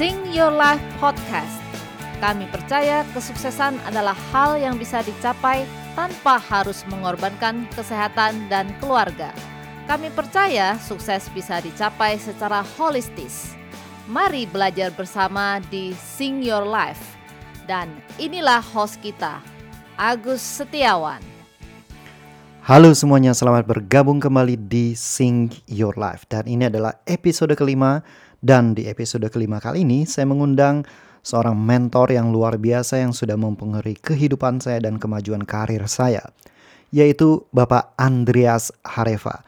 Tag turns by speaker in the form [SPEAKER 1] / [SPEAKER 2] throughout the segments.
[SPEAKER 1] Sing Your Life Podcast. Kami percaya kesuksesan adalah hal yang bisa dicapai tanpa harus mengorbankan kesehatan dan keluarga. Kami percaya sukses bisa dicapai secara holistis. Mari belajar bersama di Sing Your Life. Dan inilah host kita, Agus Setiawan.
[SPEAKER 2] Halo semuanya, selamat bergabung kembali di Sing Your Life. Dan ini adalah episode kelima. Dan di episode kelima kali ini, saya mengundang seorang mentor yang luar biasa yang sudah mempengaruhi kehidupan saya dan kemajuan karir saya, yaitu Bapak Andreas Hareva.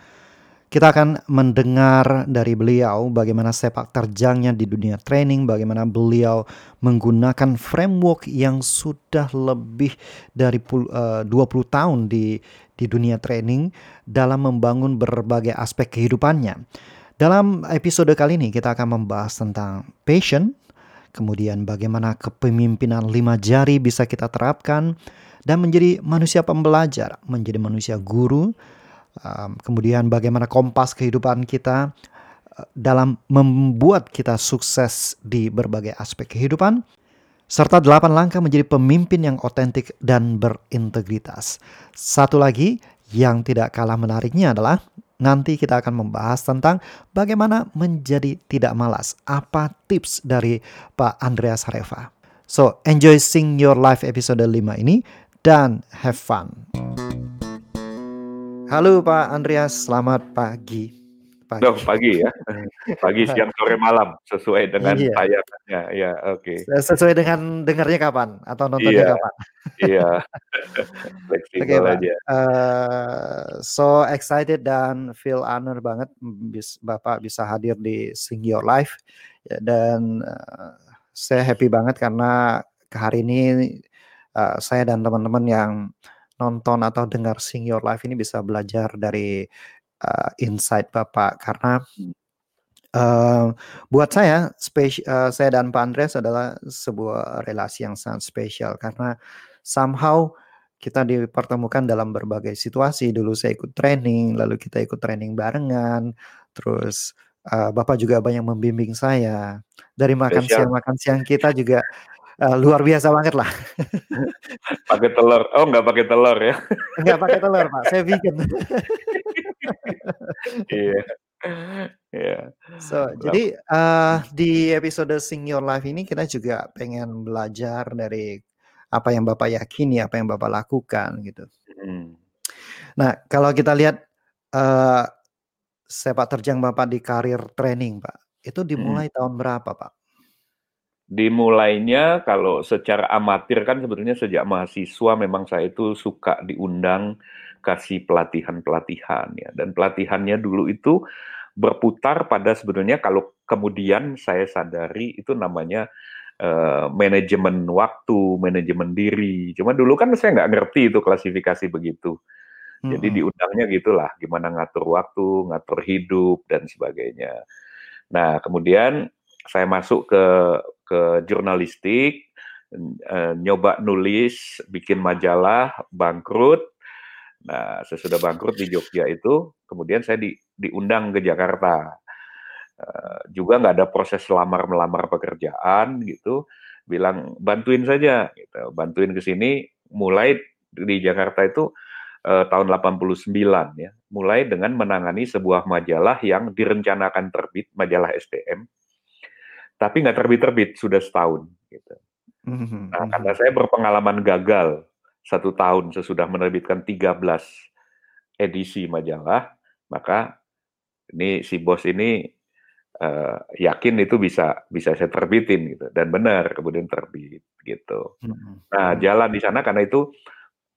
[SPEAKER 2] Kita akan mendengar dari beliau bagaimana sepak terjangnya di dunia training, bagaimana beliau menggunakan framework yang sudah lebih dari uh, 20 tahun di di dunia training dalam membangun berbagai aspek kehidupannya. Dalam episode kali ini kita akan membahas tentang passion, kemudian bagaimana kepemimpinan lima jari bisa kita terapkan dan menjadi manusia pembelajar, menjadi manusia guru, kemudian bagaimana kompas kehidupan kita uh, dalam membuat kita sukses di berbagai aspek kehidupan, serta delapan langkah menjadi pemimpin yang otentik dan berintegritas. Satu lagi yang tidak kalah menariknya adalah Nanti kita akan membahas tentang bagaimana menjadi tidak malas. Apa tips dari Pak Andreas Hareva. So, enjoy Sing Your Life episode 5 ini dan have fun. Halo Pak Andreas, selamat pagi
[SPEAKER 3] pagi. Oh, pagi ya. Pagi, siang, sore, malam sesuai dengan iya. tayangannya. Ya, oke. Okay.
[SPEAKER 2] Sesuai dengan dengarnya kapan atau nontonnya
[SPEAKER 3] iya.
[SPEAKER 2] kapan?
[SPEAKER 3] iya. Fleksibel okay, aja.
[SPEAKER 2] Uh, so excited dan feel honor banget bis, Bapak bisa hadir di Sing Your Life ya, dan uh, saya happy banget karena hari ini uh, saya dan teman-teman yang nonton atau dengar Sing Your Life ini bisa belajar dari uh, insight Bapak karena uh, buat saya spesial uh, saya dan Pak Andres adalah sebuah relasi yang sangat spesial karena somehow kita dipertemukan dalam berbagai situasi. Dulu saya ikut training, lalu kita ikut training barengan, terus uh, Bapak juga banyak membimbing saya. Dari makan Spesial. siang makan siang kita juga uh, luar biasa banget lah.
[SPEAKER 3] pakai telur. Oh, nggak pakai telur ya?
[SPEAKER 2] Nggak pakai telur, Pak. Saya bikin.
[SPEAKER 3] Iya. Iya.
[SPEAKER 2] So, jadi uh, di episode Sing Your Life ini kita juga pengen belajar dari apa yang Bapak yakini, apa yang Bapak lakukan gitu. Hmm. Nah, kalau kita lihat uh, sepak terjang Bapak di karir training, Pak, itu dimulai hmm. tahun berapa, Pak?
[SPEAKER 3] Dimulainya kalau secara amatir kan sebetulnya sejak mahasiswa memang saya itu suka diundang kasih pelatihan-pelatihan ya. Dan pelatihannya dulu itu berputar pada sebenarnya kalau kemudian saya sadari itu namanya uh, manajemen waktu, manajemen diri. Cuma dulu kan saya nggak ngerti itu klasifikasi begitu. Jadi hmm. diundangnya gitulah, gimana ngatur waktu, ngatur hidup dan sebagainya. Nah kemudian saya masuk ke ke jurnalistik, uh, nyoba nulis, bikin majalah, bangkrut, Nah, sesudah bangkrut di Jogja itu, kemudian saya di, diundang ke Jakarta. Uh, juga nggak ada proses lamar melamar pekerjaan gitu, bilang bantuin saja, gitu. bantuin ke sini. Mulai di Jakarta itu uh, tahun 89 ya, mulai dengan menangani sebuah majalah yang direncanakan terbit, majalah STM, tapi nggak terbit-terbit sudah setahun. Gitu. Mhm, nah, karena saya berpengalaman gagal satu tahun sesudah menerbitkan 13 edisi majalah, maka ini si bos ini uh, yakin itu bisa bisa saya terbitin gitu dan benar kemudian terbit gitu. Nah jalan di sana karena itu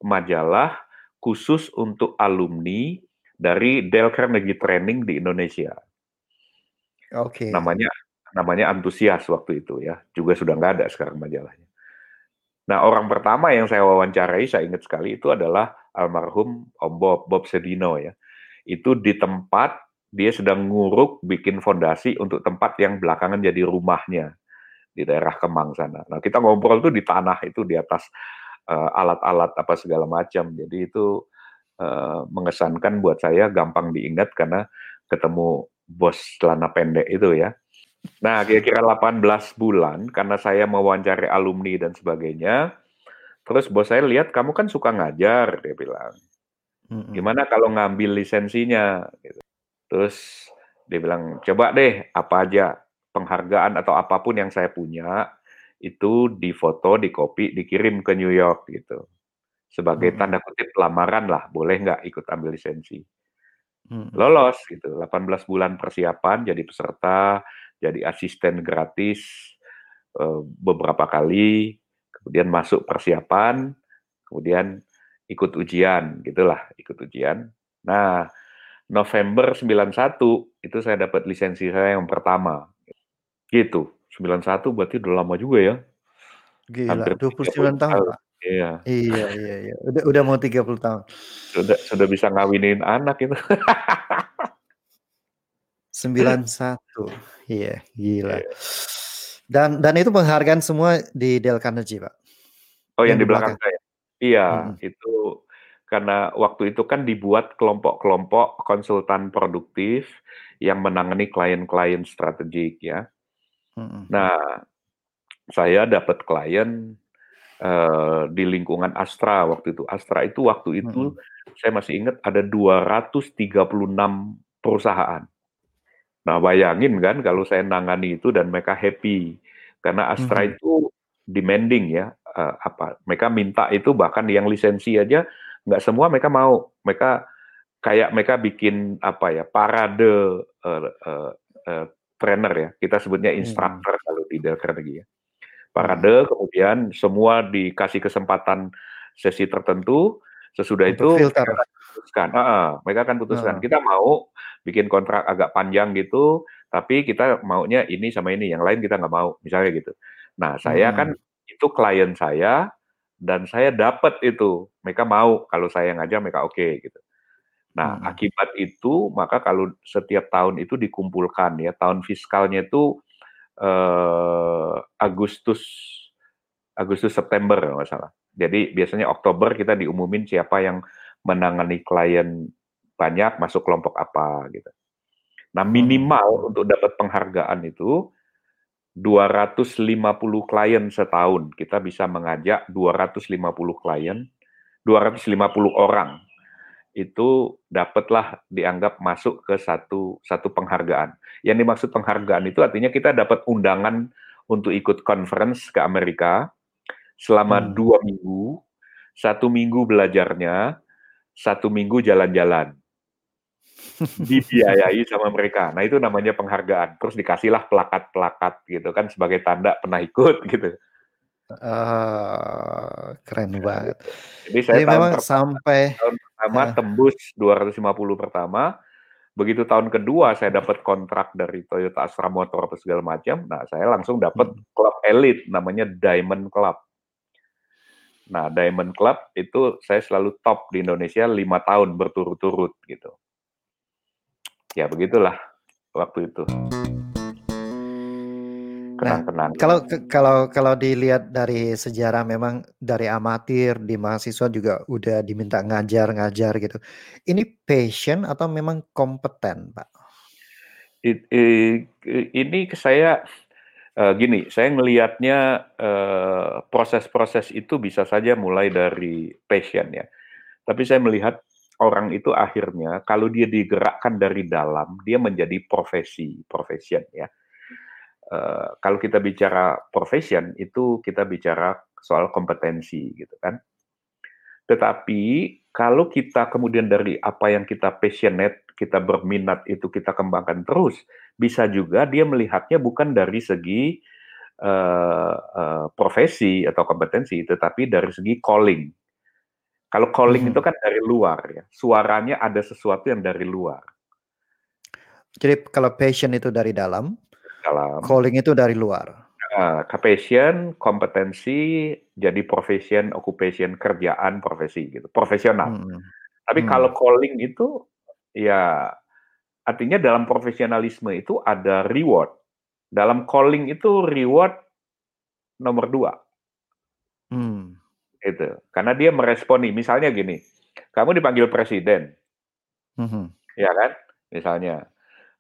[SPEAKER 3] majalah khusus untuk alumni dari Dale Carnegie Training di Indonesia.
[SPEAKER 2] Oke. Okay.
[SPEAKER 3] Namanya namanya antusias waktu itu ya juga sudah nggak ada sekarang majalahnya. Nah, orang pertama yang saya wawancarai, saya ingat sekali itu adalah almarhum Om Bob, Bob Sedino ya. Itu di tempat dia sedang nguruk bikin fondasi untuk tempat yang belakangan jadi rumahnya di daerah Kemang sana. Nah, kita ngobrol tuh di tanah itu di atas uh, alat-alat apa segala macam. Jadi itu uh, mengesankan buat saya gampang diingat karena ketemu bos celana pendek itu ya. Nah, kira-kira 18 bulan karena saya mewawancari alumni dan sebagainya. Terus bos saya lihat kamu kan suka ngajar, dia bilang. Gimana kalau ngambil lisensinya? Gitu. Terus dia bilang, coba deh apa aja penghargaan atau apa pun yang saya punya itu difoto, dikopi, dikirim ke New York gitu. Sebagai tanda kutip lamaran lah, boleh nggak ikut ambil lisensi? Lolos gitu, 18 bulan persiapan jadi peserta, jadi asisten gratis eh, beberapa kali, kemudian masuk persiapan, kemudian ikut ujian, gitulah, ikut ujian. Nah, November 91 itu saya dapat lisensi saya yang pertama. Gitu. 91 berarti udah lama juga ya.
[SPEAKER 2] Gila,
[SPEAKER 3] Hampir
[SPEAKER 2] 29
[SPEAKER 3] 30
[SPEAKER 2] tahun,
[SPEAKER 3] tahun. Iya.
[SPEAKER 2] Iya iya iya. Udah udah mau 30 tahun.
[SPEAKER 3] Sudah sudah bisa ngawinin anak itu.
[SPEAKER 2] 91. Iya, gila.
[SPEAKER 3] Iya.
[SPEAKER 2] Dan dan itu penghargaan semua di Dale Carnegie, Pak?
[SPEAKER 3] Oh, yang
[SPEAKER 2] Yang
[SPEAKER 3] di belakang
[SPEAKER 2] belakang?
[SPEAKER 3] saya? Iya,
[SPEAKER 2] Mhm.
[SPEAKER 3] itu karena waktu itu kan dibuat kelompok-kelompok konsultan produktif yang menangani klien-klien strategik ya.
[SPEAKER 2] Mhm.
[SPEAKER 3] Nah, saya dapat klien eh, di lingkungan Astra waktu itu. Astra itu waktu itu
[SPEAKER 2] Mhm.
[SPEAKER 3] saya masih ingat ada 236 perusahaan. Nah, bayangin kan kalau saya nangani itu dan mereka happy. Karena Astra
[SPEAKER 2] Mhm.
[SPEAKER 3] itu demanding ya eh, apa mereka minta itu bahkan yang lisensi aja nggak semua mereka mau. Mereka kayak mereka bikin apa ya parade eh, eh, eh, trainer ya. Kita sebutnya instructor kalau di Dale Carnegie ya. Parade kemudian semua dikasih kesempatan sesi tertentu. Sesudah
[SPEAKER 2] Untuk
[SPEAKER 3] itu
[SPEAKER 2] filter.
[SPEAKER 3] Putuskan. Ah, mereka akan putuskan.
[SPEAKER 2] Heeh.
[SPEAKER 3] kita mau bikin kontrak agak panjang gitu tapi kita maunya ini sama ini yang lain kita nggak mau misalnya gitu. Nah saya kan
[SPEAKER 2] Mhm.
[SPEAKER 3] itu klien saya dan saya dapat itu. Mereka mau kalau saya ngajar mereka oke gitu. Nah
[SPEAKER 2] Mhm.
[SPEAKER 3] akibat itu maka kalau setiap tahun itu dikumpulkan ya tahun fiskalnya itu eh, Agustus Agustus September kalau nggak salah. Jadi biasanya Oktober kita diumumin siapa yang menangani klien banyak masuk kelompok apa gitu nah
[SPEAKER 2] Mhm.
[SPEAKER 3] minimal untuk dapat penghargaan itu 250 klien setahun. Kita bisa mengajak 250 klien, 250 orang. Itu dapatlah dianggap masuk ke satu satu penghargaan. Yang dimaksud penghargaan itu artinya kita dapat undangan untuk ikut conference ke Amerika selama
[SPEAKER 2] Hmm.
[SPEAKER 3] dua minggu, satu minggu belajarnya, satu minggu jalan-jalan dibiayai sama mereka. Nah itu namanya penghargaan. Terus dikasihlah plakat-plakat gitu kan sebagai tanda pernah ikut gitu.
[SPEAKER 2] Oh, keren banget.
[SPEAKER 3] Jadi saya
[SPEAKER 2] Jadi
[SPEAKER 3] tahun
[SPEAKER 2] memang
[SPEAKER 3] pertama,
[SPEAKER 2] sampai
[SPEAKER 3] tahun pertama
[SPEAKER 2] Heeh.
[SPEAKER 3] tembus 250 pertama. Begitu tahun kedua saya dapat kontrak dari Toyota Astra Motor apa segala macam. Nah saya langsung dapat
[SPEAKER 2] Mhm.
[SPEAKER 3] klub elit namanya Diamond Club. Nah Diamond Club itu saya selalu top di Indonesia lima tahun berturut-turut gitu. Ya begitulah waktu itu.
[SPEAKER 2] Nah,
[SPEAKER 3] Kenang-kenangan.
[SPEAKER 2] kalau kalau kalau dilihat dari sejarah memang dari amatir di mahasiswa juga udah diminta ngajar-ngajar gitu. Ini passion atau memang kompeten, Pak?
[SPEAKER 3] It i ini ke saya, eee, gini, saya ngelihatnya, eee, proses-proses itu bisa saja mulai dari passion ya. Tapi saya melihat orang itu akhirnya kalau dia digerakkan dari dalam, dia menjadi profesi, profession ya. Eee, kalau kita bicara profession itu kita bicara soal kompetensi gitu kan. Tetapi kalau kita kemudian dari apa yang kita passionate, kita berminat itu kita kembangkan terus, bisa juga dia melihatnya bukan dari segi, eee eee, profesi atau kompetensi, tetapi dari segi calling. Kalau calling itu
[SPEAKER 2] Mhm.
[SPEAKER 3] kan dari luar ya, suaranya ada sesuatu yang dari luar.
[SPEAKER 2] Jadi kalau passion itu dari dalam,
[SPEAKER 3] Dalam.
[SPEAKER 2] calling itu dari luar.
[SPEAKER 3] Ke passion, kompetensi, jadi profession, occupation, kerjaan, profesi gitu, profesional.
[SPEAKER 2] Mhm.
[SPEAKER 3] Tapi
[SPEAKER 2] Hmm.
[SPEAKER 3] kalau calling itu, ya artinya dalam profesionalisme itu ada reward. Dalam calling itu reward nomor 2.
[SPEAKER 2] Hmm.
[SPEAKER 3] Gitu. Karena dia meresponi, misalnya gini, kamu dipanggil presiden,
[SPEAKER 2] Mhm.
[SPEAKER 3] ya kan, misalnya.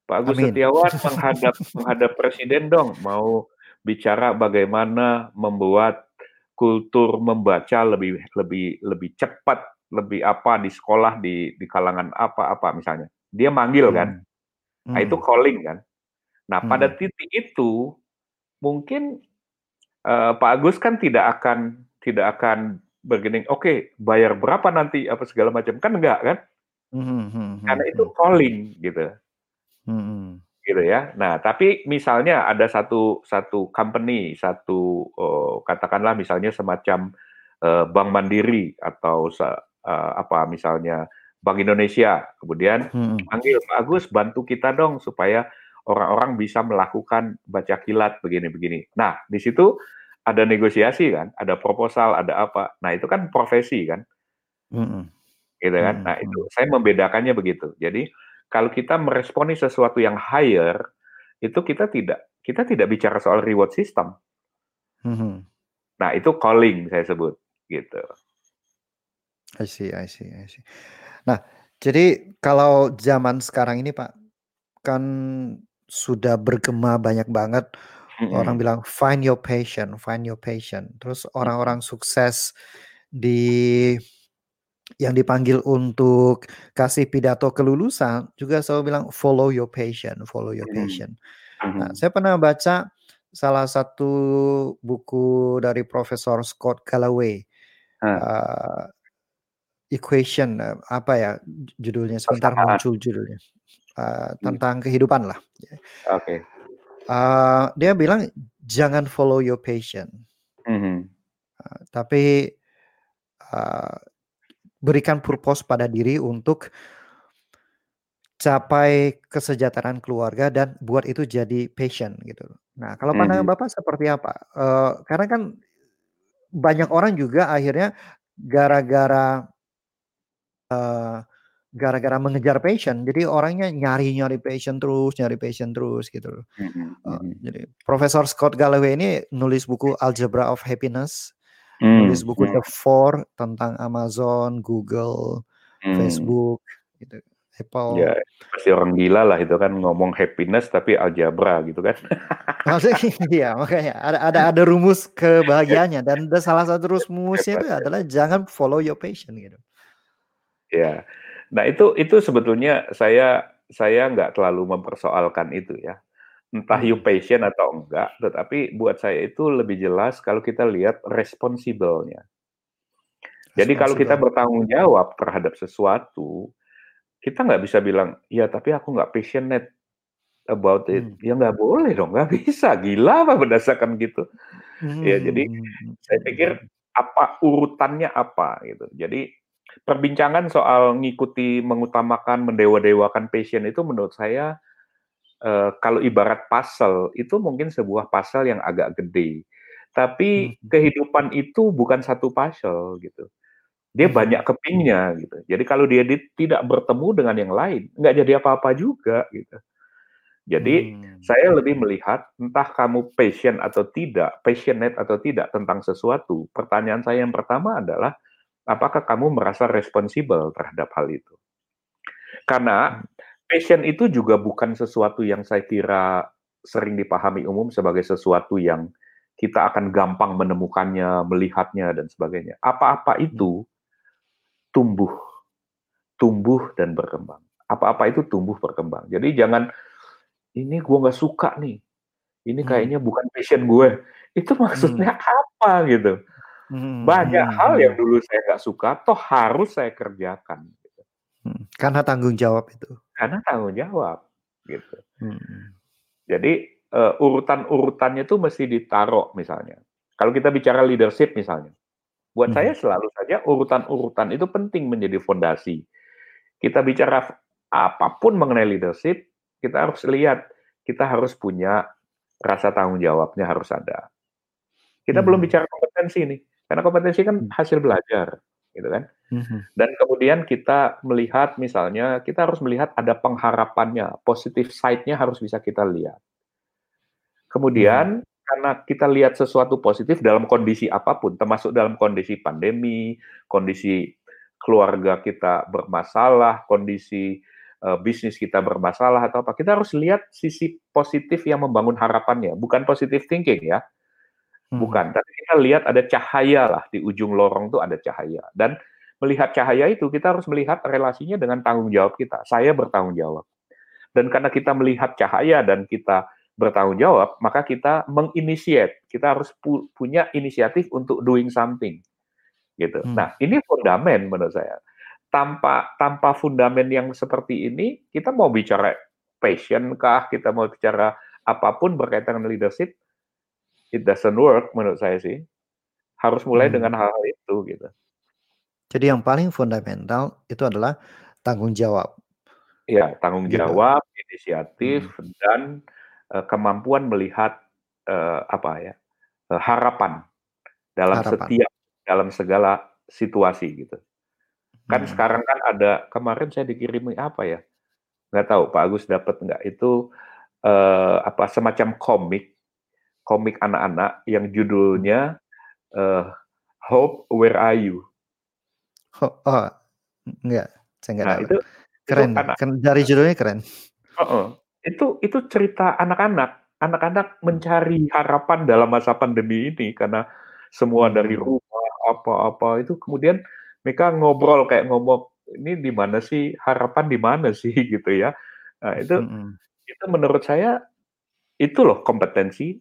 [SPEAKER 3] Pak Agus
[SPEAKER 2] Amin.
[SPEAKER 3] Setiawan menghadap menghadap presiden dong, mau bicara bagaimana membuat kultur membaca lebih lebih lebih cepat, lebih apa di sekolah di di kalangan apa-apa misalnya. Dia manggil kan.
[SPEAKER 2] Hmm.
[SPEAKER 3] Nah, itu
[SPEAKER 2] Hmm.
[SPEAKER 3] calling kan. Nah, pada
[SPEAKER 2] Hmm.
[SPEAKER 3] titik itu mungkin eh, Pak Agus kan tidak akan tidak akan begini, oke, bayar berapa nanti apa segala macam. Kan enggak kan?
[SPEAKER 2] Hmm, hmm,
[SPEAKER 3] Karena
[SPEAKER 2] hmm,
[SPEAKER 3] itu
[SPEAKER 2] hmm.
[SPEAKER 3] calling gitu.
[SPEAKER 2] Hmm,
[SPEAKER 3] gitu ya. Nah, tapi misalnya ada satu satu company, satu eh, katakanlah misalnya semacam eh, Bank Mandiri atau eh, apa misalnya Bank Indonesia, kemudian
[SPEAKER 2] Hmm.
[SPEAKER 3] panggil Pak Agus bantu kita dong supaya orang-orang bisa melakukan baca kilat begini-begini. Nah, di situ ada negosiasi kan, ada proposal, ada apa. Nah, itu kan profesi kan
[SPEAKER 2] Hmm.
[SPEAKER 3] gitu kan.
[SPEAKER 2] Hmm,
[SPEAKER 3] Nah,
[SPEAKER 2] hmm.
[SPEAKER 3] itu saya membedakannya begitu. Jadi kalau kita meresponi sesuatu yang higher, itu kita tidak kita tidak bicara soal reward system.
[SPEAKER 2] Hmm.
[SPEAKER 3] Nah, itu calling saya sebut gitu.
[SPEAKER 2] I see, I see, I see. Nah, jadi kalau zaman sekarang ini Pak, kan sudah bergema banyak banget orang
[SPEAKER 3] Mm-mm.
[SPEAKER 2] bilang find your passion, find your passion. Terus orang-orang sukses di yang dipanggil untuk kasih pidato kelulusan juga selalu bilang follow your passion, follow your
[SPEAKER 3] Mm.
[SPEAKER 2] passion. Nah, saya pernah baca salah satu buku dari Profesor Scott Galloway.
[SPEAKER 3] Hah.
[SPEAKER 2] Equation eh, apa ya judulnya sebentar
[SPEAKER 3] Persamaan.
[SPEAKER 2] muncul judulnya
[SPEAKER 3] Hmm.
[SPEAKER 2] tentang kehidupan lah.
[SPEAKER 3] Oke.
[SPEAKER 2] Eh, dia bilang jangan follow your passion,
[SPEAKER 3] Mhm.
[SPEAKER 2] eh, tapi eh, berikan purpose pada diri untuk capai kesejahteraan keluarga dan buat itu jadi passion gitu. Nah, kalau pandangan
[SPEAKER 3] Mhm.
[SPEAKER 2] Bapak seperti apa? Eh, karena kan banyak orang juga akhirnya gara-gara eh, gara-gara mengejar passion, jadi orangnya nyari-nyari passion terus, nyari passion terus gitu loh.
[SPEAKER 3] Mhm.
[SPEAKER 2] Eh,
[SPEAKER 3] Mhm.
[SPEAKER 2] jadi Profesor Scott Galloway ini nulis buku Algebra of Happiness,
[SPEAKER 3] Hmm.
[SPEAKER 2] nulis buku
[SPEAKER 3] Hmm.
[SPEAKER 2] The Four tentang Amazon, Google,
[SPEAKER 3] Hmm.
[SPEAKER 2] Facebook, gitu, Apple.
[SPEAKER 3] Ya, pasti orang gila lah itu kan ngomong happiness tapi algebra gitu kan.
[SPEAKER 2] Maksudnya iya makanya ada ada ada rumus kebahagiaannya dan da- salah satu rumusnya itu
[SPEAKER 3] Hebat ya.
[SPEAKER 2] adalah jangan follow your passion gitu.
[SPEAKER 3] Ya. Nah, itu itu sebetulnya saya saya nggak terlalu mempersoalkan itu ya. Entah you
[SPEAKER 2] Hmm.
[SPEAKER 3] passion atau enggak, tetapi buat saya itu lebih jelas kalau kita lihat responsible-nya. Jadi kalau kita bertanggung jawab terhadap sesuatu, kita nggak bisa bilang, ya tapi aku nggak passionate about it.
[SPEAKER 2] Hmm.
[SPEAKER 3] Ya nggak boleh dong, nggak bisa. Gila apa berdasarkan gitu. Ya jadi
[SPEAKER 2] Hmm.
[SPEAKER 3] saya pikir apa urutannya apa gitu. Jadi perbincangan soal ngikuti, mengutamakan, mendewa-dewakan passion itu menurut saya eh, kalau ibarat puzzle itu mungkin sebuah puzzle yang agak gede. Tapi
[SPEAKER 2] Hmm.
[SPEAKER 3] kehidupan itu bukan satu puzzle gitu. Dia
[SPEAKER 2] Hmm.
[SPEAKER 3] banyak kepingnya gitu. Jadi kalau dia di- tidak bertemu dengan yang lain, nggak jadi apa-apa juga gitu. Jadi
[SPEAKER 2] Hmm.
[SPEAKER 3] saya lebih melihat entah kamu passion atau tidak, passionate atau tidak tentang sesuatu. Pertanyaan saya yang pertama adalah apakah kamu merasa responsibel terhadap hal itu? Karena passion itu juga bukan sesuatu yang saya kira sering dipahami umum sebagai sesuatu yang kita akan gampang menemukannya, melihatnya dan sebagainya. Apa-apa itu tumbuh, tumbuh dan berkembang. Apa-apa itu tumbuh berkembang. Jadi jangan ini gue nggak suka nih, ini
[SPEAKER 2] Hmm.
[SPEAKER 3] kayaknya bukan passion gue. Itu maksudnya apa gitu?
[SPEAKER 2] Hmm.
[SPEAKER 3] Banyak
[SPEAKER 2] Hmm.
[SPEAKER 3] hal yang
[SPEAKER 2] Hmm.
[SPEAKER 3] dulu saya nggak suka, toh harus saya kerjakan. Gitu.
[SPEAKER 2] Hmm. Karena tanggung jawab itu.
[SPEAKER 3] Karena tanggung jawab. Gitu.
[SPEAKER 2] Hmm.
[SPEAKER 3] Jadi eh, urutan-urutannya itu mesti ditaruh misalnya. Kalau kita bicara leadership misalnya, buat
[SPEAKER 2] Mhm.
[SPEAKER 3] saya selalu saja urutan-urutan itu penting menjadi fondasi. Kita bicara apa pun mengenai leadership, kita harus lihat, kita harus punya rasa tanggung jawabnya harus ada. Kita belum
[SPEAKER 2] Hmm.
[SPEAKER 3] bicara kompetensi nih, karena kompetensi kan
[SPEAKER 2] Hmm.
[SPEAKER 3] hasil belajar, gitu kan.
[SPEAKER 2] Mhm.
[SPEAKER 3] Dan kemudian kita melihat misalnya, kita harus melihat ada pengharapannya, positive side-nya harus bisa kita lihat. Kemudian karena kita lihat sesuatu positif dalam kondisi apa pun, termasuk dalam kondisi pandemi, kondisi keluarga kita bermasalah, kondisi uh, bisnis kita bermasalah atau apa, kita harus lihat sisi positif yang membangun harapannya, bukan positif thinking ya. Hmm. Bukan, tapi kita lihat ada cahaya lah di ujung lorong itu ada cahaya. Dan melihat cahaya itu kita harus melihat relasinya dengan tanggung jawab kita. Saya bertanggung jawab. Dan karena kita melihat cahaya dan kita bertanggung jawab, maka kita menginisiat. Kita harus pu punya inisiatif untuk doing something. Gitu. Hmm. Nah, ini fundament menurut saya tanpa tanpa fundamen yang seperti ini, kita mau bicara passion kah, kita mau bicara apa pun berkaitan dengan leadership, it doesn't work menurut saya sih. Harus mulai hmm. dengan hal-hal itu gitu.
[SPEAKER 2] Jadi yang paling fundamental itu adalah tanggung jawab.
[SPEAKER 3] Ya, tanggung gitu. jawab, inisiatif hmm. dan uh, kemampuan melihat uh, apa ya uh, harapan dalam harapan. setiap dalam segala situasi gitu. Kan hmm. sekarang kan ada kemarin saya dikirimi apa ya? Nggak tahu Pak Agus dapat nggak itu uh, apa semacam komik komik anak-anak yang judulnya uh, Hope Where Are You?
[SPEAKER 2] Oh, oh enggak, saya enggak nah, tahu. Itu keren, itu anak, dari judulnya keren.
[SPEAKER 3] Uh -uh. Itu itu cerita anak-anak, anak-anak mencari harapan dalam masa pandemi ini karena semua dari hmm. rumah apa-apa itu kemudian mereka ngobrol kayak ngomong ini di mana sih harapan di mana sih gitu ya. Nah, itu mm-hmm. itu menurut saya itu loh kompetensi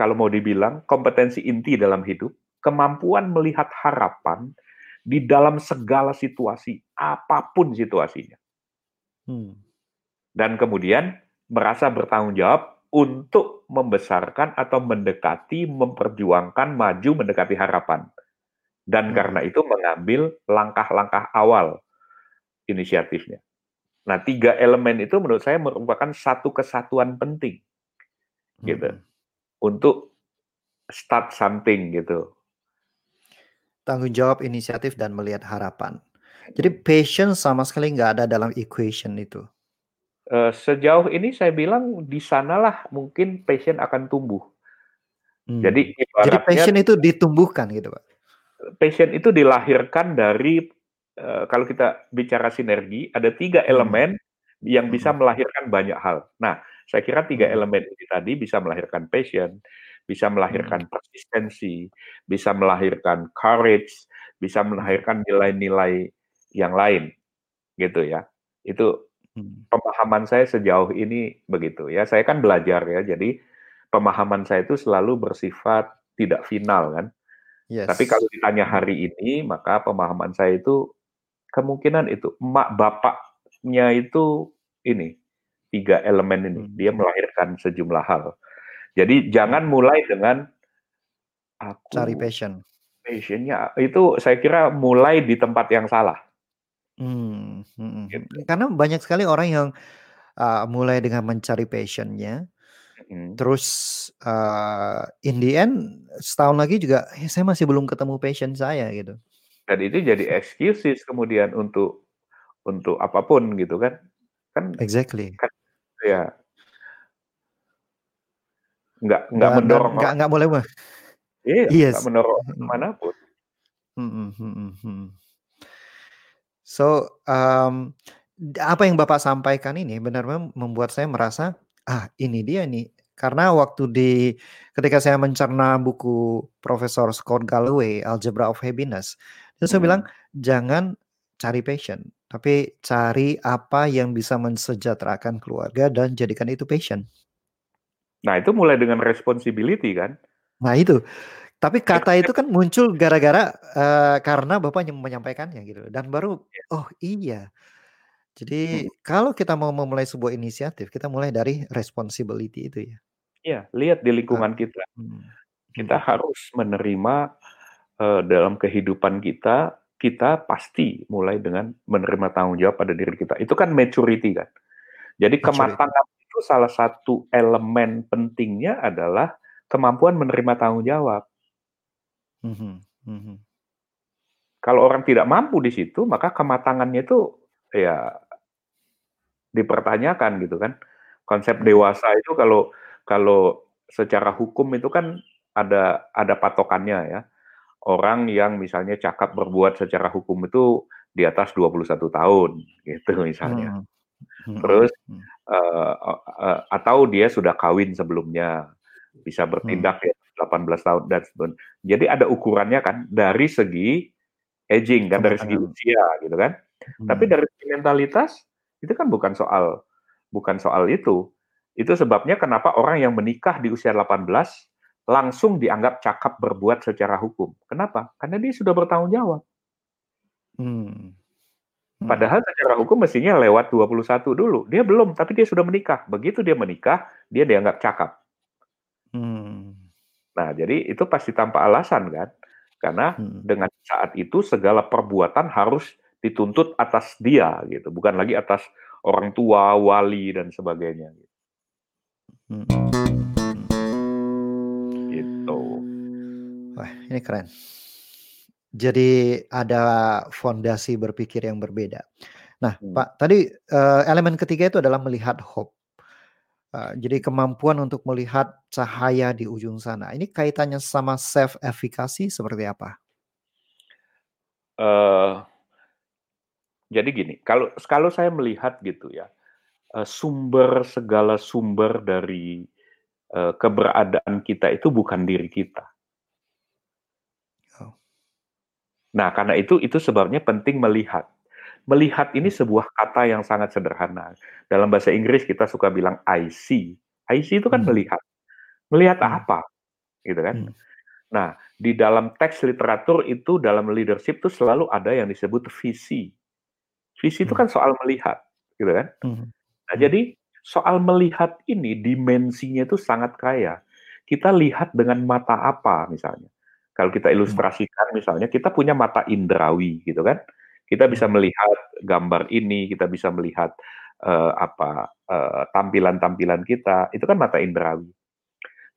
[SPEAKER 3] kalau mau dibilang kompetensi inti dalam hidup, kemampuan melihat harapan di dalam segala situasi, apa pun situasinya. Hmm. Dan kemudian merasa bertanggung jawab untuk membesarkan atau mendekati, memperjuangkan, maju mendekati harapan dan hmm. karena itu mengambil langkah-langkah awal inisiatifnya. Nah, tiga elemen itu menurut saya merupakan satu kesatuan penting, gitu, hmm. Untuk start something gitu.
[SPEAKER 2] Tanggung jawab, inisiatif, dan melihat harapan. Jadi passion sama sekali nggak ada dalam equation itu.
[SPEAKER 3] Uh, sejauh ini saya bilang di sanalah mungkin passion akan tumbuh.
[SPEAKER 2] Hmm. Jadi, Jadi passion itu ditumbuhkan gitu, Pak
[SPEAKER 3] passion itu dilahirkan dari uh, kalau kita bicara sinergi ada tiga hmm. elemen hmm. yang bisa melahirkan banyak hal. Nah, saya kira tiga hmm. elemen ini tadi bisa melahirkan passion, bisa melahirkan hmm. persistensi, bisa melahirkan courage, bisa melahirkan nilai-nilai yang lain, gitu ya. Itu hmm. pemahaman saya sejauh ini begitu ya. Saya kan belajar ya, jadi pemahaman saya itu selalu bersifat tidak final kan. Yes. Tapi kalau ditanya hari ini, maka pemahaman saya itu kemungkinan itu emak bapaknya itu ini tiga elemen ini hmm. dia melahirkan sejumlah hal. Jadi jangan mulai dengan
[SPEAKER 2] aku cari passion.
[SPEAKER 3] Passionnya itu saya kira mulai di tempat yang salah.
[SPEAKER 2] Hmm, hmm, hmm. Gitu. Karena banyak sekali orang yang uh, mulai dengan mencari passionnya, Hmm. Terus, uh, in the end setahun lagi juga, ya saya masih belum ketemu passion saya gitu.
[SPEAKER 3] Dan itu jadi excuses kemudian untuk untuk apa pun gitu kan. Kan
[SPEAKER 2] Exactly.
[SPEAKER 3] kan ya. Nggak nggak mendorong
[SPEAKER 2] nggak nggak boleh mah.
[SPEAKER 3] Iya, yes. nggak mendorong hmm. pun.
[SPEAKER 2] Hmm, hmm, hmm, So, um, apa yang Bapak sampaikan ini benar-benar membuat saya merasa, ah ini dia nih karena waktu di ketika saya mencerna buku Profesor Scott Galloway, Algebra of Happiness, itu saya bilang jangan cari passion, tapi cari apa yang bisa mensejahterakan keluarga dan jadikan itu passion.
[SPEAKER 3] Nah, itu mulai dengan responsibility kan?
[SPEAKER 2] Nah, itu. Tapi kata itu kan muncul gara-gara uh, karena Bapak menyampaikannya gitu dan baru iya. oh iya. Jadi hmm. kalau kita mau memulai sebuah inisiatif, kita mulai dari responsibility itu ya.
[SPEAKER 3] Iya, lihat di lingkungan kita. Hmm. Kita hmm. harus menerima, uh, dalam kehidupan kita, kita pasti mulai dengan menerima tanggung jawab pada diri kita. Itu kan maturity kan. Jadi Maturity. kematangan itu salah satu elemen pentingnya adalah kemampuan menerima tanggung jawab. Mhm mhm. Kalau orang tidak mampu di situ, maka kematangannya itu, ya dipertanyakan gitu kan. Konsep hmm. dewasa itu kalau kalau secara hukum itu kan ada ada patokannya ya. Orang yang misalnya cakap berbuat secara hukum itu di atas 21 tahun gitu misalnya. Hmm. Hmm. Terus hmm. Uh, uh, atau dia sudah kawin sebelumnya bisa bertindak hmm. ya 18 tahun dan sebagainya. Jadi ada ukurannya kan dari segi aging kan dari segi usia gitu kan. Hmm. Tapi dari segi mentalitas itu kan bukan soal bukan soal itu. Itu sebabnya kenapa orang yang menikah di usia 18 langsung dianggap cakap berbuat secara hukum. Kenapa? Karena dia sudah bertanggung jawab. Hmm. Hmm. Padahal secara hukum mestinya lewat 21 dulu. Dia belum, tapi dia sudah menikah. Begitu dia menikah, dia dianggap cakap. Hmm. Nah, jadi itu pasti tanpa alasan kan? Karena hmm. dengan saat itu segala perbuatan harus dituntut atas dia gitu, bukan lagi atas orang tua, wali dan sebagainya. Gitu. Hmm.
[SPEAKER 2] Wah, ini keren. Jadi ada fondasi berpikir yang berbeda. Nah, hmm. Pak, tadi uh, elemen ketiga itu adalah melihat hope. Uh, jadi kemampuan untuk melihat cahaya di ujung sana. Ini kaitannya sama self efficacy seperti apa?
[SPEAKER 3] Uh, jadi gini, kalau kalau saya melihat gitu ya, uh, sumber segala sumber dari uh, keberadaan kita itu bukan diri kita. Nah, karena itu itu sebabnya penting melihat. Melihat ini hmm. sebuah kata yang sangat sederhana. Dalam bahasa Inggris kita suka bilang I see. I see itu kan hmm. melihat. Melihat hmm. apa? Gitu kan? Hmm. Nah, di dalam teks literatur itu dalam leadership itu selalu ada yang disebut visi. Visi hmm. itu kan soal melihat, gitu kan? Hmm. Nah, hmm. jadi soal melihat ini dimensinya itu sangat kaya. Kita lihat dengan mata apa misalnya? Kalau kita hmm. ilustrasikan misalnya kita punya mata indrawi gitu kan. Kita bisa hmm. melihat gambar ini, kita bisa melihat uh, apa uh, tampilan-tampilan kita, itu kan mata indrawi.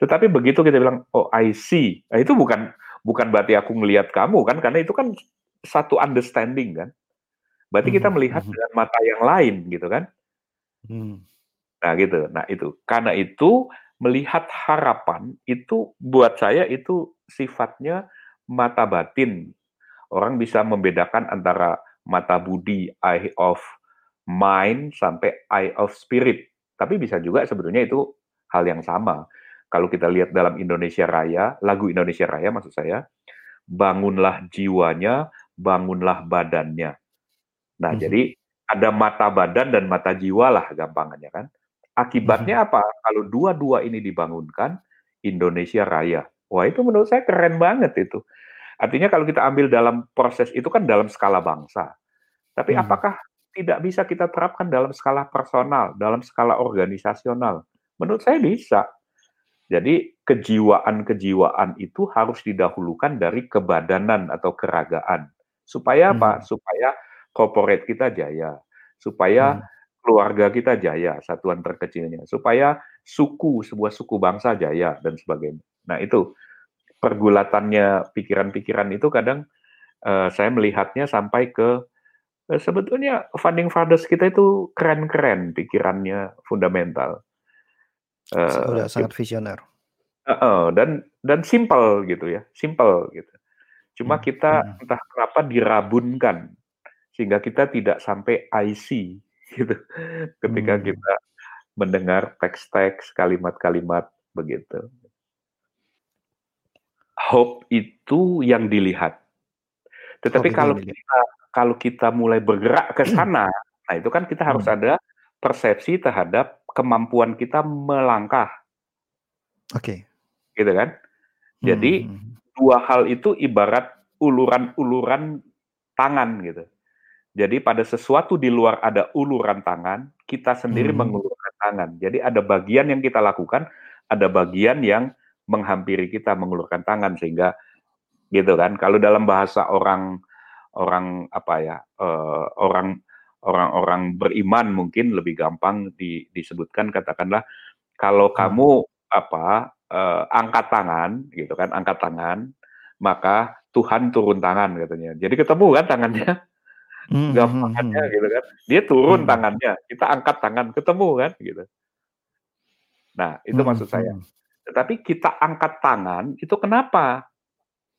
[SPEAKER 3] Tetapi begitu kita bilang oh I see, nah, itu bukan bukan berarti aku melihat kamu kan karena itu kan satu understanding kan. Berarti kita hmm, melihat dengan mata yang lain gitu kan. Nah gitu. Nah itu karena itu melihat harapan itu buat saya itu sifatnya mata batin. Orang bisa membedakan antara mata budi, eye of mind, sampai eye of spirit. Tapi bisa juga sebetulnya itu hal yang sama. Kalau kita lihat dalam Indonesia Raya, lagu Indonesia Raya maksud saya, bangunlah jiwanya, bangunlah badannya. Nah, hmm. jadi ada mata badan dan mata jiwa lah gampangannya kan. Akibatnya apa? Kalau dua-dua ini dibangunkan, Indonesia Raya. Wah itu menurut saya keren banget itu. Artinya kalau kita ambil dalam proses itu kan dalam skala bangsa. Tapi hmm. apakah tidak bisa kita terapkan dalam skala personal, dalam skala organisasional? Menurut saya bisa. Jadi kejiwaan-kejiwaan itu harus didahulukan dari kebadanan atau keragaan. Supaya apa? Hmm. Supaya corporate kita jaya. Supaya hmm keluarga kita jaya, satuan terkecilnya, supaya suku, sebuah suku bangsa jaya dan sebagainya. Nah itu pergulatannya pikiran-pikiran itu kadang uh, saya melihatnya sampai ke uh, sebetulnya funding fathers kita itu keren-keren pikirannya fundamental.
[SPEAKER 2] Uh, Sudah sangat visioner.
[SPEAKER 3] Uh, uh, dan dan simple gitu ya, simple gitu. Cuma hmm. kita hmm. entah kenapa dirabunkan sehingga kita tidak sampai IC gitu ketika hmm. kita mendengar teks-teks kalimat-kalimat begitu. Hope itu yang dilihat. Tetapi Hope kalau kita kalau kita mulai bergerak ke sana, nah itu kan kita harus hmm. ada persepsi terhadap kemampuan kita melangkah.
[SPEAKER 2] Oke.
[SPEAKER 3] Okay. Gitu kan? Jadi hmm, hmm, hmm. dua hal itu ibarat uluran-uluran tangan gitu. Jadi pada sesuatu di luar ada uluran tangan, kita sendiri hmm. mengulurkan tangan. Jadi ada bagian yang kita lakukan, ada bagian yang menghampiri kita mengulurkan tangan sehingga gitu kan. Kalau dalam bahasa orang orang apa ya uh, orang orang-orang beriman mungkin lebih gampang di, disebutkan katakanlah kalau hmm. kamu apa uh, angkat tangan gitu kan angkat tangan maka Tuhan turun tangan katanya. Jadi ketemu kan tangannya Hmm, gampangannya hmm, hmm. gitu kan. Dia turun hmm. tangannya, kita angkat tangan, ketemu kan gitu. Nah, itu hmm. maksud saya. Tetapi kita angkat tangan itu kenapa?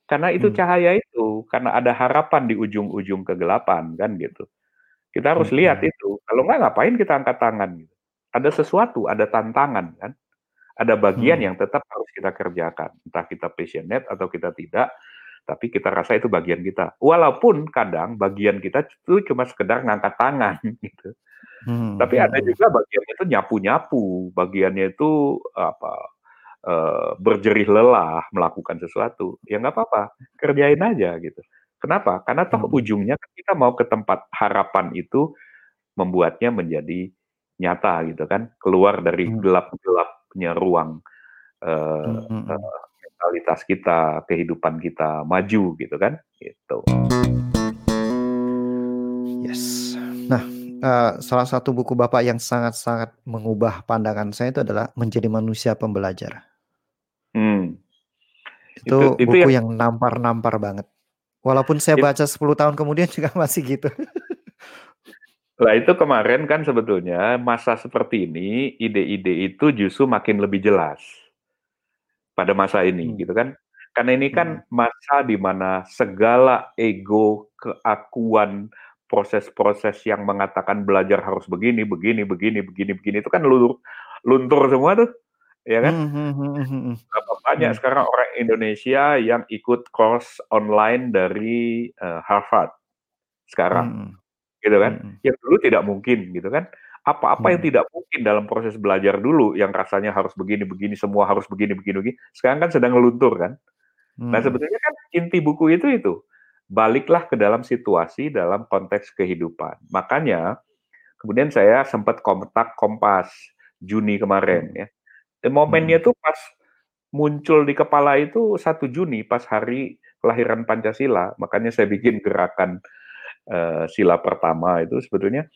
[SPEAKER 3] Karena itu hmm. cahaya itu, karena ada harapan di ujung-ujung kegelapan kan gitu. Kita harus
[SPEAKER 2] Mhm.
[SPEAKER 3] lihat itu. Kalau nggak ngapain kita angkat tangan gitu. Ada sesuatu, ada tantangan kan. Ada bagian
[SPEAKER 2] Mhm.
[SPEAKER 3] yang tetap harus kita kerjakan. Entah kita passionate atau kita tidak, tapi kita rasa itu bagian kita. Walaupun kadang bagian kita itu cuma sekedar ngangkat tangan gitu.
[SPEAKER 2] Mhm
[SPEAKER 3] Tapi ada
[SPEAKER 2] mhm.
[SPEAKER 3] juga bagiannya itu nyapu-nyapu, bagiannya itu apa, eee, berjerih lelah melakukan sesuatu. Ya nggak apa-apa, kerjain aja gitu. Kenapa? Karena toh
[SPEAKER 2] Mhm.
[SPEAKER 3] ujungnya kan kita mau ke tempat harapan itu membuatnya menjadi nyata gitu kan, keluar dari
[SPEAKER 2] Mhm.
[SPEAKER 3] gelap-gelapnya ruang, eee
[SPEAKER 2] Mhm.
[SPEAKER 3] eee, mentalitas kita, kehidupan kita maju gitu kan, gitu.
[SPEAKER 2] Yes. Nah, eee, salah satu buku Bapak yang sangat-sangat mengubah pandangan saya itu adalah Menjadi Manusia Pembelajar.
[SPEAKER 3] Mmm. Itu
[SPEAKER 2] Itu buku
[SPEAKER 3] yang
[SPEAKER 2] yang nampar-nampar banget. Walaupun saya baca 10 tahun kemudian juga masih gitu.
[SPEAKER 3] Lah itu kemarin kan sebetulnya masa seperti ini, ide-ide itu justru makin lebih jelas. Pada masa ini
[SPEAKER 2] Mmm.
[SPEAKER 3] gitu kan. Karena ini kan
[SPEAKER 2] Mhm.
[SPEAKER 3] masa di mana segala ego, keakuan, proses-proses yang mengatakan belajar harus begini begini begini begini begini, itu kan luluh luntur semua tuh, ya kan.
[SPEAKER 2] Mhm mhm.
[SPEAKER 3] Berapa banyak
[SPEAKER 2] Mmm.
[SPEAKER 3] sekarang orang Indonesia yang ikut course online dari, eee, Harvard sekarang,
[SPEAKER 2] Mhm.
[SPEAKER 3] gitu kan.
[SPEAKER 2] Mhm.
[SPEAKER 3] Yang dulu tidak mungkin gitu kan. Apa-apa yang
[SPEAKER 2] Mhm.
[SPEAKER 3] tidak mungkin dalam proses belajar dulu yang rasanya harus begini-begini, semua harus begini begini begini, sekarang kan sedang luntur kan. Nah
[SPEAKER 2] Mhm.
[SPEAKER 3] sebetulnya kan inti buku itu itu, baliklah ke dalam situasi dalam konteks kehidupan. Makanya kemudian saya sempat kontak Kompas Juni kemarin
[SPEAKER 2] Mhm.
[SPEAKER 3] ya. Dan momennya
[SPEAKER 2] Mhm.
[SPEAKER 3] tuh pas muncul di kepala itu 1 Juni pas hari kelahiran Pancasila. Makanya saya bikin gerakan, eee, sila pertama itu sebetulnya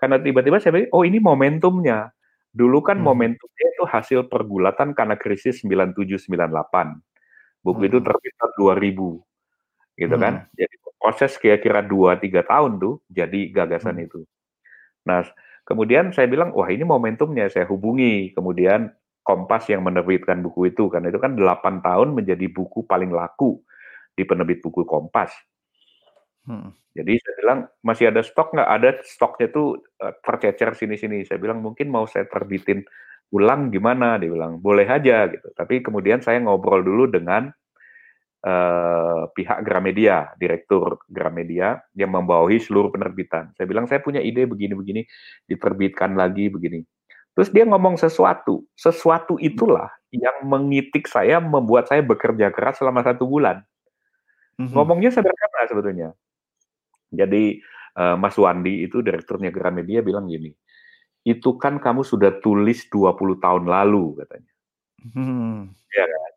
[SPEAKER 3] karena tiba-tiba saya pikir, "Oh ini momentumnya." Dulu kan
[SPEAKER 2] Mhm.
[SPEAKER 3] momentumnya itu hasil pergulatan karena krisis 97, 98. Buku itu
[SPEAKER 2] Mhm.
[SPEAKER 3] terbit tahun 2000, gitu kan.
[SPEAKER 2] Mhm.
[SPEAKER 3] Jadi proses kira-kira 2, 3 tahun tuh jadi gagasan
[SPEAKER 2] Mhm.
[SPEAKER 3] itu. Nah, kemudian saya bilang, "Wah ini momentumnya." Saya hubungi kemudian Kompas yang menerbitkan buku itu, karena itu kan 8 tahun menjadi buku paling laku di penerbit buku Kompas.
[SPEAKER 2] Mhm.
[SPEAKER 3] Jadi saya bilang, "Masih ada stok nggak?" "Ada, stoknya tuh, tercecer sini-sini." Saya bilang, "Mungkin mau saya terbitin ulang gimana?" Dia bilang, "Boleh aja," gitu. Tapi kemudian saya ngobrol dulu dengan, eee, pihak Gramedia, direktur Gramedia yang membawahi seluruh penerbitan. Saya bilang, "Saya punya ide begini-begini, diterbitkan lagi begini." Terus dia ngomong sesuatu, sesuatu itulah yang mengitik saya, membuat saya bekerja keras selama 1 bulan.
[SPEAKER 2] Mhm.
[SPEAKER 3] Ngomongnya sederhana sebetulnya. Jadi, eee, Mas Wandi itu direkturnya Gramedia bilang gini, "Itu kan kamu sudah tulis 20 tahun lalu," katanya.
[SPEAKER 2] Mhm.
[SPEAKER 3] Iya kan.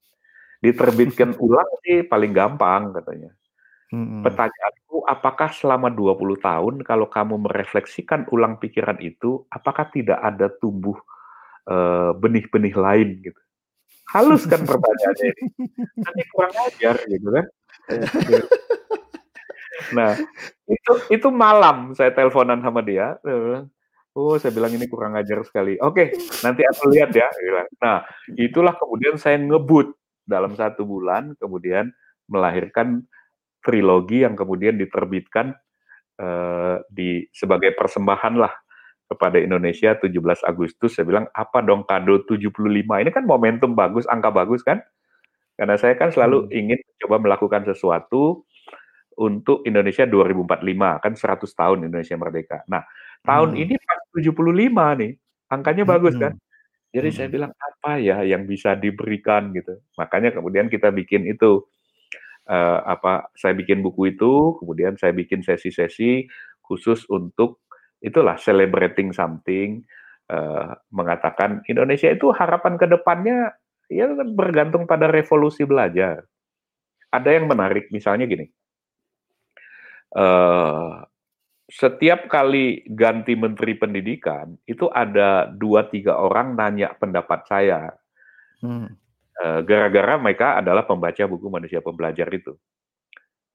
[SPEAKER 3] "Diterbitkan ulang sih paling gampang," katanya.
[SPEAKER 2] Mhm.
[SPEAKER 3] "Pertanyaanku, apakah selama 20 tahun kalau kamu merefleksikan ulang pikiran itu, apakah tidak ada tumbuh, eee, benih-benih lain?" Gitu. Halus kan pertanyaannya ini. Tapi kurang ajar gitu kan. Nah, itu itu malam saya teleponan sama dia, "Oh," saya bilang, "ini kurang ajar sekali." "Oke, nanti aku lihat ya,". Nah, itulah kemudian saya ngebut dalam 1 bulan, kemudian melahirkan trilogi yang kemudian diterbitkan, eee, di sebagai persembahanlah kepada Indonesia 17 Agustus. Saya bilang, "Apa dong kado 75?" Ini kan momentum bagus, angka bagus kan. Karena saya kan selalu
[SPEAKER 2] Mhm.
[SPEAKER 3] ingin coba melakukan sesuatu untuk Indonesia 2045, kan 100 tahun Indonesia merdeka. Nah, tahun
[SPEAKER 2] Mhm.
[SPEAKER 3] ini pas 75 nih, angkanya bagus kan.
[SPEAKER 2] Mhm.
[SPEAKER 3] Jadi saya
[SPEAKER 2] Mhm.
[SPEAKER 3] bilang, "Apa ya yang bisa diberikan?" Gitu. Makanya kemudian kita bikin itu, eee, apa, saya bikin buku itu, kemudian saya bikin sesi-sesi khusus untuk itulah celebrating something, eee, mengatakan Indonesia itu harapan ke depannya ya bergantung pada revolusi belajar. Ada yang menarik misalnya gini eee, setiap kali ganti menteri pendidikan, itu ada 2, 3 orang nanya pendapat saya.
[SPEAKER 2] Mhm.
[SPEAKER 3] Eee, gara-gara mereka adalah pembaca buku Manusia Pembelajar itu.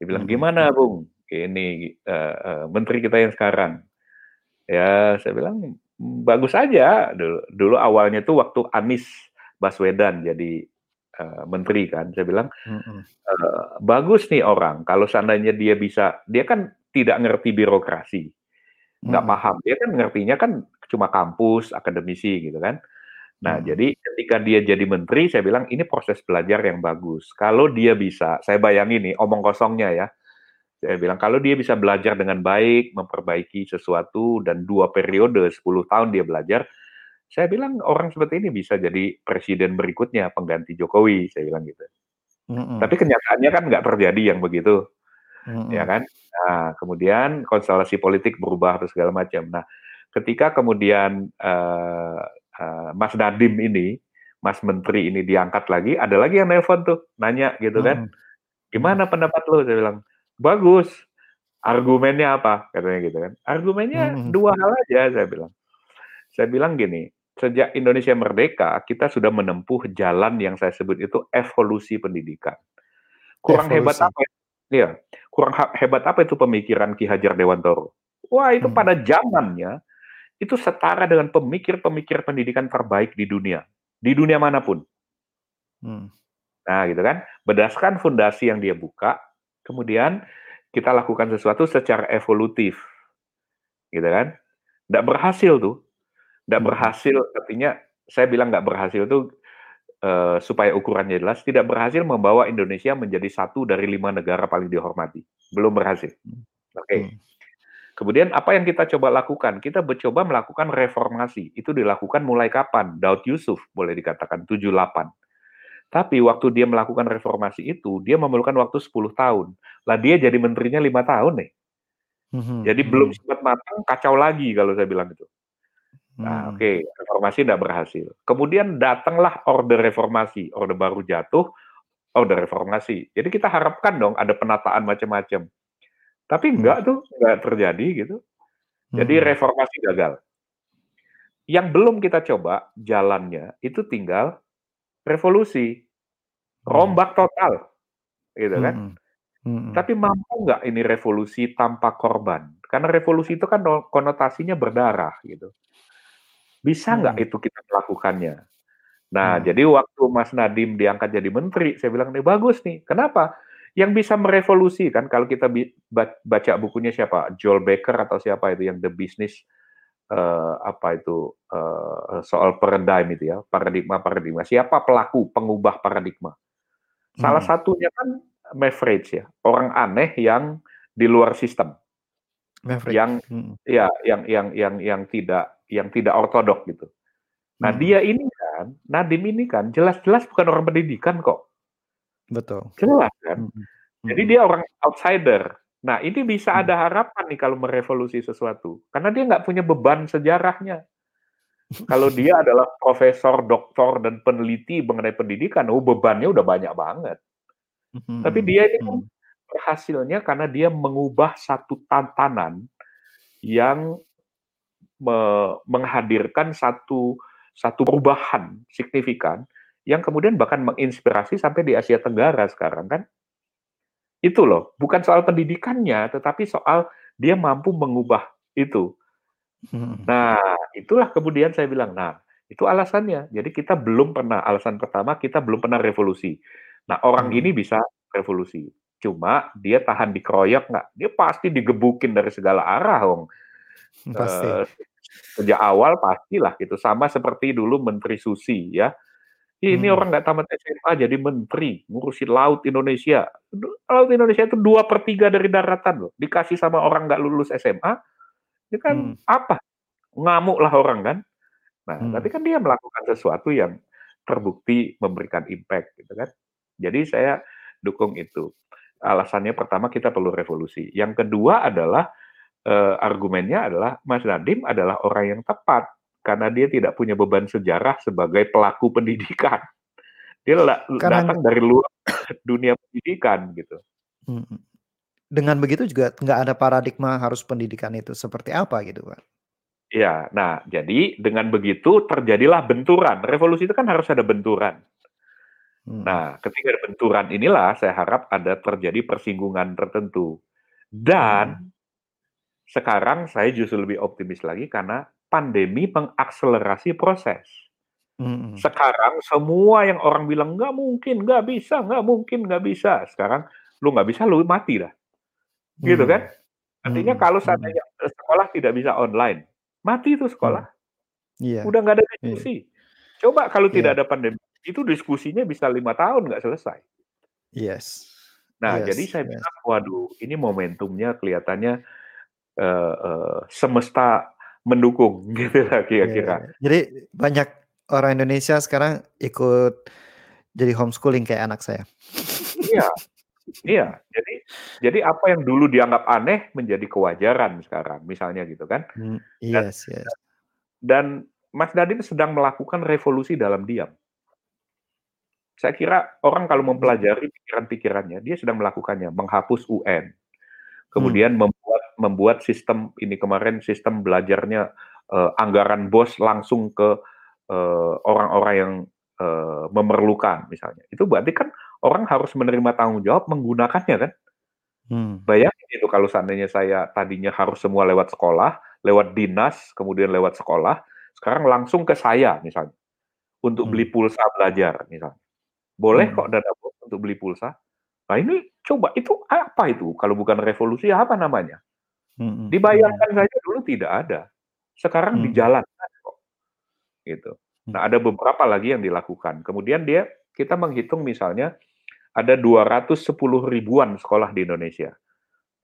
[SPEAKER 3] Dia bilang,
[SPEAKER 2] Mhm.
[SPEAKER 3] "Gimana Bung, ini, eee eee, menteri kita yang sekarang?" Ya saya bilang, "Bagus aja." Dulu dulu awalnya tuh waktu Anies Baswedan jadi, eee, menteri kan. Saya bilang,
[SPEAKER 2] Mhm.
[SPEAKER 3] eee, "Bagus nih orang, kalau seandainya dia bisa" dia kan tidak ngerti birokrasi. nggak
[SPEAKER 2] Hmm.
[SPEAKER 3] paham. Dia kan ngertinya kan cuma kampus, akademisi gitu kan. Nah,
[SPEAKER 2] Hmm.
[SPEAKER 3] jadi ketika dia jadi menteri, saya bilang ini proses belajar yang bagus. Kalau dia bisa, saya bayangin nih omong kosongnya ya. Saya bilang kalau dia bisa belajar dengan baik, memperbaiki sesuatu dan dua periode 10 tahun dia belajar, saya bilang orang seperti ini bisa jadi presiden berikutnya pengganti Jokowi, saya bilang gitu.
[SPEAKER 2] Hmm.
[SPEAKER 3] Tapi kenyataannya kan nggak terjadi yang begitu,
[SPEAKER 2] Hmm.
[SPEAKER 3] ya kan? Nah, kemudian konstelasi politik berubah atau segala macam. Nah, ketika kemudian eh, eh, Mas Nadiem ini, Mas Menteri ini diangkat lagi, ada lagi yang nelpon tuh, nanya gitu kan,
[SPEAKER 2] Hmm.
[SPEAKER 3] gimana pendapat lo? Saya bilang, bagus. Argumennya apa? Katanya gitu kan. Argumennya
[SPEAKER 2] Hmm.
[SPEAKER 3] dua hal aja, saya bilang. Saya bilang gini, sejak Indonesia merdeka, kita sudah menempuh jalan yang saya sebut itu evolusi pendidikan. Kurang hebat
[SPEAKER 2] Evolusi.
[SPEAKER 3] apa? Iya, kurang hebat apa itu pemikiran Ki Hajar Dewantoro? Wah, itu
[SPEAKER 2] Hmm.
[SPEAKER 3] pada zamannya itu setara dengan pemikir-pemikir pendidikan terbaik di dunia, di dunia mana pun.
[SPEAKER 2] Hmm.
[SPEAKER 3] Nah, gitu kan. Berdasarkan fondasi yang dia buka, kemudian kita lakukan sesuatu secara evolutif. Gitu kan. Nggak berhasil tuh.
[SPEAKER 2] Hmm.
[SPEAKER 3] berhasil, artinya saya bilang nggak berhasil tuh eh, supaya ukurannya jelas, tidak berhasil membawa Indonesia menjadi satu dari lima negara paling dihormati. Belum berhasil. Oke.
[SPEAKER 2] Hmm.
[SPEAKER 3] Kemudian apa yang kita coba lakukan? Kita mencoba melakukan reformasi. Itu dilakukan mulai kapan? Daud Yusuf boleh dikatakan 78. Tapi waktu dia melakukan reformasi itu, dia memerlukan waktu 10 tahun. Lah dia jadi menterinya lima tahun nih.
[SPEAKER 2] Hmm.
[SPEAKER 3] Jadi belum sempat matang, kacau lagi kalau saya bilang itu. Nah,
[SPEAKER 2] Hmm.
[SPEAKER 3] oke, reformasi tidak berhasil. Kemudian datanglah orde reformasi, orde baru jatuh, orde reformasi. Jadi kita harapkan dong ada penataan macam-macam. Tapi
[SPEAKER 2] Hmm.
[SPEAKER 3] enggak tuh, enggak terjadi gitu. Jadi
[SPEAKER 2] Hmm.
[SPEAKER 3] reformasi gagal. Yang belum kita coba jalannya itu tinggal revolusi,
[SPEAKER 2] Hmm.
[SPEAKER 3] rombak total, gitu kan?
[SPEAKER 2] Hmm. Hmm.
[SPEAKER 3] Tapi mampu nggak ini revolusi tanpa korban? Karena revolusi itu kan no- konotasinya berdarah gitu. Bisa nggak
[SPEAKER 2] Hmm.
[SPEAKER 3] itu kita melakukannya? Nah,
[SPEAKER 2] Hmm.
[SPEAKER 3] jadi waktu Mas Nadiem diangkat jadi menteri, saya bilang nih bagus nih. Kenapa? Yang bisa merevolusi kan kalau kita baca bukunya siapa? Joel Baker atau siapa itu yang The Business eh, apa itu eh, soal paradigm itu ya, paradigma paradigma. Siapa pelaku pengubah paradigma? Salah
[SPEAKER 2] Hmm.
[SPEAKER 3] satunya kan Maverick ya, orang aneh yang di luar sistem,
[SPEAKER 2] Maverick.
[SPEAKER 3] yang
[SPEAKER 2] Hmm.
[SPEAKER 3] ya yang yang yang yang tidak yang tidak ortodok gitu. Nah,
[SPEAKER 2] Hmm.
[SPEAKER 3] dia ini kan, Nadiem ini kan jelas-jelas bukan orang pendidikan kok.
[SPEAKER 2] Betul.
[SPEAKER 3] Jelas kan?
[SPEAKER 2] Hmm.
[SPEAKER 3] Jadi
[SPEAKER 2] Hmm.
[SPEAKER 3] dia orang outsider. Nah, ini bisa
[SPEAKER 2] Hmm.
[SPEAKER 3] ada harapan nih kalau merevolusi sesuatu. Karena dia nggak punya beban sejarahnya. Kalau dia adalah profesor, doktor, dan peneliti mengenai pendidikan, oh bebannya udah banyak banget.
[SPEAKER 2] Hmm.
[SPEAKER 3] Tapi dia ini kan
[SPEAKER 2] Hmm.
[SPEAKER 3] berhasilnya karena dia mengubah satu tantangan yang menghadirkan satu satu perubahan signifikan yang kemudian bahkan menginspirasi sampai di Asia Tenggara sekarang kan. Itu loh, bukan soal pendidikannya, tetapi soal dia mampu mengubah itu.
[SPEAKER 2] Hmm.
[SPEAKER 3] Nah, itulah kemudian saya bilang, nah, itu alasannya. Jadi kita belum pernah, alasan pertama kita belum pernah revolusi. Nah, orang
[SPEAKER 2] Hmm.
[SPEAKER 3] ini bisa revolusi. Cuma dia tahan dikeroyok nggak? Dia pasti digebukin dari segala arah, Hong.
[SPEAKER 2] Pasti.
[SPEAKER 3] Eh, sejak awal pastilah gitu. Sama seperti dulu Menteri Susi ya. Ini
[SPEAKER 2] Hmm.
[SPEAKER 3] orang nggak tamat SMA jadi menteri, ngurusin laut Indonesia. Laut Indonesia itu dua per tiga dari daratan loh. Dikasih sama orang nggak lulus SMA, itu kan
[SPEAKER 2] Hmm.
[SPEAKER 3] apa? Ngamuk lah orang kan. Nah,
[SPEAKER 2] Hmm.
[SPEAKER 3] tapi kan dia melakukan sesuatu yang terbukti memberikan impact gitu kan. Jadi saya dukung itu. Alasannya pertama kita perlu revolusi. Yang kedua adalah eh, argumennya adalah Mas Nadiem adalah orang yang tepat karena dia tidak punya beban sejarah sebagai pelaku pendidikan. Dia la-
[SPEAKER 2] Karena-
[SPEAKER 3] datang dari luar dunia pendidikan gitu.
[SPEAKER 2] Hmm. Dengan begitu juga nggak ada paradigma harus pendidikan itu seperti apa gitu Pak.
[SPEAKER 3] Ya, nah jadi dengan begitu terjadilah benturan. Revolusi itu kan harus ada benturan.
[SPEAKER 2] Hmm.
[SPEAKER 3] Nah, ketika ada benturan inilah saya harap ada terjadi persinggungan tertentu. Dan sekarang saya justru lebih optimis lagi karena pandemi mengakselerasi proses.
[SPEAKER 2] Hmm.
[SPEAKER 3] Sekarang semua yang orang bilang nggak mungkin, nggak bisa, nggak mungkin, nggak bisa. Sekarang lu nggak bisa, lu mati dah. Gitu
[SPEAKER 2] Hmm.
[SPEAKER 3] kan? Artinya
[SPEAKER 2] Mhm,
[SPEAKER 3] kalau
[SPEAKER 2] mhm.
[SPEAKER 3] seandainya e sekolah tidak bisa online, mati itu
[SPEAKER 2] Hmm.
[SPEAKER 3] sekolah.
[SPEAKER 2] Iya.
[SPEAKER 3] Udah nggak ada
[SPEAKER 2] Iya.
[SPEAKER 3] diskusi. Coba kalau
[SPEAKER 2] Iya.
[SPEAKER 3] tidak ada pandemi, itu diskusinya bisa 5 tahun nggak selesai.
[SPEAKER 2] Yes.
[SPEAKER 3] Nah, jadi
[SPEAKER 2] Yes
[SPEAKER 3] saya
[SPEAKER 2] yes.
[SPEAKER 3] bilang, "Waduh, ini momentumnya kelihatannya, eee, semesta mendukung," gitulah
[SPEAKER 2] Iya
[SPEAKER 3] kira-kira.
[SPEAKER 2] iya. Jadi banyak orang Indonesia sekarang ikut jadi homeschooling kayak anak saya.
[SPEAKER 3] Iya. Iya. Jadi jadi apa yang dulu dianggap aneh menjadi kewajaran sekarang, misalnya gitu kan.
[SPEAKER 2] Mmm,
[SPEAKER 3] Dan
[SPEAKER 2] yes yes.
[SPEAKER 3] dan Mas Nadiem sedang melakukan revolusi dalam diam. Saya kira orang kalau mempelajari pikiran-pikirannya, dia sedang melakukannya, menghapus UN.
[SPEAKER 2] Hmm.
[SPEAKER 3] Kemudian membuat membuat sistem ini kemarin sistem belajarnya, eee, anggaran BOS langsung ke, eee, orang-orang yang, eee, memerlukan misalnya. Itu berarti kan orang harus menerima tanggung jawab menggunakannya kan.
[SPEAKER 2] Hmm.
[SPEAKER 3] Bayangin itu kalau seandainya saya tadinya harus semua lewat sekolah, lewat dinas, kemudian lewat sekolah, sekarang langsung ke saya misalnya, untuk beli
[SPEAKER 2] Hmm.
[SPEAKER 3] pulsa belajar misalnya. Boleh kok
[SPEAKER 2] Mhm.
[SPEAKER 3] dana BOS untuk beli pulsa. Nah ini coba, itu apa itu kalau bukan revolusi apa namanya?
[SPEAKER 2] Mhm
[SPEAKER 3] Dibayangkan saja dulu tidak ada. Sekarang
[SPEAKER 2] Mhm.
[SPEAKER 3] dijalankan kok. Gitu.
[SPEAKER 2] Mmm.
[SPEAKER 3] Nah ada beberapa lagi yang dilakukan. Kemudian dia kita menghitung misalnya ada 210 ribuan sekolah di Indonesia.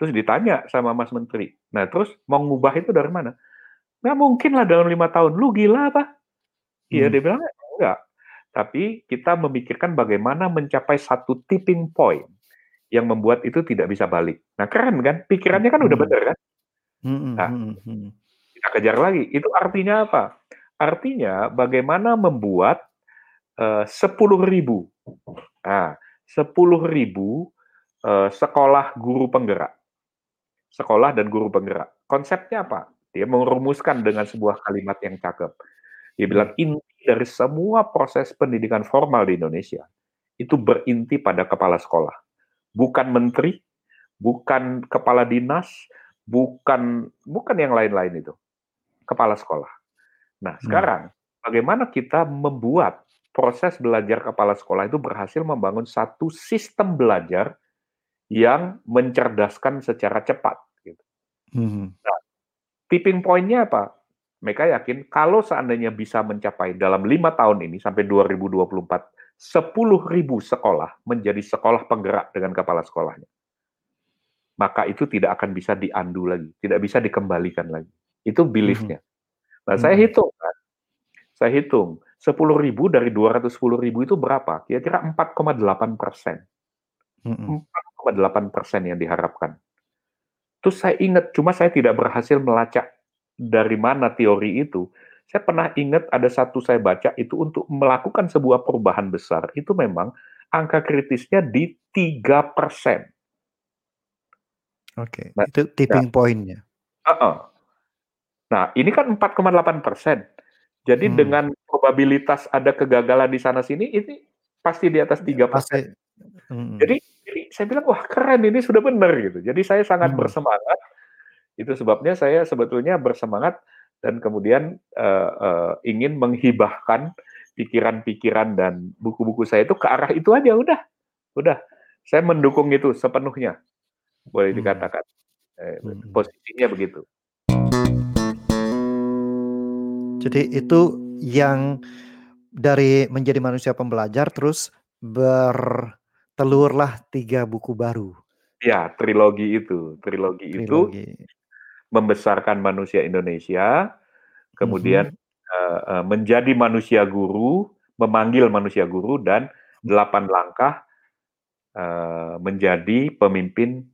[SPEAKER 3] Terus ditanya sama Mas Menteri, "Nah terus mau ngubah itu dari mana?" "Nggak mungkin lah dalam 5 tahun." "Lu gila apa?" Iya,
[SPEAKER 2] Hmm.
[SPEAKER 3] dia bilang, "Enggak. Tapi kita memikirkan bagaimana mencapai satu tipping point yang membuat itu tidak bisa balik." Nah keren kan? Pikirannya kan udah
[SPEAKER 2] Mhm.
[SPEAKER 3] bener kan?
[SPEAKER 2] Mhm
[SPEAKER 3] Nah,
[SPEAKER 2] mhm mhm.
[SPEAKER 3] kita kejar lagi. Itu artinya apa? Artinya bagaimana membuat, eee, 10.000 nah, 10.000, eee, sekolah guru penggerak. Sekolah dan guru penggerak. Konsepnya apa? Dia merumuskan dengan sebuah kalimat yang cakep. Dia
[SPEAKER 2] Hmm.
[SPEAKER 3] bilang, "Inti dari semua proses pendidikan formal di Indonesia, itu berinti pada kepala sekolah. Bukan menteri, bukan kepala dinas, bukan bukan yang lain-lain itu. Kepala sekolah." Nah,
[SPEAKER 2] Hmm.
[SPEAKER 3] sekarang bagaimana kita membuat proses belajar kepala sekolah itu berhasil membangun satu sistem belajar yang mencerdaskan secara cepat, gitu.
[SPEAKER 2] Mhm.
[SPEAKER 3] Nah, tipping point-nya apa? Mereka yakin kalau seandainya bisa mencapai dalam 5 tahun ini sampai 2024, 10.000 sekolah menjadi sekolah penggerak dengan kepala sekolahnya. Maka itu tidak akan bisa di-undo lagi, tidak bisa dikembalikan lagi. Itu
[SPEAKER 2] Mhm.
[SPEAKER 3] belief-nya. Nah, saya
[SPEAKER 2] Mhm.
[SPEAKER 3] hitung kan, saya hitung 10.000 dari 210.000 itu berapa? Kira-kira 4,8%.
[SPEAKER 2] Mhm.
[SPEAKER 3] 4,8% yang diharapkan. Terus saya ingat, cuma saya tidak berhasil melacak dari mana teori itu. Saya pernah ingat ada satu saya baca itu untuk melakukan sebuah perubahan besar, itu memang angka kritisnya di 3%.
[SPEAKER 2] Oke,
[SPEAKER 3] Nah
[SPEAKER 2] itu tipping point-nya?
[SPEAKER 3] Heeh. Nah, ini kan 4,8%. Jadi
[SPEAKER 2] Hmm.
[SPEAKER 3] dengan probabilitas ada kegagalan di sana sini, ini pasti di atas
[SPEAKER 2] Ya,
[SPEAKER 3] 3%.
[SPEAKER 2] pasti mhm.
[SPEAKER 3] Jadi jadi saya bilang, "Wah keren ini sudah benar," gitu. Jadi saya sangat
[SPEAKER 2] Mhm.
[SPEAKER 3] bersemangat, itu sebabnya saya sebetulnya bersemangat dan kemudian, eee eee, ingin menghibahkan pikiran-pikiran dan buku-buku saya itu ke arah itu aja, udah udah. Saya mendukung itu sepenuhnya, boleh
[SPEAKER 2] Hmm.
[SPEAKER 3] dikatakan.
[SPEAKER 2] Mhm.
[SPEAKER 3] posisinya begitu.
[SPEAKER 2] Jadi itu yang dari menjadi manusia pembelajar terus bertelurlah 3 buku baru.
[SPEAKER 3] Ya, trilogi itu. Trilogi itu
[SPEAKER 2] Trilogi.
[SPEAKER 3] membesarkan manusia Indonesia, kemudian, eee, menjadi manusia guru, memanggil manusia guru, dan 8 langkah, menjadi pemimpin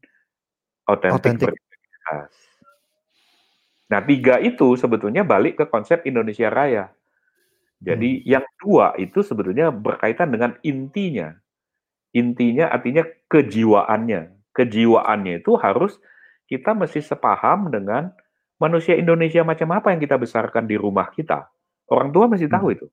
[SPEAKER 3] otentik. Nah, 3 itu sebetulnya balik ke konsep Indonesia Raya. Jadi
[SPEAKER 2] Hmm.
[SPEAKER 3] yang 2 itu sebetulnya berkaitan dengan intinya. Intinya artinya kejiwaannya. Kejiwaannya itu harus kita mesti sepaham dengan manusia Indonesia macam apa yang kita besarkan di rumah kita. Orang tua mesti tahu
[SPEAKER 2] Mhm.
[SPEAKER 3] itu.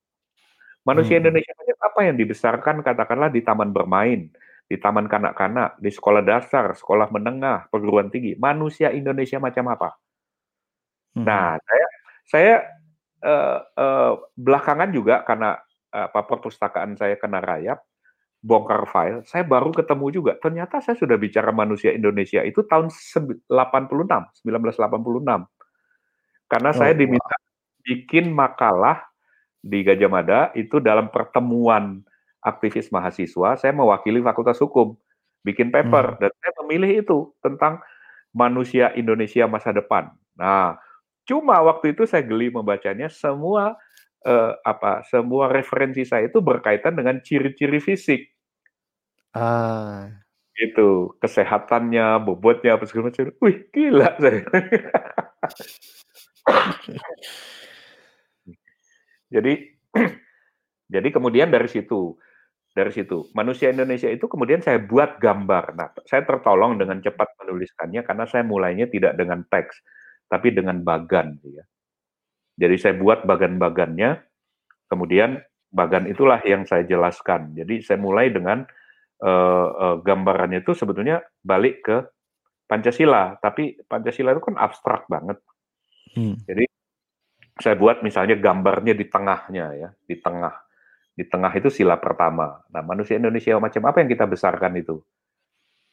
[SPEAKER 3] Manusia
[SPEAKER 2] Mhm.
[SPEAKER 3] Indonesia macam apa yang dibesarkan katakanlah di taman bermain, di taman kanak-kanak, di sekolah dasar, sekolah menengah, perguruan tinggi. Manusia Indonesia macam apa? Nah,
[SPEAKER 2] Mhm.
[SPEAKER 3] saya saya, eee eee, belakangan juga karena, apa, perpustakaan saya kena rayap, bongkar file, saya baru ketemu juga. Ternyata saya sudah bicara manusia Indonesia itu tahun 86, 1986. Karena oh, saya diminta wow. bikin makalah di Gajah Mada itu dalam pertemuan aktivis mahasiswa, saya mewakili Fakultas Hukum, bikin paper, hmm. dan saya memilih itu tentang manusia Indonesia masa depan. Nah, cuma waktu itu saya geli membacanya, semua eh, apa semua referensi saya itu berkaitan dengan ciri-ciri fisik. Ah. Itu kesehatannya, bobotnya apa segala macam. Wih, gila saya. jadi jadi kemudian dari situ dari situ manusia Indonesia itu kemudian saya buat gambar. Nah, saya tertolong dengan cepat menuliskannya karena saya mulainya tidak dengan teks tapi dengan bagan ya. Jadi saya buat bagan-bagannya kemudian bagan itulah yang saya jelaskan. Jadi saya mulai dengan uh, uh, gambarannya itu sebetulnya balik ke Pancasila, tapi Pancasila itu kan abstrak banget. Hmm. Jadi saya buat misalnya gambarnya di tengahnya ya, di tengah. Di tengah itu sila pertama. Nah, manusia Indonesia macam apa yang kita besarkan itu?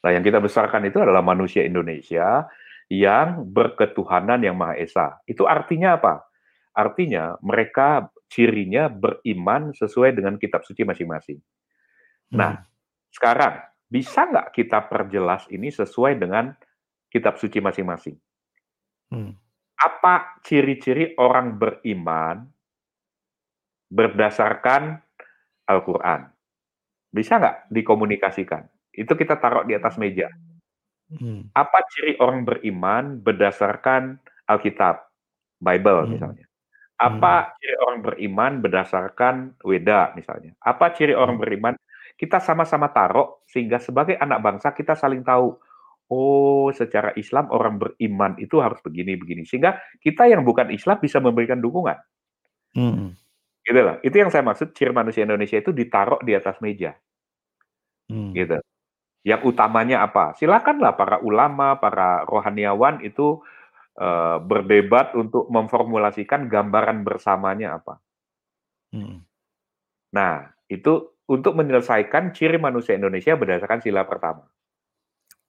[SPEAKER 3] Nah, yang kita besarkan itu adalah manusia Indonesia yang berketuhanan yang Maha Esa. Itu artinya apa? Artinya mereka cirinya beriman sesuai dengan kitab suci masing-masing. Nah, hmm. sekarang bisa nggak kita perjelas ini sesuai dengan kitab suci masing-masing? Hmm apa ciri-ciri orang beriman berdasarkan Al-Quran? Bisa nggak dikomunikasikan? Itu kita taruh di atas meja. Hmm. Apa ciri orang beriman berdasarkan Alkitab, Bible hmm. misalnya? Apa hmm. ciri orang beriman berdasarkan Weda misalnya? Apa ciri orang beriman? Kita sama-sama taruh sehingga sebagai anak bangsa kita saling tahu oh secara Islam orang beriman itu harus begini begini sehingga kita yang bukan Islam bisa memberikan dukungan. Hmm. Gitu lah. Itu yang saya maksud ciri manusia Indonesia itu ditaruh di atas meja. Hmm. Gitu. Yang utamanya apa? Silakanlah para ulama, para rohaniawan itu uh, berdebat untuk memformulasikan gambaran bersamanya apa. Hmm. Nah, itu untuk menyelesaikan ciri manusia Indonesia berdasarkan sila pertama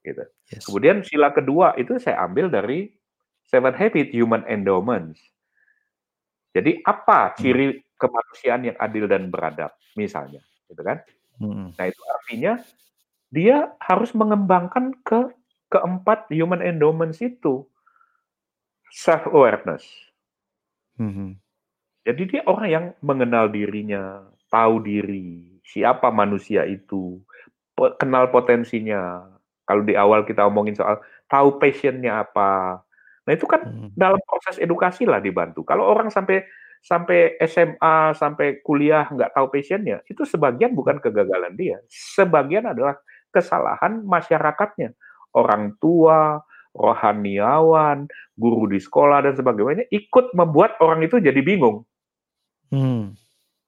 [SPEAKER 3] gitu. Yes. Kemudian sila kedua itu saya ambil dari Seven Habits Human Endowments. Jadi apa hmm. ciri hmm. Kemanusiaan yang adil dan beradab misalnya, gitu kan? Hmm. Nah itu artinya dia harus mengembangkan ke keempat human endowments itu self awareness. Hmm. Jadi dia orang yang mengenal dirinya, tahu diri, siapa manusia itu, kenal potensinya, kalau di awal kita omongin soal tahu passionnya apa. Nah itu kan hmm. dalam proses edukasi lah dibantu. Kalau orang sampai sampai SMA sampai kuliah nggak tahu passionnya, itu sebagian bukan kegagalan dia, sebagian adalah kesalahan masyarakatnya, orang tua, rohaniawan, guru di sekolah dan sebagainya ikut membuat orang itu jadi bingung. Hmm.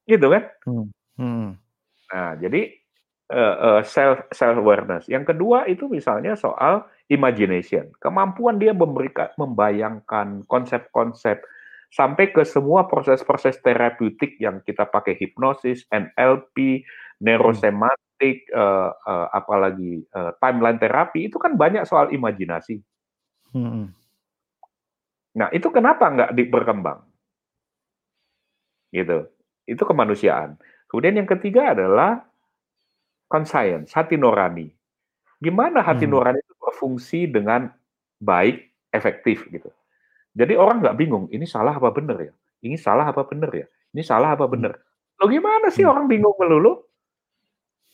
[SPEAKER 3] Gitu kan? Hmm. Hmm. Nah, jadi uh, self self awareness. Yang kedua itu misalnya soal imagination, kemampuan dia memberikan membayangkan konsep-konsep sampai ke semua proses-proses terapeutik yang kita pakai hipnosis, NLP, neurosematik, uh, uh, apalagi uh, timeline terapi itu kan banyak soal imajinasi. Hmm. Nah itu kenapa nggak berkembang? Gitu. Itu kemanusiaan. Kemudian yang ketiga adalah conscience, hati nurani. Gimana hati hmm. nurani itu berfungsi dengan baik, efektif gitu. Jadi orang nggak bingung, ini salah apa benar ya? Ini salah apa benar ya? Ini salah apa benar? Lo gimana sih hmm. orang bingung melulu?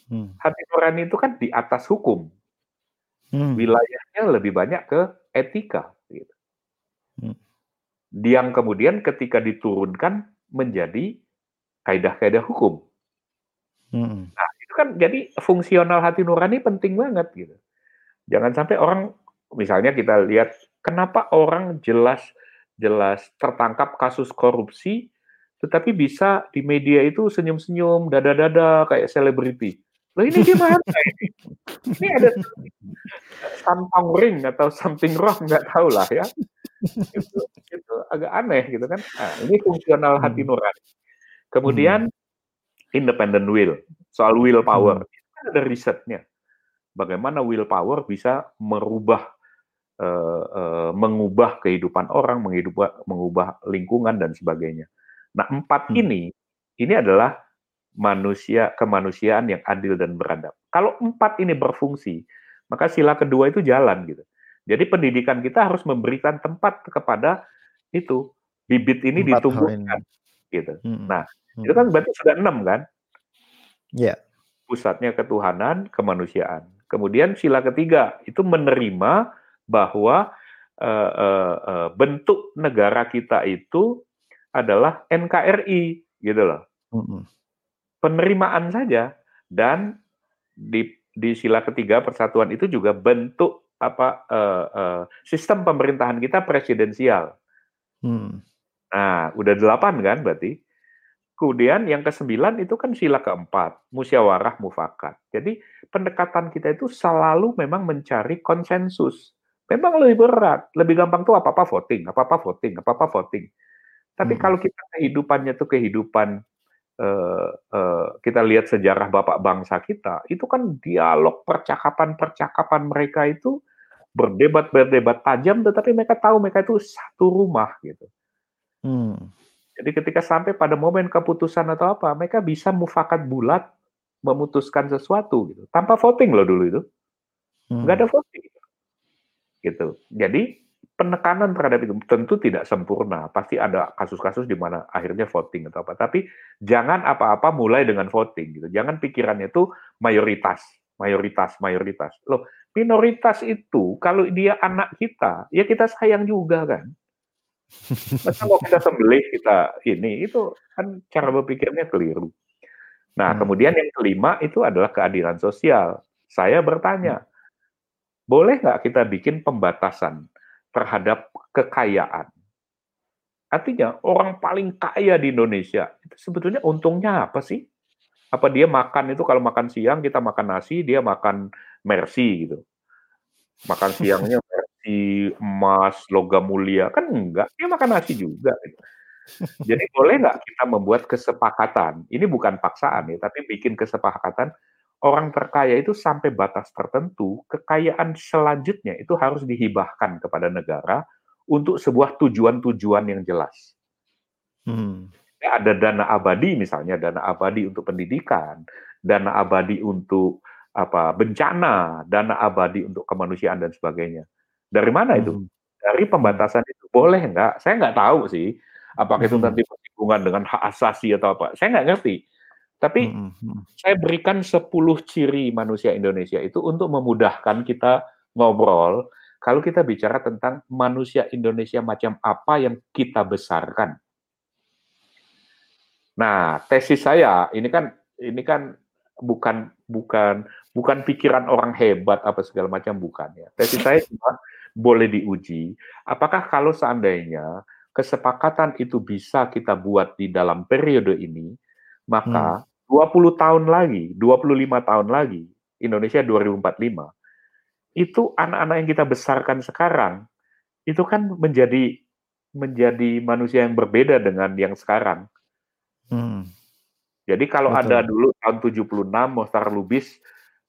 [SPEAKER 3] Hmm. Hati nurani itu kan di atas hukum. Hmm. Wilayahnya lebih banyak ke etika. Gitu. Hmm. Yang kemudian ketika diturunkan menjadi kaidah-kaidah hukum. Hmm. Nah, kan jadi fungsional hati nurani penting banget gitu. Jangan sampai orang misalnya kita lihat kenapa orang jelas jelas tertangkap kasus korupsi tetapi bisa di media itu senyum-senyum, dada-dada kayak selebriti. Loh ini gimana ini? Ini ada something ring atau something wrong nggak tahu lah ya. Itu, itu agak aneh gitu kan. Nah, ini fungsional hati hmm. nurani. Kemudian hmm independent will, soal willpower. Hmm. ada risetnya. Bagaimana willpower bisa merubah uh, uh, mengubah kehidupan orang, mengubah mengubah lingkungan dan sebagainya. Nah, empat hmm. ini ini adalah manusia kemanusiaan yang adil dan beradab. Kalau empat ini berfungsi, maka sila kedua itu jalan gitu. Jadi pendidikan kita harus memberikan tempat kepada itu bibit ini empat ditumbuhkan gitu. Hmm. Nah, hmm. itu kan berarti sudah enam kan?
[SPEAKER 2] Ya. Yeah.
[SPEAKER 3] Pusatnya ketuhanan, kemanusiaan. Kemudian sila ketiga itu menerima bahwa uh, uh, uh, bentuk negara kita itu adalah NKRI gitu loh. Mm-hmm. Penerimaan saja dan di di sila ketiga persatuan itu juga bentuk apa uh, uh, sistem pemerintahan kita presidensial. Hmm. Nah, udah delapan kan berarti. Kemudian yang kesembilan itu kan sila keempat, musyawarah mufakat. Jadi pendekatan kita itu selalu memang mencari konsensus. Memang lebih berat, lebih gampang tuh apa-apa voting, apa-apa voting, apa-apa voting. Tapi hmm. kalau kita kehidupannya tuh kehidupan uh, uh, kita lihat sejarah bapak bangsa kita, itu kan dialog percakapan-percakapan mereka itu berdebat-berdebat tajam, tetapi mereka tahu mereka itu satu rumah gitu. Hmm. Jadi ketika sampai pada momen keputusan atau apa, mereka bisa mufakat bulat memutuskan sesuatu gitu, tanpa voting loh dulu itu, hmm. nggak ada voting. Gitu. Jadi penekanan terhadap itu tentu tidak sempurna. Pasti ada kasus-kasus di mana akhirnya voting atau apa. Tapi jangan apa-apa mulai dengan voting gitu. Jangan pikirannya itu mayoritas, mayoritas, mayoritas. Loh, minoritas itu kalau dia anak kita, ya kita sayang juga kan. Masa mau kita sembelih kita ini itu kan cara berpikirnya keliru. Nah, hmm. kemudian yang kelima itu adalah keadilan sosial. Saya bertanya, hmm. Boleh nggak kita bikin pembatasan? terhadap kekayaan. Artinya orang paling kaya di Indonesia itu sebetulnya untungnya apa sih? Apa dia makan itu kalau makan siang kita makan nasi, dia makan mercy gitu. Makan siangnya mercy, emas, logam mulia kan enggak, dia makan nasi juga. Gitu. Jadi boleh nggak kita membuat kesepakatan? Ini bukan paksaan ya, tapi bikin kesepakatan orang terkaya itu sampai batas tertentu, kekayaan selanjutnya itu harus dihibahkan kepada negara untuk sebuah tujuan-tujuan yang jelas. Hmm. Ya, ada dana abadi misalnya, dana abadi untuk pendidikan, dana abadi untuk apa bencana, dana abadi untuk kemanusiaan dan sebagainya. Dari mana itu? Hmm. Dari pembatasan itu boleh nggak? Saya nggak tahu sih. Apakah itu hmm. nanti bersinggungan dengan hak asasi atau apa? Saya nggak ngerti. Tapi mm -hmm. saya berikan 10 ciri manusia Indonesia itu untuk memudahkan kita ngobrol kalau kita bicara tentang manusia Indonesia macam apa yang kita besarkan. Nah, tesis saya ini kan ini kan bukan bukan bukan pikiran orang hebat apa segala macam bukan ya. Tesis saya cuma boleh diuji apakah kalau seandainya kesepakatan itu bisa kita buat di dalam periode ini, maka hmm 20 tahun lagi, 25 tahun lagi, Indonesia 2045, itu anak-anak yang kita besarkan sekarang, itu kan menjadi menjadi manusia yang berbeda dengan yang sekarang. Hmm. Jadi kalau Betul. ada dulu tahun 76 Mohtar Lubis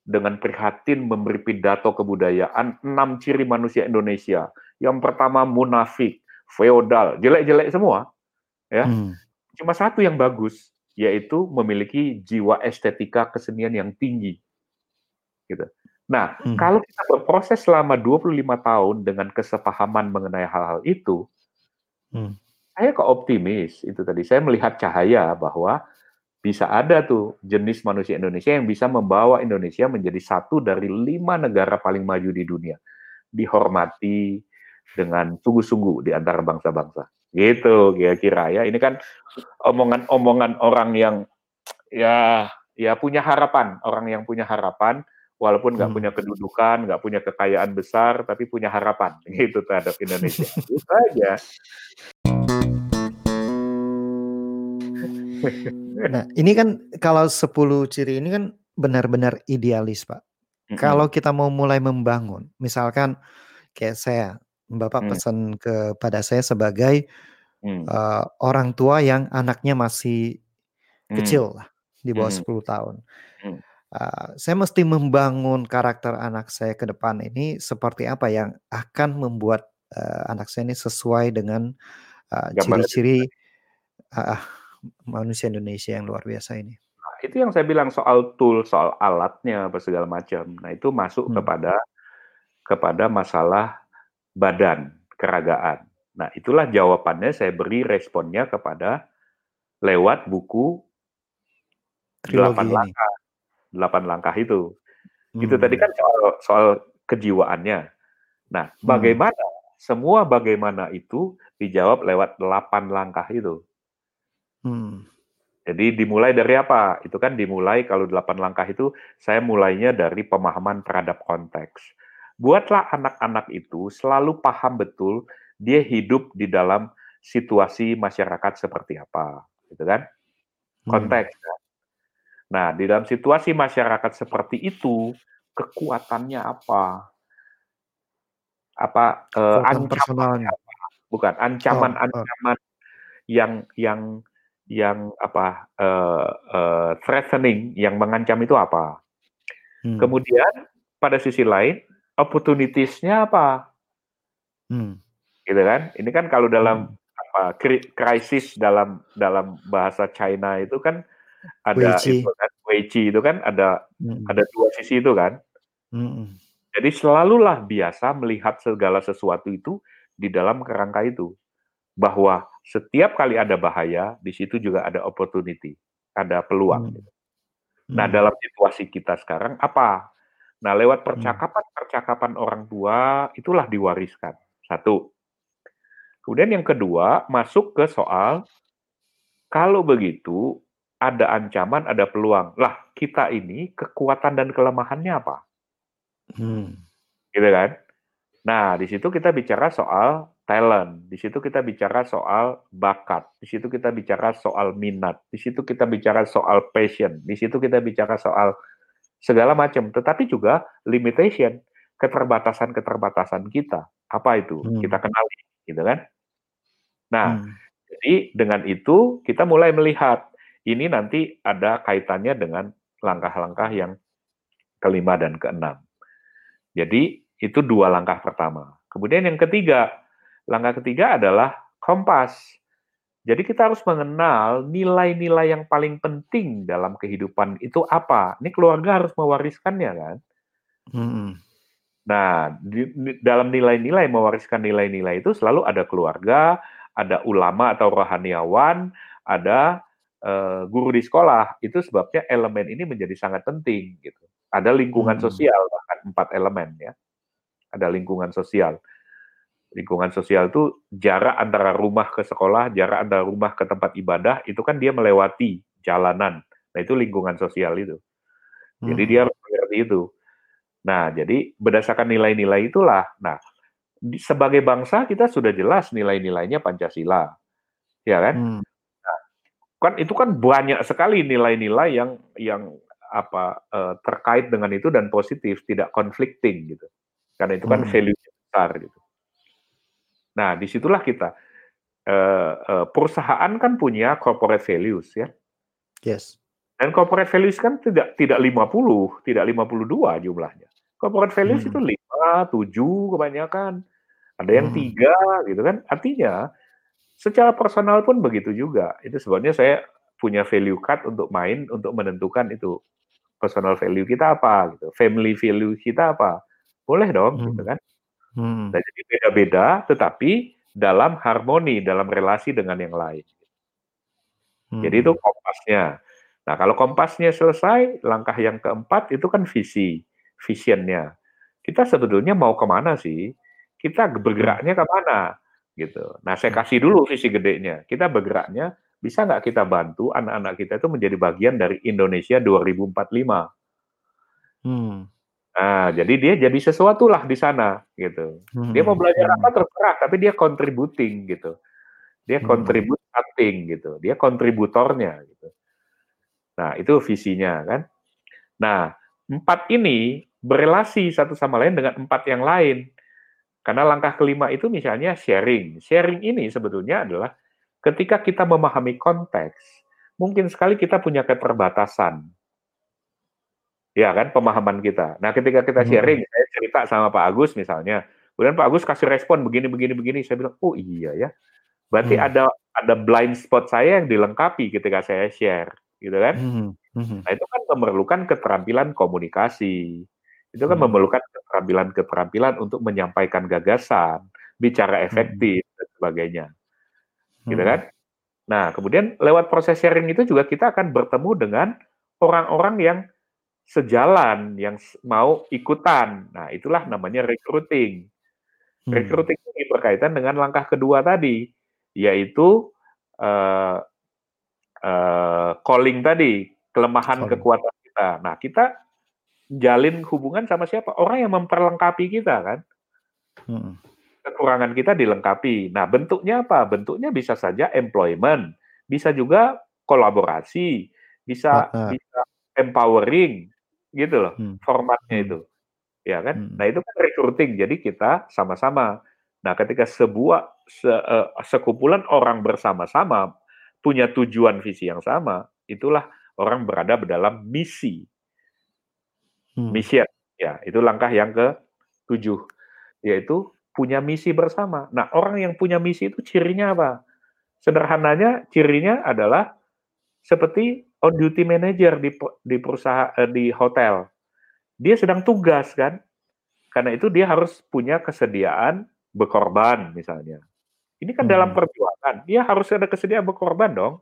[SPEAKER 3] dengan prihatin memberi pidato kebudayaan enam ciri manusia Indonesia. Yang pertama munafik, feodal, jelek-jelek semua. Ya. Hmm. Cuma satu yang bagus, yaitu memiliki jiwa estetika kesenian yang tinggi. Gitu. Nah, hmm. kalau kita berproses selama 25 tahun dengan kesepahaman mengenai hal-hal itu, hmm. saya kok optimis itu tadi. Saya melihat cahaya bahwa bisa ada tuh jenis manusia Indonesia yang bisa membawa Indonesia menjadi satu dari lima negara paling maju di dunia. Dihormati dengan sungguh-sungguh di antara bangsa-bangsa. Gitu kira-kira ya. Ini kan omongan-omongan orang yang ya ya punya harapan, orang yang punya harapan walaupun nggak hmm. punya kedudukan, nggak punya kekayaan besar, tapi punya harapan gitu terhadap Indonesia. Itu aja.
[SPEAKER 2] Nah, ini kan kalau 10 ciri ini kan benar-benar idealis, Pak. Mm -hmm. Kalau kita mau mulai membangun, misalkan kayak saya Bapak hmm. pesan kepada saya sebagai hmm. uh, orang tua yang anaknya masih hmm. kecil lah, di bawah hmm. 10 tahun. Hmm. uh, saya mesti membangun karakter anak saya ke depan ini seperti apa yang akan membuat uh, anak saya ini sesuai dengan uh, ciri-ciri uh, manusia Indonesia yang luar biasa ini.
[SPEAKER 3] Nah, itu yang saya bilang soal tool, soal alatnya, apa segala macam. Nah itu masuk hmm. kepada kepada masalah badan, keragaan. Nah itulah jawabannya saya beri responnya kepada lewat buku delapan langkah, delapan langkah itu. Hmm. Itu tadi kan soal soal kejiwaannya. Nah, hmm. bagaimana semua bagaimana itu dijawab lewat delapan langkah itu. Hmm. Jadi dimulai dari apa? Itu kan dimulai kalau delapan langkah itu saya mulainya dari pemahaman terhadap konteks. Buatlah anak-anak itu selalu paham betul dia hidup di dalam situasi masyarakat seperti apa, gitu kan? Hmm. Konteks. Hmm. Nah, di dalam situasi masyarakat seperti itu, kekuatannya apa? Apa eh, ancaman apa? Bukan ancaman-ancaman oh, oh. yang yang yang apa uh, uh, threatening, yang mengancam itu apa? Hmm. Kemudian pada sisi lain, opportunitiesnya apa? Hmm. Gitu kan? Ini kan kalau dalam hmm. apa krisis dalam dalam bahasa China itu kan ada Weiqi. itu kan Weiqi itu kan ada hmm. ada dua sisi itu kan. Hmm. Jadi selalulah biasa melihat segala sesuatu itu di dalam kerangka itu bahwa setiap kali ada bahaya, di situ juga ada opportunity, ada peluang. Hmm. Nah, hmm. dalam situasi kita sekarang apa? Nah, lewat hmm. percakapan-percakapan orang tua itulah diwariskan. Satu. Kemudian yang kedua, masuk ke soal kalau begitu ada ancaman, ada peluang. Lah, kita ini kekuatan dan kelemahannya apa? Hmm. Gitu kan? Nah, di situ kita bicara soal talent. Di situ kita bicara soal bakat. Di situ kita bicara soal minat. Di situ kita bicara soal passion. Di situ kita bicara soal segala macam. Tetapi juga limitation, keterbatasan-keterbatasan kita. Apa itu? Hmm. Kita kenali, gitu kan? Nah, hmm. jadi dengan itu kita mulai melihat ini nanti ada kaitannya dengan langkah-langkah yang kelima dan keenam. Jadi itu dua langkah pertama. Kemudian yang ketiga, Langkah ketiga adalah kompas. Jadi kita harus mengenal nilai-nilai yang paling penting dalam kehidupan itu apa. Ini keluarga harus mewariskannya kan. Hmm. Nah, di, di, dalam nilai-nilai mewariskan nilai-nilai itu selalu ada keluarga, ada ulama atau rohaniawan, ada uh, guru di sekolah. Itu sebabnya elemen ini menjadi sangat penting gitu. Ada lingkungan hmm. sosial bahkan empat elemen ya. Ada lingkungan sosial lingkungan sosial itu jarak antara rumah ke sekolah, jarak antara rumah ke tempat ibadah, itu kan dia melewati jalanan. Nah, itu lingkungan sosial itu. Jadi hmm. dia harus mengerti itu. Nah, jadi berdasarkan nilai-nilai itulah. Nah, di, sebagai bangsa kita sudah jelas nilai-nilainya Pancasila. Ya kan? Hmm. Nah, kan itu kan banyak sekali nilai-nilai yang yang apa uh, terkait dengan itu dan positif, tidak conflicting gitu. Karena itu kan hmm. value besar gitu. Nah, di situlah kita uh, uh, perusahaan kan punya corporate values ya.
[SPEAKER 2] Yes.
[SPEAKER 3] Dan corporate values kan tidak tidak 50, tidak 52 jumlahnya. Corporate values hmm. itu 5, 7 kebanyakan. Ada yang hmm. tiga gitu kan. Artinya secara personal pun begitu juga. Itu sebabnya saya punya value card untuk main untuk menentukan itu personal value kita apa gitu. Family value kita apa. Boleh dong hmm. gitu kan. Hmm. Nah, jadi beda-beda, tetapi dalam harmoni, dalam relasi dengan yang lain. Hmm. Jadi itu kompasnya. Nah, kalau kompasnya selesai, langkah yang keempat itu kan visi, visionnya. Kita sebetulnya mau ke mana sih? Kita bergeraknya ke mana? Gitu. Nah, saya kasih dulu visi gedenya. Kita bergeraknya, bisa nggak kita bantu anak-anak kita itu menjadi bagian dari Indonesia 2045? Hmm. Nah, jadi dia jadi sesuatu lah di sana gitu. Hmm. Dia mau belajar hmm. apa terserah, tapi dia contributing gitu. Dia hmm. contribute acting gitu. Dia kontributornya gitu. Nah, itu visinya kan. Nah, empat ini berelasi satu sama lain dengan empat yang lain. Karena langkah kelima itu misalnya sharing. Sharing ini sebetulnya adalah ketika kita memahami konteks, mungkin sekali kita punya keterbatasan Ya kan, pemahaman kita. Nah, ketika kita
[SPEAKER 2] Hmm.
[SPEAKER 3] sharing, saya cerita sama Pak Agus misalnya, kemudian Pak Agus kasih respon begini begini begini, saya bilang, "Oh iya ya." Berarti
[SPEAKER 2] Hmm.
[SPEAKER 3] ada ada blind spot saya yang dilengkapi ketika saya share, gitu kan.
[SPEAKER 2] Mhm, mhm.
[SPEAKER 3] Nah, itu kan memerlukan keterampilan komunikasi. Itu kan
[SPEAKER 2] Hmm.
[SPEAKER 3] memerlukan keterampilan-keterampilan untuk menyampaikan gagasan, bicara
[SPEAKER 2] Hmm.
[SPEAKER 3] efektif dan sebagainya. Gitu kan. Nah, kemudian lewat proses sharing itu juga kita akan bertemu dengan orang-orang yang sejalan, yang mau ikutan. Nah, itulah namanya recruiting.
[SPEAKER 2] Hmm.
[SPEAKER 3] Recruiting ini berkaitan dengan langkah kedua tadi, yaitu, eee eee, calling tadi, kelemahan
[SPEAKER 2] Calling.
[SPEAKER 3] kekuatan kita. Nah, kita jalin hubungan sama siapa? Orang yang memperlengkapi kita kan.
[SPEAKER 2] Mhm.
[SPEAKER 3] Kekurangan kita dilengkapi. Nah, bentuknya apa? Bentuknya bisa saja employment, bisa juga kolaborasi, bisa bisa empowering, gitu loh,
[SPEAKER 2] Hmm.
[SPEAKER 3] formatnya
[SPEAKER 2] Hmm.
[SPEAKER 3] itu, ya kan.
[SPEAKER 2] Mhm.
[SPEAKER 3] Nah, itu kan recruiting, jadi kita sama-sama. Nah, ketika sebuah se eee, sekumpulan orang bersama-sama punya tujuan visi yang sama, itulah orang berada dalam misi.
[SPEAKER 2] Hmm.
[SPEAKER 3] Mission, ya, itu langkah yang ke-7, yaitu punya misi bersama. Nah, orang yang punya misi itu cirinya apa? Sederhananya cirinya adalah seperti on duty manager di di perusaha eee, di hotel. Dia sedang tugas kan, karena itu dia harus punya kesediaan berkorban misalnya. Ini kan dalam
[SPEAKER 2] Mhm.
[SPEAKER 3] perjuangan, dia harus ada kesediaan berkorban dong,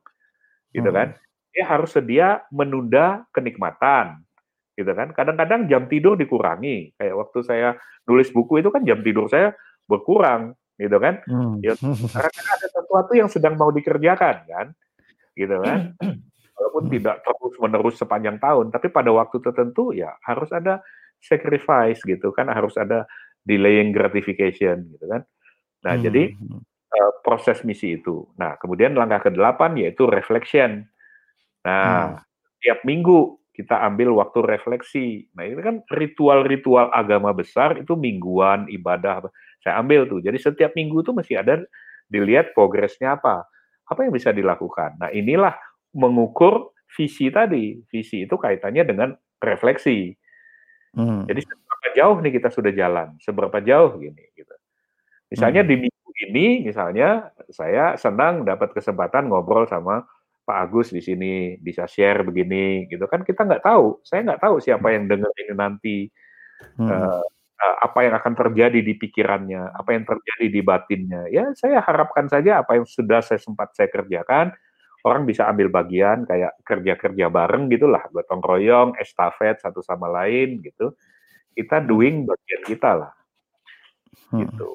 [SPEAKER 3] gitu kan.
[SPEAKER 2] Mhm.
[SPEAKER 3] Dia harus sedia menunda kenikmatan, gitu kan. Kadang-kadang jam tidur dikurangi, kayak waktu saya nulis buku itu kan jam tidur saya berkurang, gitu kan.
[SPEAKER 2] Hmm.
[SPEAKER 3] Ya, karena ada sesuatu yang sedang mau dikerjakan kan, gitu kan. Walaupun
[SPEAKER 2] Hmm.
[SPEAKER 3] tidak terus-menerus sepanjang tahun, tapi pada waktu tertentu ya harus ada sacrifice gitu kan, harus ada delaying gratification gitu kan. Nah,
[SPEAKER 2] Hmm,
[SPEAKER 3] jadi, eee, proses misi itu. Nah, kemudian langkah ke-8 yaitu reflection.
[SPEAKER 2] Hmm.
[SPEAKER 3] Nah, tiap minggu kita ambil waktu refleksi. Nah, ini kan ritual-ritual agama besar itu mingguan, ibadah, saya ambil tuh. Jadi setiap minggu tuh mesti ada dilihat progresnya apa, apa yang bisa dilakukan. Nah, inilah mengukur visi tadi. Visi itu kaitannya dengan refleksi.
[SPEAKER 2] Hmm.
[SPEAKER 3] Jadi seberapa jauh nih kita sudah jalan, seberapa jauh gini, gitu. Misalnya
[SPEAKER 2] Mhm.
[SPEAKER 3] di minggu ini, misalnya saya senang dapat kesempatan ngobrol sama Pak Agus di sini, bisa share begini, gitu kan kita nggak tahu, saya nggak tahu siapa yang dengar ini nanti, eee eee, apa yang akan terjadi di pikirannya, apa yang terjadi di batinnya. Ya saya harapkan saja apa yang sudah saya sempat saya kerjakan, orang bisa ambil bagian kayak kerja-kerja bareng gitulah, gotong royong, estafet satu sama lain gitu. Kita
[SPEAKER 2] Hmm.
[SPEAKER 3] doing bagian kita lah.
[SPEAKER 2] Mhm.
[SPEAKER 3] Gitu,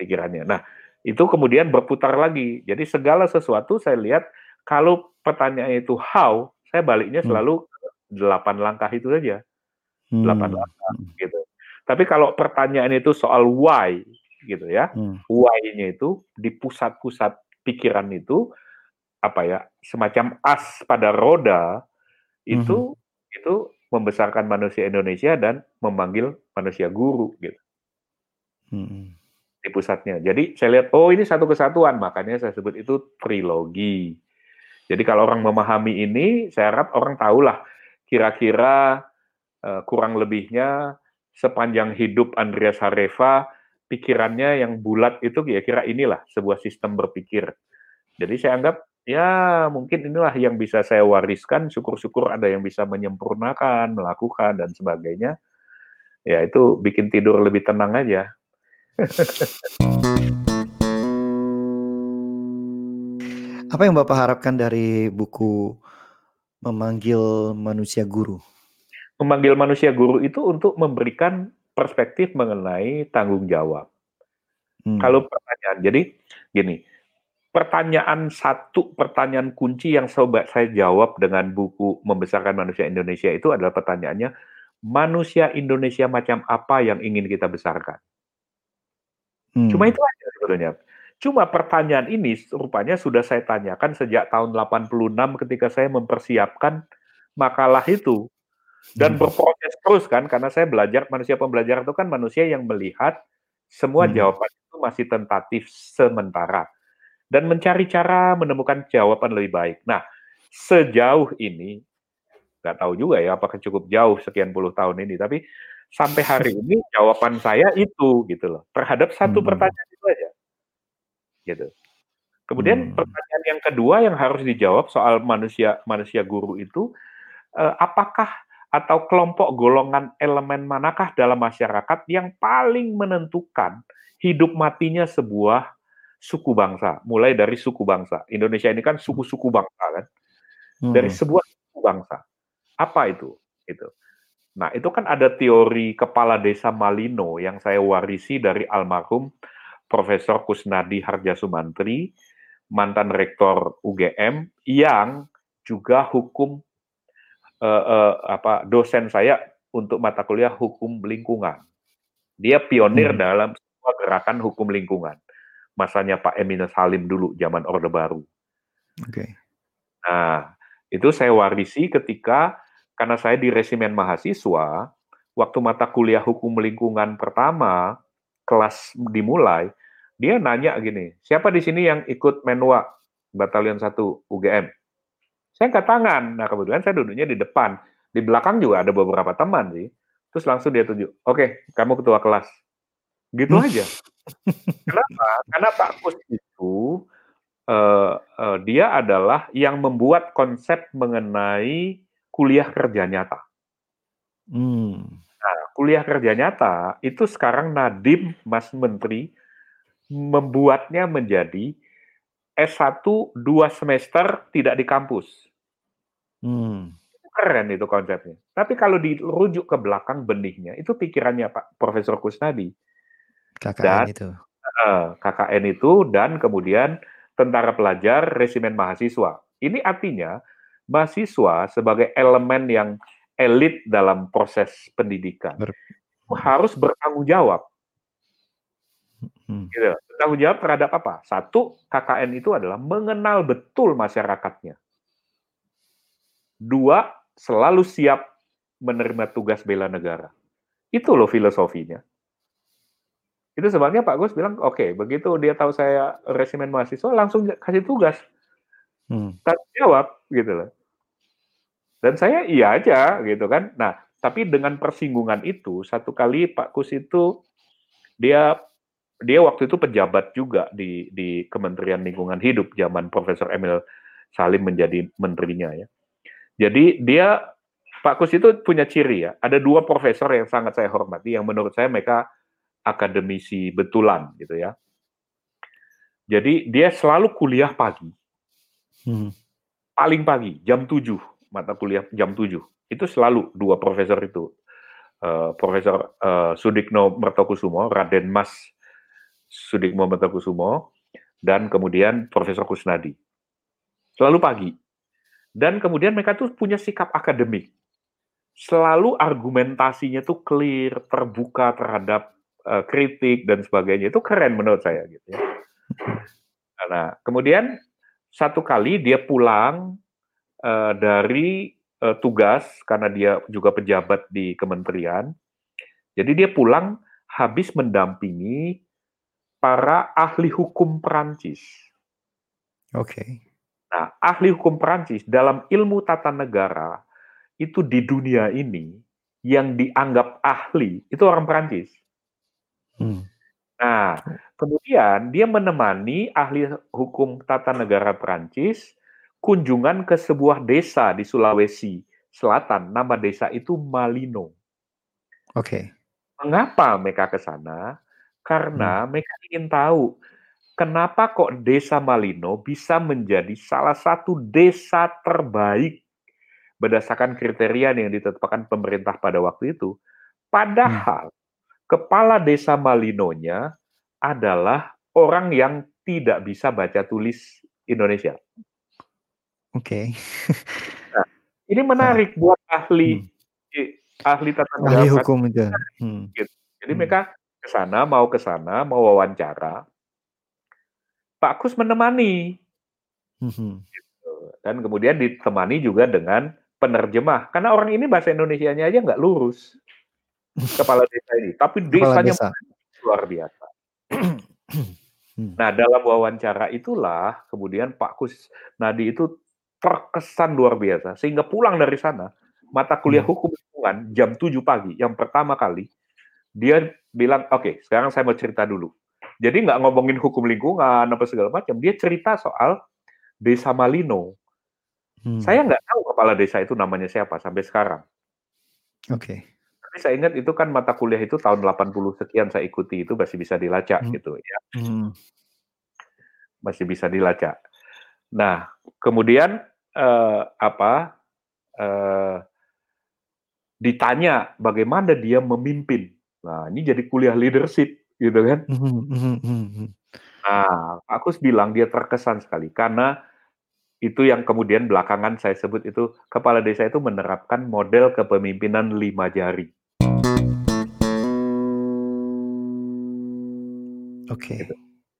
[SPEAKER 3] pikirannya. Nah, itu kemudian berputar lagi. Jadi segala sesuatu saya lihat kalau pertanyaannya itu how, saya baliknya
[SPEAKER 2] Hmm.
[SPEAKER 3] selalu 8 langkah itu saja. 8
[SPEAKER 2] Hmm,
[SPEAKER 3] langkah gitu. Tapi kalau pertanyaan itu soal why gitu ya,
[SPEAKER 2] Hmm.
[SPEAKER 3] why-nya itu di pusat-pusat pikiran itu apa ya, semacam as pada roda itu itu membesarkan manusia Indonesia dan memanggil manusia guru gitu.
[SPEAKER 2] Mhm.
[SPEAKER 3] Di pusatnya. Jadi saya lihat, oh ini satu kesatuan, makanya saya sebut itu trilogi. Jadi kalau orang memahami ini, saya harap orang tahulah kira-kira eee, kurang lebihnya sepanjang hidup Andreas Hareva, pikirannya yang bulat itu kira-kira inilah sebuah sistem berpikir. Jadi saya anggap, ya mungkin inilah yang bisa saya wariskan, syukur-syukur ada yang bisa menyempurnakan, melakukan, dan sebagainya. Ya itu bikin tidur lebih tenang aja.
[SPEAKER 2] Apa yang Bapak harapkan dari buku Memanggil Manusia Guru?
[SPEAKER 3] Memanggil Manusia Guru itu untuk memberikan perspektif mengenai tanggung jawab.
[SPEAKER 2] Hmm.
[SPEAKER 3] Kalau pertanyaan jadi gini, pertanyaan satu pertanyaan kunci yang coba saya jawab dengan buku Membesarkan Manusia Indonesia itu adalah pertanyaannya, manusia Indonesia macam apa yang ingin kita besarkan? Cuma
[SPEAKER 2] Hmm.
[SPEAKER 3] itu aja sebetulnya. Cuma pertanyaan ini rupanya sudah saya tanyakan sejak tahun 86 ketika saya mempersiapkan makalah itu. Dan
[SPEAKER 2] Hmm.
[SPEAKER 3] berproses terus kan, karena saya belajar, manusia pembelajar itu kan manusia yang melihat semua
[SPEAKER 2] Hmm.
[SPEAKER 3] jawaban itu masih tentatif sementara. Dan mencari cara menemukan jawaban lebih baik. Nah, sejauh ini, nggak tahu juga ya apakah cukup jauh sekian puluh tahun ini. Tapi sampai hari ini jawaban saya itu gitu loh terhadap satu
[SPEAKER 2] Hmm.
[SPEAKER 3] pertanyaan itu aja. Gitu. Kemudian
[SPEAKER 2] Hmm.
[SPEAKER 3] pertanyaan yang kedua yang harus dijawab soal manusia manusia guru itu eh, apakah atau kelompok golongan elemen manakah dalam masyarakat yang paling menentukan hidup matinya sebuah suku bangsa, mulai dari suku bangsa. Indonesia ini kan suku-suku bangsa kan, dari
[SPEAKER 2] Hmm.
[SPEAKER 3] sebuah suku bangsa. Apa itu? Itu. Nah, itu kan ada teori kepala desa Malino yang saya warisi dari almarhum Profesor Kusnadi Harjasumantri, mantan rektor UGM yang juga hukum eh, eh, apa dosen saya untuk mata kuliah hukum lingkungan. Dia pionir
[SPEAKER 2] Hmm.
[SPEAKER 3] dalam gerakan hukum lingkungan. Masanya Pak Emina Salim dulu zaman Orde Baru.
[SPEAKER 2] Oke.
[SPEAKER 3] Nah, itu saya warisi ketika karena saya di resimen mahasiswa, waktu mata kuliah hukum lingkungan pertama kelas dimulai, dia nanya gini, siapa di sini yang ikut menua batalion 1 UGM? Saya angkat tangan. Nah, kebetulan saya duduknya di depan. Di belakang juga ada beberapa teman sih. Terus langsung dia tunjuk, oke, kamu ketua kelas. Gitu aja. Kenapa? Karena Pak Kus itu eh, eh, dia adalah yang membuat konsep mengenai kuliah kerja nyata.
[SPEAKER 2] Hmm.
[SPEAKER 3] Nah, kuliah kerja nyata itu sekarang Nadim Mas Menteri membuatnya menjadi S1 dua semester tidak di kampus.
[SPEAKER 2] Hmm.
[SPEAKER 3] Keren itu konsepnya. Tapi kalau dirujuk ke belakang benihnya, itu pikirannya Pak Profesor Kusnadi.
[SPEAKER 2] KKN
[SPEAKER 3] Dan-
[SPEAKER 2] itu.
[SPEAKER 3] Eh, KKN itu dan kemudian tentara pelajar resimen mahasiswa. Ini artinya mahasiswa sebagai elemen yang elit dalam proses pendidikan
[SPEAKER 2] Ber-
[SPEAKER 3] itu harus bertanggung jawab.
[SPEAKER 2] Hmm.
[SPEAKER 3] Gitu. Bertanggung jawab terhadap apa? Satu, KKN itu adalah mengenal betul masyarakatnya. Dua, selalu siap menerima tugas bela negara. Itu loh filosofinya. Itu sebabnya Pak Gus bilang, oke, begitu dia tahu saya resimen mahasiswa, langsung kasih tugas.
[SPEAKER 2] Hmm.
[SPEAKER 3] Tanggung jawab, gitu loh. Dan saya iya aja, gitu kan. Nah, tapi dengan persinggungan itu, satu kali Pak Kus itu, dia dia waktu itu pejabat juga di di Kementerian Lingkungan Hidup zaman Profesor Emil Salim menjadi menterinya ya. Jadi dia Pak Kus itu punya ciri ya. Ada dua profesor yang sangat saya hormati yang menurut saya mereka akademisi betulan gitu ya. Jadi dia selalu kuliah pagi,
[SPEAKER 2] Hmm.
[SPEAKER 3] paling pagi jam 7 mata kuliah jam 7. Itu selalu dua profesor itu. Eh, Profesor eh, Sudikno Mertokusumo, Raden Mas Sudikno Mertokusumo, dan kemudian Profesor Kusnadi. Selalu pagi. Dan kemudian mereka tuh punya sikap akademik. Selalu argumentasinya tuh clear, terbuka terhadap eh, kritik dan sebagainya. Itu keren menurut saya gitu ya. Nah, kemudian satu kali dia pulang eh, dari eh, tugas karena dia juga pejabat di kementerian. Jadi dia pulang habis mendampingi para ahli hukum Perancis.
[SPEAKER 2] Oke.
[SPEAKER 3] Nah, ahli hukum Perancis dalam ilmu tata negara itu di dunia ini yang dianggap ahli itu orang Perancis.
[SPEAKER 2] Hmm.
[SPEAKER 3] Nah, kemudian dia menemani ahli hukum tata negara Perancis kunjungan ke sebuah desa di Sulawesi Selatan. Nama desa itu Malino.
[SPEAKER 2] Oke.
[SPEAKER 3] Mengapa mereka ke sana? Karena mereka ingin tahu kenapa kok desa Malino bisa menjadi salah satu desa terbaik berdasarkan kriteria yang ditetapkan pemerintah pada waktu itu. Padahal kepala desa Malinonya adalah orang yang tidak bisa baca tulis Indonesia.
[SPEAKER 2] Oke.
[SPEAKER 3] Ini menarik buat ahli ahli tata negara.
[SPEAKER 2] Ahli hukum itu. Hmm.
[SPEAKER 3] Jadi
[SPEAKER 2] Hmm.
[SPEAKER 3] mereka ke sana, mau ke sana, mau wawancara. Pak Kus menemani
[SPEAKER 2] Hmm.
[SPEAKER 3] dan kemudian ditemani juga dengan penerjemah. Karena orang ini bahasa Indonesianya aja nggak lurus. Kepala desa ini, tapi desanya
[SPEAKER 2] desa.
[SPEAKER 3] luar biasa.
[SPEAKER 2] Hmm.
[SPEAKER 3] Nah, dalam wawancara itulah kemudian Pak Kus Nadi itu terkesan luar biasa sehingga pulang dari sana mata kuliah
[SPEAKER 2] Hmm.
[SPEAKER 3] hukum lingkungan jam 7 pagi, yang pertama kali dia bilang, "Oke, sekarang saya mau cerita dulu." Jadi nggak ngomongin hukum lingkungan apa segala macam, dia cerita soal Desa Malino.
[SPEAKER 2] Hmm.
[SPEAKER 3] Saya nggak tahu kepala desa itu namanya siapa sampai sekarang.
[SPEAKER 2] Oke.
[SPEAKER 3] Tapi saya ingat itu kan mata kuliah itu tahun 80 sekian saya ikuti itu masih bisa dilacak
[SPEAKER 2] Hmm.
[SPEAKER 3] gitu ya,
[SPEAKER 2] Hmm.
[SPEAKER 3] masih bisa dilacak. Nah, kemudian eh, apa? eh, ditanya bagaimana dia memimpin. Nah, ini jadi kuliah leadership gitu kan.
[SPEAKER 2] Hmm, hmm, hmm.
[SPEAKER 3] Nah, aku bilang dia terkesan sekali karena itu yang kemudian belakangan saya sebut itu kepala desa itu menerapkan model kepemimpinan lima jari.
[SPEAKER 2] Oke.
[SPEAKER 3] Gitu.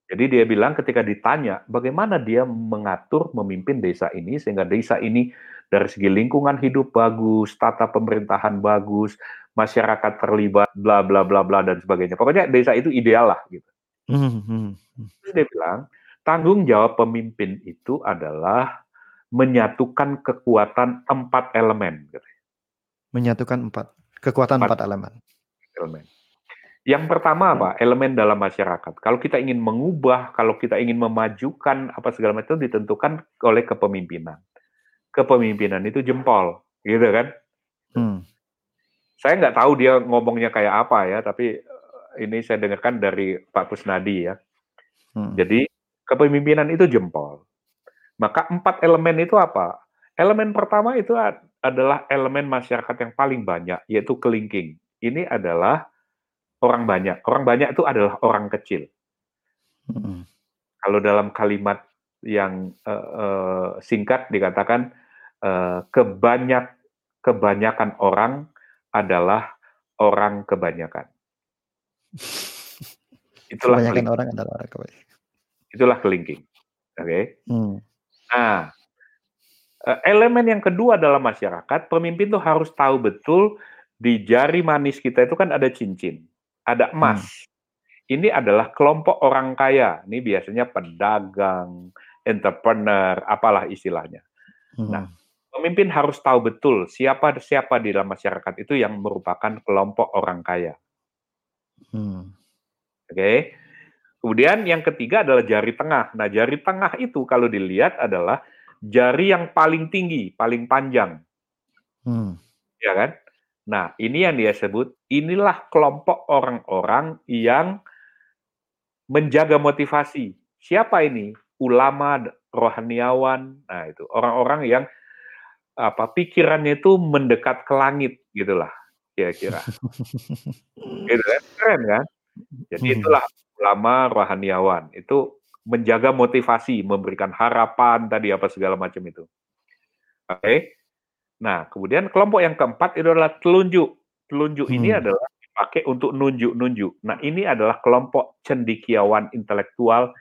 [SPEAKER 3] Jadi dia bilang ketika ditanya bagaimana dia mengatur memimpin desa ini sehingga desa ini dari segi lingkungan hidup bagus, tata pemerintahan bagus, masyarakat terlibat, bla bla bla bla dan sebagainya. Pokoknya desa itu ideal lah gitu.
[SPEAKER 2] Hmm, hmm, hmm.
[SPEAKER 3] Terus dia bilang tanggung jawab pemimpin itu adalah menyatukan kekuatan empat elemen. gitu.
[SPEAKER 2] Menyatukan empat kekuatan
[SPEAKER 3] Empat.
[SPEAKER 2] empat elemen.
[SPEAKER 3] elemen. Yang pertama apa? Elemen dalam masyarakat. Kalau kita ingin mengubah, kalau kita ingin memajukan apa segala macam itu ditentukan oleh kepemimpinan. Kepemimpinan itu jempol, gitu kan?
[SPEAKER 2] Hmm.
[SPEAKER 3] Saya nggak tahu dia ngomongnya kayak apa ya, tapi eh, ini saya dengarkan dari Pak Kusnadi ya.
[SPEAKER 2] Hmm.
[SPEAKER 3] Jadi kepemimpinan itu jempol. Maka empat elemen itu apa? Elemen pertama itu ad- adalah elemen masyarakat yang paling banyak, yaitu kelingking. Ini adalah orang banyak. Orang banyak itu adalah orang kecil.
[SPEAKER 2] Hmm.
[SPEAKER 3] Kalau dalam kalimat yang eh, eh, singkat dikatakan eh, kebanyak kebanyakan orang adalah orang kebanyakan. Itulah
[SPEAKER 2] Kebanyakan
[SPEAKER 3] kelingking.
[SPEAKER 2] orang adalah orang kebanyakan.
[SPEAKER 3] Itulah kelingking. Oke.
[SPEAKER 2] Hmm.
[SPEAKER 3] Nah, elemen yang kedua dalam masyarakat, pemimpin tuh harus tahu betul di jari manis kita itu kan ada cincin, ada emas. Ini adalah kelompok orang kaya. Ini biasanya pedagang, entrepreneur, apalah istilahnya.
[SPEAKER 2] Hmm.
[SPEAKER 3] Nah, Pemimpin harus tahu betul siapa siapa di dalam masyarakat itu yang merupakan kelompok orang kaya.
[SPEAKER 2] Hmm.
[SPEAKER 3] Oke. Kemudian yang ketiga adalah jari tengah. Nah, jari tengah itu kalau dilihat adalah jari yang paling tinggi, paling panjang.
[SPEAKER 2] Hmm.
[SPEAKER 3] ya kan? Nah, ini yang dia sebut, inilah kelompok orang-orang yang menjaga motivasi. Siapa ini? Ulama, rohaniawan. Nah, itu orang-orang yang apa pikirannya itu mendekat ke langit gitulah kira-kira. gitu kan? Keren kan? Jadi
[SPEAKER 2] Hmm.
[SPEAKER 3] itulah ulama rohaniawan. Itu menjaga motivasi, memberikan harapan tadi apa segala macam itu. Oke. Nah, kemudian kelompok yang keempat itu adalah telunjuk. Telunjuk ini
[SPEAKER 2] Hmm.
[SPEAKER 3] adalah dipakai untuk nunjuk-nunjuk. Nah, ini adalah kelompok cendikiawan intelektual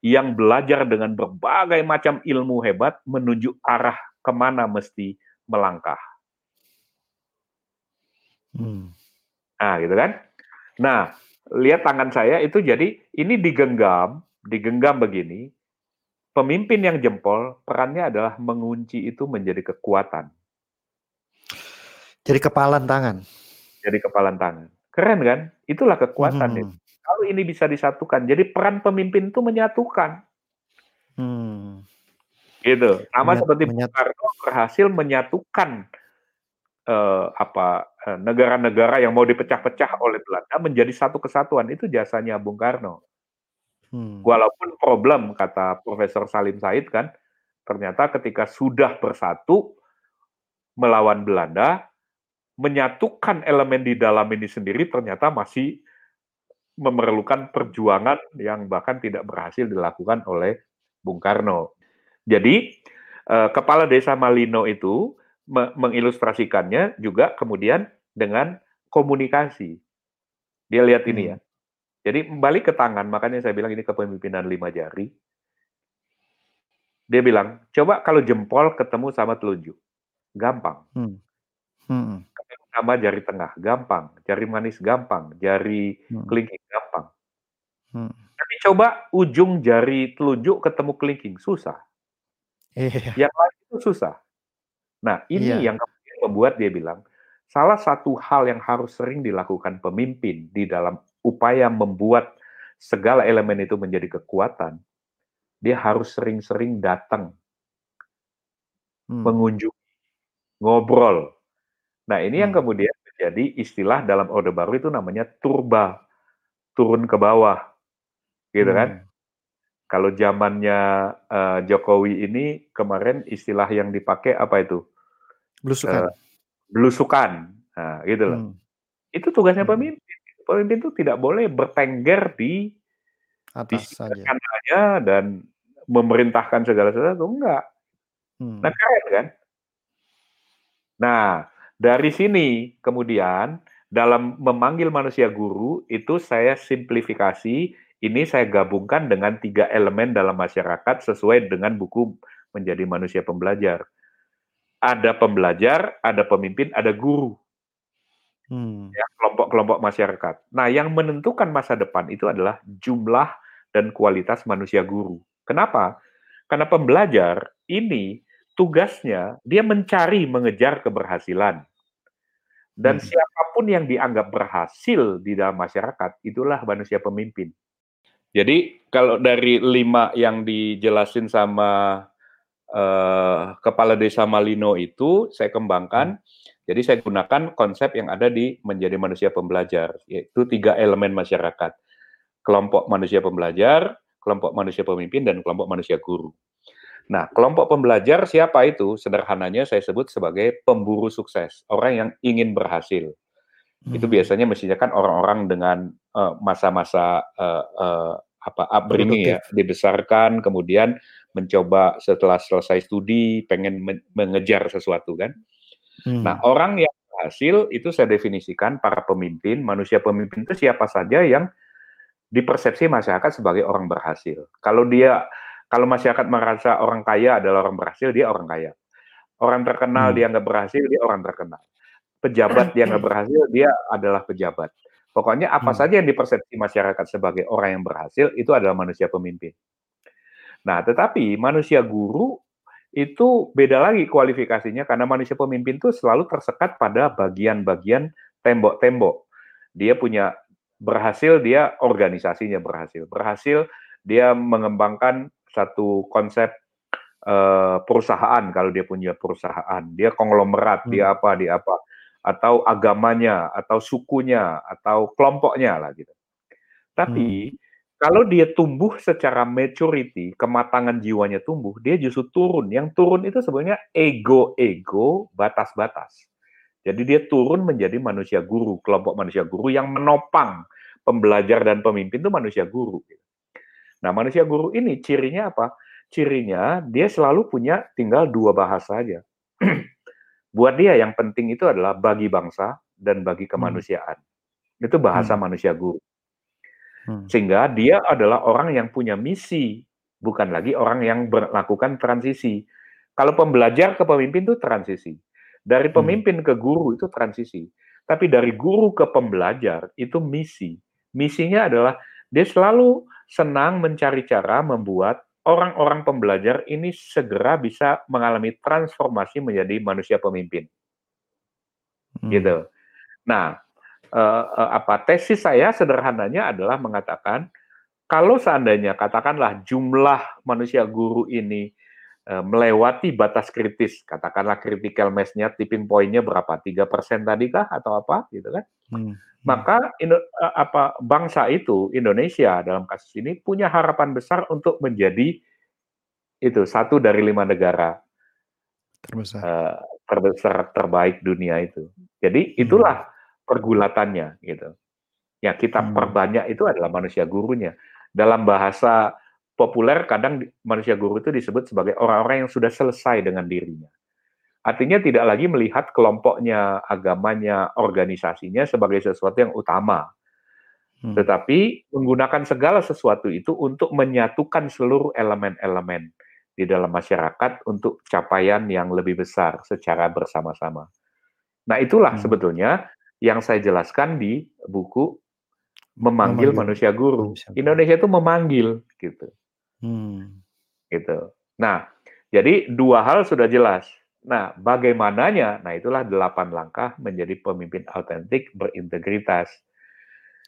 [SPEAKER 3] yang belajar dengan berbagai macam ilmu hebat menunjuk arah ke mana mesti melangkah.
[SPEAKER 2] Hmm.
[SPEAKER 3] Nah, gitu kan? Nah, lihat tangan saya itu jadi ini digenggam, digenggam begini. Pemimpin yang jempol perannya adalah mengunci itu menjadi kekuatan,
[SPEAKER 2] Jadi kepalan tangan.
[SPEAKER 3] jadi kepalan tangan. Keren kan? Itulah kekuatan itu.
[SPEAKER 2] Hmm.
[SPEAKER 3] Kalau ini bisa disatukan, jadi peran pemimpin itu menyatukan,
[SPEAKER 2] Hmm.
[SPEAKER 3] gitu. Sama
[SPEAKER 2] Menyat-
[SPEAKER 3] seperti Bung
[SPEAKER 2] menyat-
[SPEAKER 3] Karno berhasil menyatukan eh, apa eh, negara-negara yang mau dipecah-pecah oleh Belanda menjadi satu kesatuan. Itu jasanya Bung Karno.
[SPEAKER 2] Hmm.
[SPEAKER 3] Walaupun problem kata Profesor Salim Said kan, ternyata ketika sudah bersatu melawan Belanda, menyatukan elemen di dalam ini sendiri ternyata masih memerlukan perjuangan yang bahkan tidak berhasil dilakukan oleh Bung Karno. Jadi eh, kepala desa Malino itu me- mengilustrasikannya juga kemudian dengan komunikasi. Dia lihat ini
[SPEAKER 2] Hmm.
[SPEAKER 3] ya. Jadi balik ke tangan, makanya saya bilang ini kepemimpinan lima jari. Dia bilang, coba kalau jempol ketemu sama telunjuk, gampang.
[SPEAKER 2] Hmm. Hmm.
[SPEAKER 3] Sama jari tengah, gampang. Jari manis, gampang. Jari
[SPEAKER 2] Hmm.
[SPEAKER 3] kelingking, gampang.
[SPEAKER 2] Hmm.
[SPEAKER 3] Tapi coba ujung jari telunjuk ketemu kelingking, susah.
[SPEAKER 2] Iya.
[SPEAKER 3] Yang lain itu susah. Nah, ini
[SPEAKER 2] Iya.
[SPEAKER 3] yang kemudian membuat dia bilang, salah satu hal yang harus sering dilakukan pemimpin di dalam upaya membuat segala elemen itu menjadi kekuatan, dia harus sering-sering datang, hmm. mengunjungi, ngobrol. Nah ini hmm. yang kemudian menjadi istilah dalam Orde Baru itu namanya turba, turun ke bawah, gitu kan? hmm. Kalau zamannya uh, Jokowi ini kemarin istilah yang dipakai apa itu?
[SPEAKER 2] Belusukan. Uh,
[SPEAKER 3] belusukan, nah, gitu loh. Hmm. Itu tugasnya hmm. pemimpin. Pemimpin itu tidak boleh bertengger di
[SPEAKER 2] atas saja
[SPEAKER 3] dan memerintahkan segala sesuatu enggak. Hmm. Nah keren kan? Nah dari sini kemudian dalam memanggil manusia guru itu saya simplifikasi ini saya gabungkan dengan tiga elemen dalam masyarakat sesuai dengan buku menjadi manusia pembelajar. Ada pembelajar, ada pemimpin, ada guru. Hmm. Ya, kelompok-kelompok masyarakat. Nah, yang menentukan masa depan itu adalah jumlah dan kualitas manusia guru. Kenapa? Karena pembelajar ini tugasnya dia mencari mengejar keberhasilan. Dan hmm. siapa pun yang dianggap berhasil di dalam masyarakat, itulah manusia pemimpin. Jadi kalau dari lima yang dijelasin sama uh, kepala desa Malino itu saya kembangkan. Hmm. Jadi saya gunakan konsep yang ada di menjadi manusia pembelajar, yaitu tiga elemen masyarakat kelompok manusia pembelajar, kelompok manusia pemimpin, dan kelompok manusia guru. Nah, kelompok pembelajar siapa itu? Sederhananya saya sebut sebagai pemburu sukses, orang yang ingin berhasil. Hmm. Itu biasanya mestinya kan orang-orang dengan eh, masa-masa uh, uh, uh, apa upbringing ya, dibesarkan, kemudian mencoba setelah selesai studi pengen mengejar sesuatu kan. Hmm. Nah, orang yang berhasil itu saya definisikan para pemimpin, manusia pemimpin itu siapa saja yang dipersepsi masyarakat sebagai orang berhasil. Kalau dia kalau masyarakat merasa orang kaya adalah orang berhasil, dia orang kaya. Orang terkenal hmm. dia nggak berhasil, dia orang terkenal. Pejabat dia nggak berhasil, dia adalah pejabat. Pokoknya apa hmm. saja yang dipersepsi masyarakat sebagai orang yang berhasil itu adalah manusia pemimpin. Nah, tetapi manusia guru itu beda lagi kualifikasinya karena manusia pemimpin itu selalu tersekat pada bagian-bagian tembok-tembok. Dia punya berhasil dia organisasinya berhasil berhasil dia mengembangkan satu konsep uh, perusahaan kalau dia punya perusahaan dia konglomerat hmm. dia apa dia apa atau agamanya atau sukunya atau kelompoknya lah gitu tapi hmm. kalau dia tumbuh secara maturity kematangan jiwanya tumbuh dia justru turun yang turun itu sebenarnya ego ego batas batas jadi dia turun menjadi manusia guru, kelompok manusia guru yang menopang pembelajar dan pemimpin itu manusia guru. Nah, manusia guru ini cirinya apa? Cirinya dia selalu punya tinggal dua bahasa saja. Buat dia yang penting itu adalah bagi bangsa dan bagi hmm. kemanusiaan. Hmm. Itu bahasa hmm. manusia guru. Hmm. Sehingga dia adalah orang yang punya misi, bukan lagi orang yang melakukan transisi. Kalau pembelajar ke pemimpin itu transisi. Dari hmm. pemimpin ke guru itu transisi. Tapi dari guru ke pembelajar itu misi. Misinya adalah dia selalu senang mencari cara membuat orang-orang pembelajar ini segera bisa mengalami transformasi menjadi manusia pemimpin. Hmm. Gitu. Nah, uh, uh, apa tesis saya sederhananya adalah mengatakan kalau seandainya katakanlah jumlah manusia guru ini Eh, melewati batas kritis, katakanlah critical mass-nya, tipping point-nya berapa? tiga persen tadi kah atau apa gitu kan? Hmm. Maka Indo, eh, apa bangsa itu Indonesia dalam kasus ini punya harapan besar untuk menjadi itu satu dari lima negara
[SPEAKER 2] terbesar
[SPEAKER 3] uh, terbesar terbaik dunia itu. Jadi itulah hmm. pergulatannya gitu. Ya kita hmm. perbanyak itu adalah manusia gurunya. Dalam bahasa populer kadang manusia guru itu disebut sebagai orang-orang yang sudah selesai dengan dirinya. Artinya tidak lagi melihat kelompoknya, agamanya, organisasinya sebagai sesuatu yang utama. Hmm. Tetapi menggunakan segala sesuatu itu untuk menyatukan seluruh elemen-elemen di dalam masyarakat untuk capaian yang lebih besar secara bersama-sama. Nah, itulah hmm. sebetulnya yang saya jelaskan di buku Memanggil, memanggil Manusia Guru. Indonesia itu memanggil gitu. Hmm. Gitu. Nah, jadi dua hal sudah jelas. Nah, bagaimananya? Nah, itulah delapan langkah menjadi pemimpin autentik berintegritas.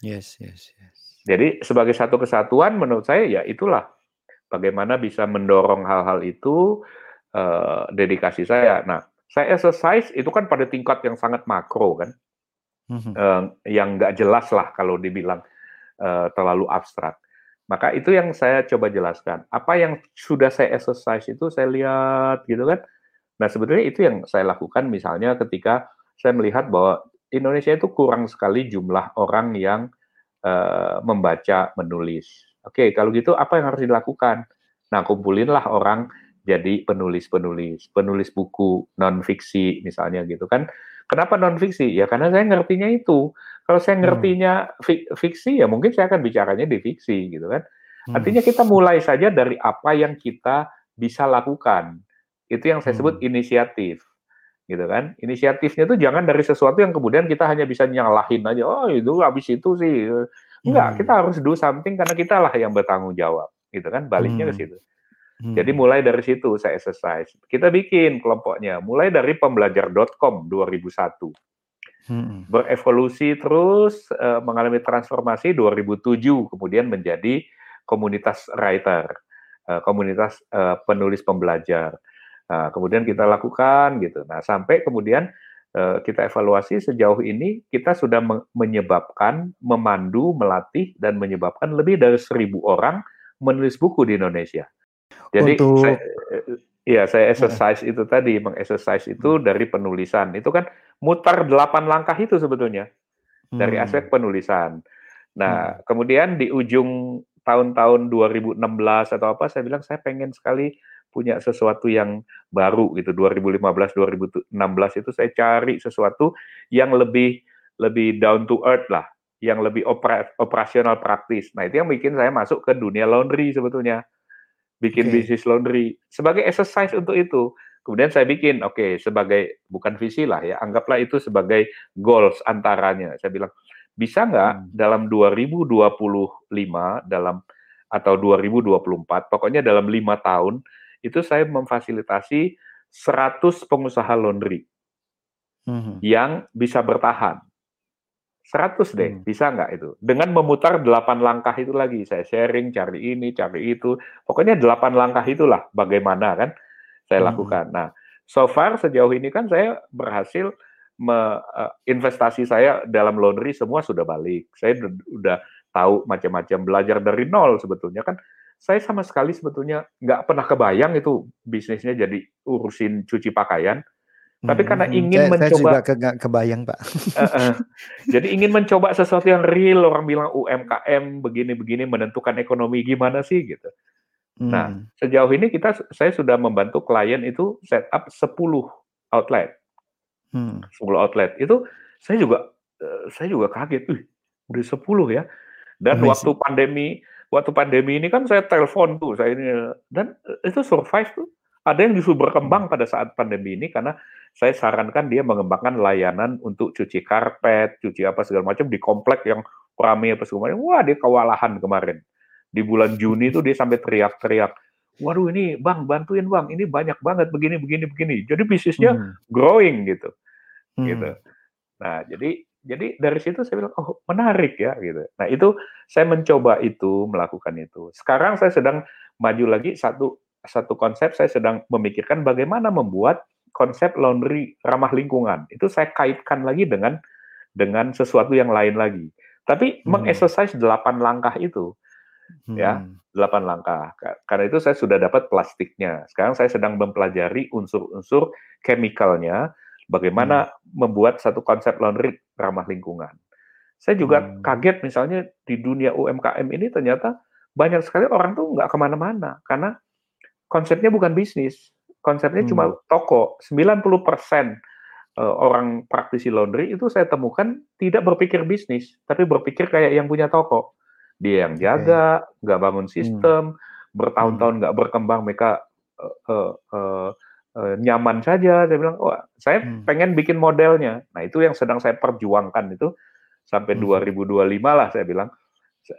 [SPEAKER 2] Yes, yes, yes.
[SPEAKER 3] Jadi sebagai satu kesatuan menurut saya ya itulah bagaimana bisa mendorong hal-hal itu uh, dedikasi saya. Nah, saya exercise itu kan pada tingkat yang sangat makro kan, mm-hmm. uh, yang nggak jelas lah kalau dibilang uh, terlalu abstrak. Maka itu yang saya coba jelaskan. Apa yang sudah saya exercise itu saya lihat gitu kan. Nah sebetulnya itu yang saya lakukan misalnya ketika saya melihat bahwa Indonesia itu kurang sekali jumlah orang yang uh, membaca, menulis. Oke, kalau gitu apa yang harus dilakukan? Nah, kumpulinlah orang jadi penulis-penulis, penulis buku non fiksi misalnya gitu kan. Kenapa non fiksi? Ya karena saya ngertinya itu. Kalau saya hmm. ngertinya fiksi ya mungkin saya akan bicaranya di fiksi gitu kan. Hmm. Artinya kita mulai saja dari apa yang kita bisa lakukan. Itu yang saya sebut hmm. inisiatif gitu kan. Inisiatifnya itu jangan dari sesuatu yang kemudian kita hanya bisa nyalahin aja. Oh, itu habis itu sih. Enggak, hmm. kita harus do something karena kita lah yang bertanggung jawab, gitu kan. Baliknya hmm. ke situ. Hmm. Jadi mulai dari situ saya exercise. Kita bikin kelompoknya, mulai dari pembelajar.com 2001. Hmm. Berevolusi terus uh, mengalami transformasi 2007 kemudian menjadi komunitas writer, uh, komunitas uh, penulis pembelajar. Nah, kemudian kita lakukan gitu. Nah, sampai kemudian uh, kita evaluasi sejauh ini kita sudah menyebabkan, memandu, melatih dan menyebabkan lebih dari seribu orang menulis buku di Indonesia. Jadi Untuk... saya, ya saya exercise ya. itu tadi, mengexercise itu hmm. dari penulisan. Itu kan mutar delapan langkah itu sebetulnya dari hmm. aspek penulisan. Nah, hmm. kemudian di ujung tahun-tahun 2016 atau apa, saya bilang saya pengen sekali punya sesuatu yang baru gitu 2015 2016 itu saya cari sesuatu yang lebih lebih down to earth lah yang lebih opera, operasional praktis nah itu yang bikin saya masuk ke dunia laundry sebetulnya bikin okay. bisnis laundry sebagai exercise untuk itu kemudian saya bikin oke okay, sebagai bukan visi lah ya anggaplah itu sebagai goals antaranya saya bilang bisa nggak hmm. dalam 2025 dalam atau 2024 pokoknya dalam lima tahun itu saya memfasilitasi 100 pengusaha laundry hmm. yang bisa bertahan. 100 deh, hmm. bisa nggak itu? Dengan memutar 8 langkah itu lagi, saya sharing, cari ini, cari itu. Pokoknya 8 langkah itulah bagaimana kan saya hmm. lakukan. Nah, so far sejauh ini kan saya berhasil me, uh, investasi saya dalam laundry semua sudah balik. Saya udah tahu macam-macam belajar dari nol sebetulnya kan saya sama sekali sebetulnya nggak pernah kebayang itu bisnisnya jadi urusin cuci pakaian. Tapi karena hmm, ingin saya, mencoba, saya
[SPEAKER 2] juga ke, kebayang pak. Uh, uh,
[SPEAKER 3] jadi ingin mencoba sesuatu yang real, orang bilang UMKM begini-begini menentukan ekonomi gimana sih gitu. Nah, hmm. Nah sejauh ini kita saya sudah membantu klien itu setup 10 outlet, hmm. 10 outlet itu saya juga saya juga kaget, Wih, udah 10 ya. Dan Amazing. waktu pandemi waktu pandemi ini kan saya telepon tuh saya ini dan itu survive tuh ada yang justru berkembang pada saat pandemi ini karena saya sarankan dia mengembangkan layanan untuk cuci karpet, cuci apa segala macam di komplek yang ramai apa segala macam. Wah, dia kewalahan kemarin. Di bulan Juni itu dia sampai teriak-teriak. Waduh ini bang bantuin bang, ini banyak banget begini begini begini. Jadi bisnisnya hmm. growing gitu, hmm. gitu. Nah jadi jadi dari situ saya bilang, oh menarik ya gitu. Nah itu saya mencoba itu melakukan itu. Sekarang saya sedang maju lagi satu satu konsep saya sedang memikirkan bagaimana membuat konsep laundry ramah lingkungan. Itu saya kaitkan lagi dengan dengan sesuatu yang lain lagi. Tapi hmm. mengexercise delapan langkah itu, ya, hmm. ya delapan langkah. Karena itu saya sudah dapat plastiknya. Sekarang saya sedang mempelajari unsur-unsur chemicalnya bagaimana hmm. membuat satu konsep laundry ramah lingkungan. Saya juga hmm. kaget misalnya di dunia UMKM ini ternyata banyak sekali orang tuh nggak ke mana-mana karena konsepnya bukan bisnis, konsepnya hmm. cuma toko. 90% eh, orang praktisi laundry itu saya temukan tidak berpikir bisnis, tapi berpikir kayak yang punya toko. Dia yang jaga, nggak okay. bangun hmm. sistem, hmm. bertahun-tahun nggak berkembang, mereka uh, uh, uh, uh, nyaman saja. Saya bilang, oh saya hmm. pengen bikin modelnya. Nah itu yang sedang saya perjuangkan itu sampai hmm. 2025 lah saya bilang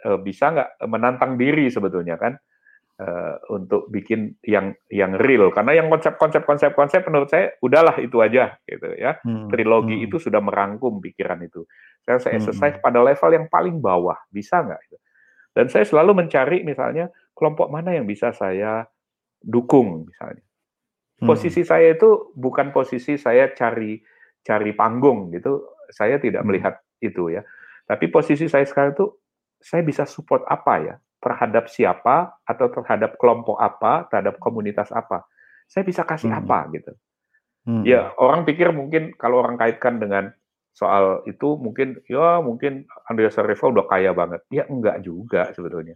[SPEAKER 3] uh, bisa nggak menantang diri sebetulnya kan. Uh, untuk bikin yang yang real karena yang konsep-konsep konsep-konsep menurut saya udahlah itu aja gitu ya hmm. trilogi hmm. itu sudah merangkum pikiran itu saya saya hmm. exercise pada level yang paling bawah bisa nggak dan saya selalu mencari misalnya kelompok mana yang bisa saya dukung misalnya hmm. posisi saya itu bukan posisi saya cari cari panggung gitu saya tidak hmm. melihat itu ya tapi posisi saya sekarang itu saya bisa support apa ya terhadap siapa atau terhadap kelompok apa, terhadap komunitas apa. Saya bisa kasih hmm. apa gitu. Hmm. Ya, orang pikir mungkin kalau orang kaitkan dengan soal itu mungkin ya mungin Andreas Rival udah kaya banget. Ya enggak juga sebetulnya.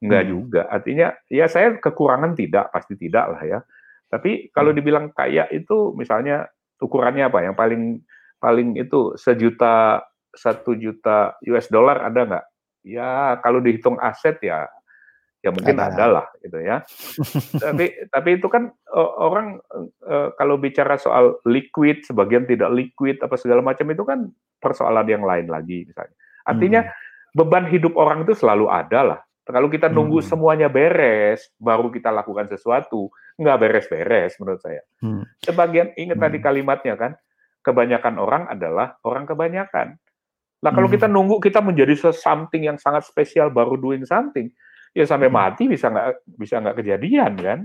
[SPEAKER 3] Enggak hmm. juga. Artinya ya saya kekurangan tidak, pasti tidak lah ya. Tapi kalau hmm. dibilang kaya itu misalnya ukurannya apa? Yang paling paling itu sejuta satu juta US dollar ada nggak? Ya kalau dihitung aset ya ya mungkin ada, ada lah gitu ya. tapi tapi itu kan uh, orang uh, kalau bicara soal liquid, sebagian tidak liquid apa segala macam itu kan persoalan yang lain lagi misalnya. Artinya hmm. beban hidup orang itu selalu ada lah. Kalau kita nunggu hmm. semuanya beres baru kita lakukan sesuatu, nggak beres-beres menurut saya. Hmm. Sebagian ingat hmm. tadi kalimatnya kan, kebanyakan orang adalah orang kebanyakan. Nah kalau hmm. kita nunggu kita menjadi something yang sangat spesial baru doing something, ya sampai hmm. mati bisa nggak bisa nggak kejadian kan?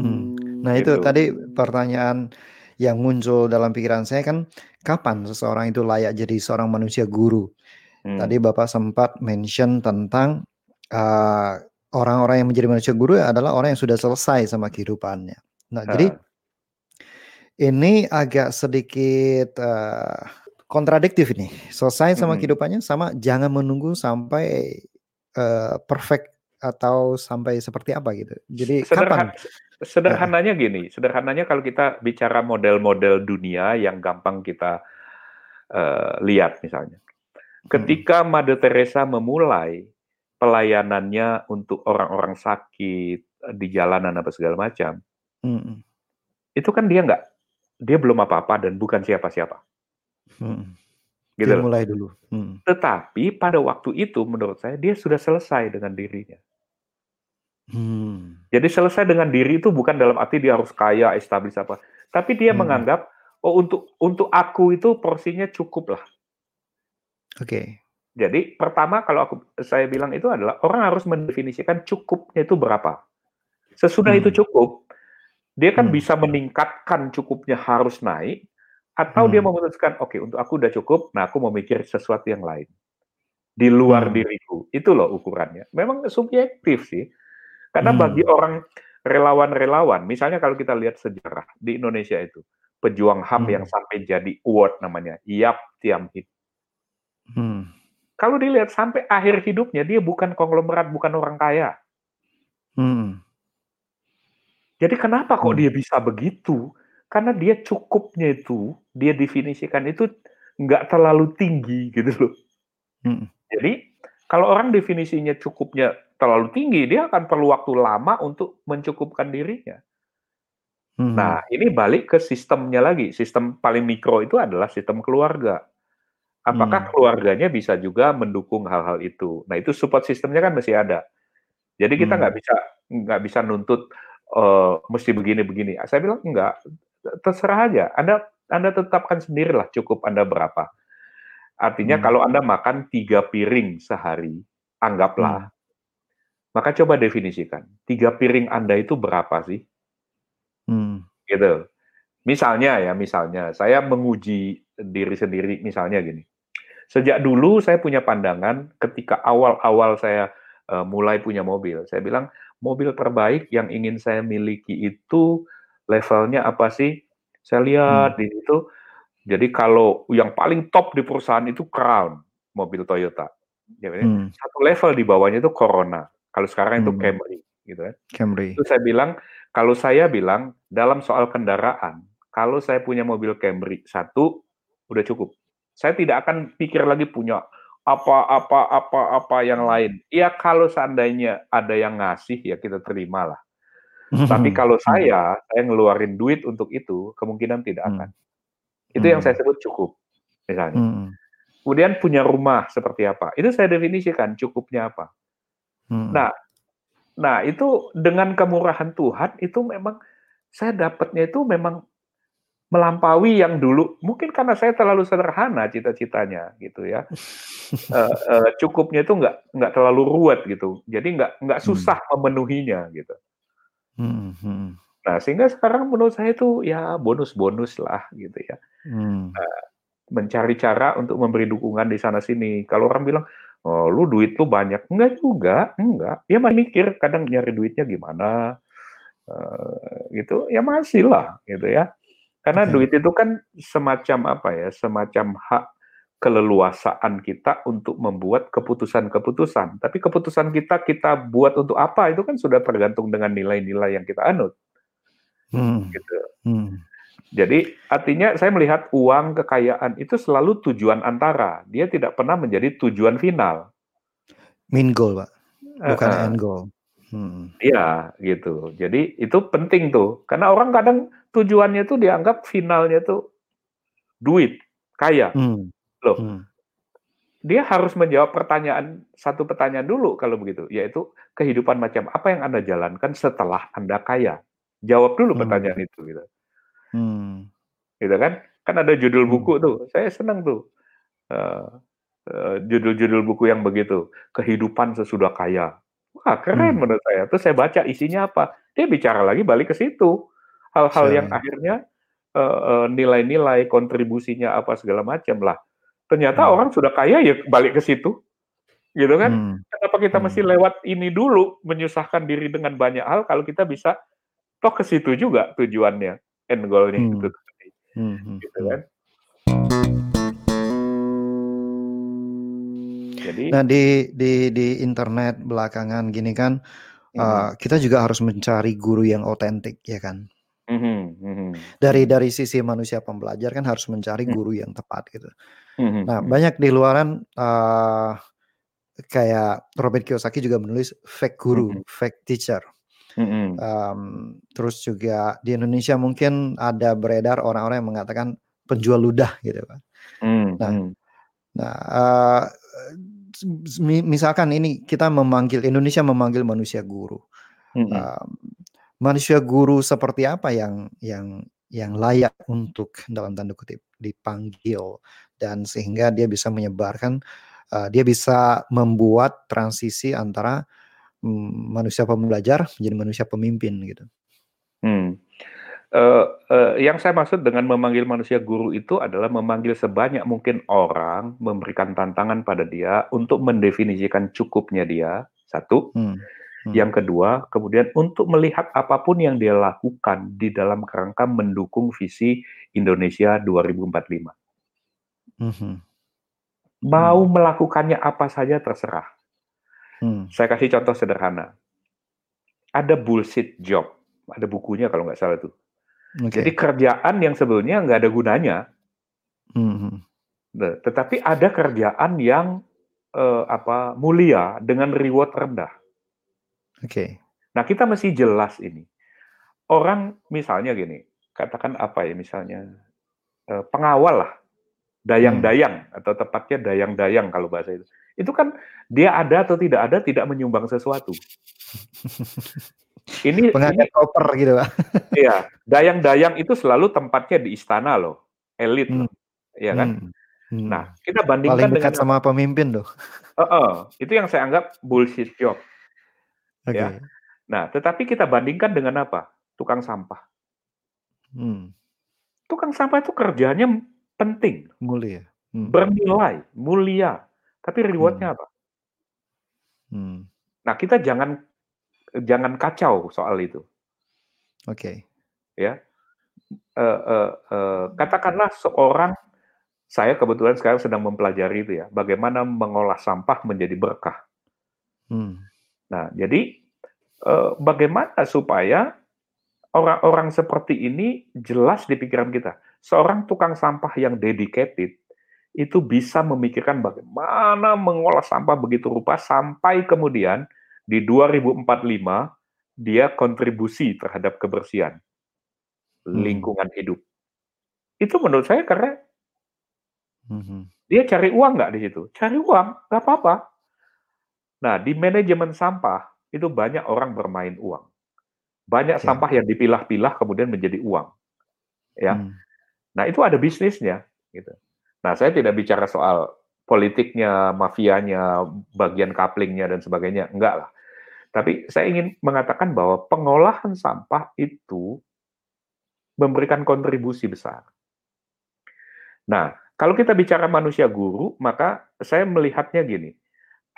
[SPEAKER 2] Hmm. Nah itu gitu. tadi pertanyaan yang muncul dalam pikiran saya kan kapan seseorang itu layak jadi seorang manusia guru? Hmm. Tadi bapak sempat mention tentang uh, orang-orang yang menjadi manusia guru adalah orang yang sudah selesai sama kehidupannya. Nah, ha. jadi ini agak sedikit uh, kontradiktif nih. Selesai sama hmm. kehidupannya sama jangan menunggu sampai uh, perfect atau sampai seperti apa gitu. Jadi Sederhan, kapan?
[SPEAKER 3] Sederhananya gini, sederhananya kalau kita bicara model-model dunia yang gampang kita uh, lihat misalnya. Ketika hmm. Mother Teresa memulai pelayanannya untuk orang-orang sakit di jalanan apa segala macam, hmm. itu kan dia nggak dia belum apa-apa dan bukan siapa-siapa. Hmm.
[SPEAKER 2] Gitu dia mulai dulu.
[SPEAKER 3] Hmm. Tetapi pada waktu itu menurut saya dia sudah selesai dengan dirinya. Hmm. Jadi selesai dengan diri itu bukan dalam arti dia harus kaya, establis apa, tapi dia hmm. menganggap oh untuk untuk aku itu porsinya cukup lah.
[SPEAKER 2] Oke. Okay.
[SPEAKER 3] Jadi pertama kalau aku saya bilang itu adalah orang harus mendefinisikan cukupnya itu berapa. Sesudah hmm. itu cukup, dia kan hmm. bisa meningkatkan cukupnya harus naik, atau hmm. dia memutuskan, oke okay, untuk aku udah cukup, nah aku mau mikir sesuatu yang lain di luar hmm. diriku. Itu loh ukurannya. Memang subjektif sih, karena hmm. bagi orang relawan-relawan, misalnya kalau kita lihat sejarah di Indonesia itu, pejuang HAM hmm. yang sampai jadi award namanya, Yap Tiam Hit. Hmm. Kalau dilihat sampai akhir hidupnya dia bukan konglomerat, bukan orang kaya. Hmm. Jadi kenapa kok hmm. dia bisa begitu? Karena dia cukupnya itu, dia definisikan itu nggak terlalu tinggi gitu loh. Hmm. Jadi kalau orang definisinya cukupnya terlalu tinggi, dia akan perlu waktu lama untuk mencukupkan dirinya. Hmm. Nah, ini balik ke sistemnya lagi. Sistem paling mikro itu adalah sistem keluarga. Apakah hmm. keluarganya bisa juga mendukung hal-hal itu? Nah, itu support sistemnya kan masih ada. Jadi kita nggak hmm. bisa nggak bisa nuntut uh, mesti begini-begini. Saya bilang enggak, terserah aja. Anda Anda tetapkan sendirilah cukup Anda berapa. Artinya hmm. kalau Anda makan tiga piring sehari, anggaplah. Hmm. Maka coba definisikan, tiga piring Anda itu berapa sih? Hmm. Gitu. Misalnya ya, misalnya saya menguji diri sendiri, misalnya gini. Sejak dulu saya punya pandangan ketika awal-awal saya uh, mulai punya mobil. Saya bilang mobil terbaik yang ingin saya miliki itu levelnya apa sih? Saya lihat hmm. di situ. Jadi kalau yang paling top di perusahaan itu Crown, mobil Toyota. Jadi, hmm. Satu level di bawahnya itu Corona. Kalau sekarang itu hmm. Camry, gitu kan.
[SPEAKER 2] Camry.
[SPEAKER 3] Itu saya bilang, kalau saya bilang dalam soal kendaraan, kalau saya punya mobil Camry satu, udah cukup. Saya tidak akan pikir lagi punya apa-apa apa-apa yang lain. Ya kalau seandainya ada yang ngasih ya kita terima lah. Tapi kalau saya, saya ngeluarin duit untuk itu, kemungkinan tidak hmm. akan. Itu yang saya sebut cukup, misalnya. Kemudian punya rumah seperti apa? Itu saya definisikan cukupnya apa.
[SPEAKER 2] Hmm.
[SPEAKER 3] Nah, nah itu dengan kemurahan Tuhan itu memang saya dapatnya itu memang melampaui yang dulu. Mungkin karena saya terlalu sederhana cita-citanya gitu ya. Uh, uh, cukupnya itu nggak nggak terlalu ruwet gitu. Jadi nggak nggak susah hmm. memenuhinya gitu. Hmm, hmm. nah sehingga sekarang menurut saya itu ya bonus-bonus lah gitu ya. Hmm. uh, mencari cara untuk memberi dukungan di sana sini. Kalau orang bilang oh lu duit lu banyak. Enggak juga enggak ya masih mikir kadang nyari duitnya gimana uh, gitu. Ya masih lah gitu ya karena okay. duit itu kan semacam apa ya, semacam hak keleluasaan kita untuk membuat keputusan-keputusan. Tapi keputusan kita kita buat untuk apa itu kan sudah tergantung dengan nilai-nilai yang kita anut. Hmm. Gitu. Hmm. Jadi artinya saya melihat uang kekayaan itu selalu tujuan antara. Dia tidak pernah menjadi tujuan final.
[SPEAKER 2] Main goal, Pak. Bukan uh, end goal.
[SPEAKER 3] Hmm. Iya, gitu. Jadi itu penting tuh, karena orang kadang tujuannya tuh dianggap finalnya tuh duit, kaya. Hmm. Loh, hmm. dia harus menjawab pertanyaan satu pertanyaan dulu kalau begitu, yaitu kehidupan macam apa yang anda jalankan setelah anda kaya. Jawab dulu hmm. pertanyaan itu, gitu. Hmm. Gitu kan? Kan ada judul hmm. buku tuh, saya senang tuh. Uh, judul-judul buku yang begitu, kehidupan sesudah kaya Wah, keren hmm. menurut saya. Terus saya baca isinya apa. Dia bicara lagi balik ke situ. Hal-hal yang akhirnya uh, uh, nilai-nilai kontribusinya apa segala macam lah. Ternyata hmm. orang sudah kaya ya balik ke situ. Gitu kan? Hmm. Kenapa kita hmm. mesti lewat ini dulu menyusahkan diri dengan banyak hal kalau kita bisa toh ke situ juga tujuannya, end goal-nya hmm. gitu. Hmm. hmm gitu hmm. kan?
[SPEAKER 2] Jadi Nah, di di di internet belakangan gini kan, hmm. uh, kita juga harus mencari guru yang otentik, ya kan? Hmm, hmm. Dari dari sisi manusia pembelajar kan harus mencari hmm. guru yang tepat gitu. Hmm. Nah, banyak di luaran, uh, kayak Robert Kiyosaki juga menulis fake guru, hmm. fake teacher. Hmm. Um, terus juga di Indonesia mungkin ada beredar orang-orang yang mengatakan penjual ludah gitu kan. Hmm. Nah, nah, uh, misalkan ini kita memanggil Indonesia memanggil manusia guru. Hmm. Uh, manusia guru seperti apa yang yang yang layak untuk dalam tanda kutip dipanggil dan sehingga dia bisa menyebarkan uh, dia bisa membuat transisi antara um, manusia pembelajar menjadi manusia pemimpin gitu.
[SPEAKER 3] Hmm. Uh, uh, yang saya maksud dengan memanggil manusia guru itu adalah memanggil sebanyak mungkin orang, memberikan tantangan pada dia untuk mendefinisikan cukupnya dia, satu. Hmm. Hmm. Yang kedua, kemudian untuk melihat apa pun yang dia lakukan di dalam kerangka mendukung visi Indonesia 2045. Hmm. Mau hmm. melakukannya apa saja terserah. Hmm. Saya kasih contoh sederhana. Ada bullshit job, ada bukunya kalau nggak salah tuh Okay. Jadi kerjaan yang sebelumnya nggak ada gunanya, mm-hmm. tetapi ada kerjaan yang uh, apa mulia dengan reward rendah.
[SPEAKER 2] Oke. Okay.
[SPEAKER 3] Nah kita mesti jelas ini. Orang misalnya gini, katakan apa ya misalnya uh, pengawal lah, dayang-dayang hmm. atau tepatnya dayang-dayang kalau bahasa itu. Itu kan dia ada atau tidak ada tidak menyumbang sesuatu.
[SPEAKER 2] Ini pengangkat koper gitu, Pak.
[SPEAKER 3] Iya, dayang-dayang itu selalu tempatnya di istana loh, elit, hmm. ya kan? Hmm. Hmm. Nah, kita bandingkan
[SPEAKER 2] Paling dekat dengan sama pemimpin loh.
[SPEAKER 3] Uh -uh, itu yang saya anggap bullshit job. Okay. Ya. Nah, tetapi kita bandingkan dengan apa? Tukang sampah. Hmm. Tukang sampah itu kerjanya penting,
[SPEAKER 2] mulia,
[SPEAKER 3] hmm. bernilai, mulia, tapi rewardnya hmm. apa? Hmm. Nah, kita jangan jangan kacau soal itu.
[SPEAKER 2] Oke. Okay.
[SPEAKER 3] Ya. Uh, uh, uh, katakanlah seorang saya kebetulan sekarang sedang mempelajari itu ya, bagaimana mengolah sampah menjadi berkah. Hmm. Nah, jadi uh, bagaimana supaya orang-orang seperti ini jelas di pikiran kita. Seorang tukang sampah yang dedicated itu bisa memikirkan bagaimana mengolah sampah begitu rupa sampai kemudian di 2045 dia kontribusi terhadap kebersihan hmm. lingkungan hidup. Itu menurut saya karena hmm. dia cari uang nggak di situ? Cari uang, nggak apa-apa. Nah, di manajemen sampah itu banyak orang bermain uang. Banyak
[SPEAKER 2] Ya.
[SPEAKER 3] sampah yang dipilah-pilah kemudian menjadi uang. Ya.
[SPEAKER 2] Hmm.
[SPEAKER 3] Nah, itu ada bisnisnya gitu. Nah, saya tidak bicara soal politiknya, mafianya, bagian couplingnya dan sebagainya, enggak lah. Tapi saya ingin mengatakan bahwa pengolahan sampah itu memberikan kontribusi besar. Nah, kalau kita bicara manusia guru, maka saya melihatnya gini,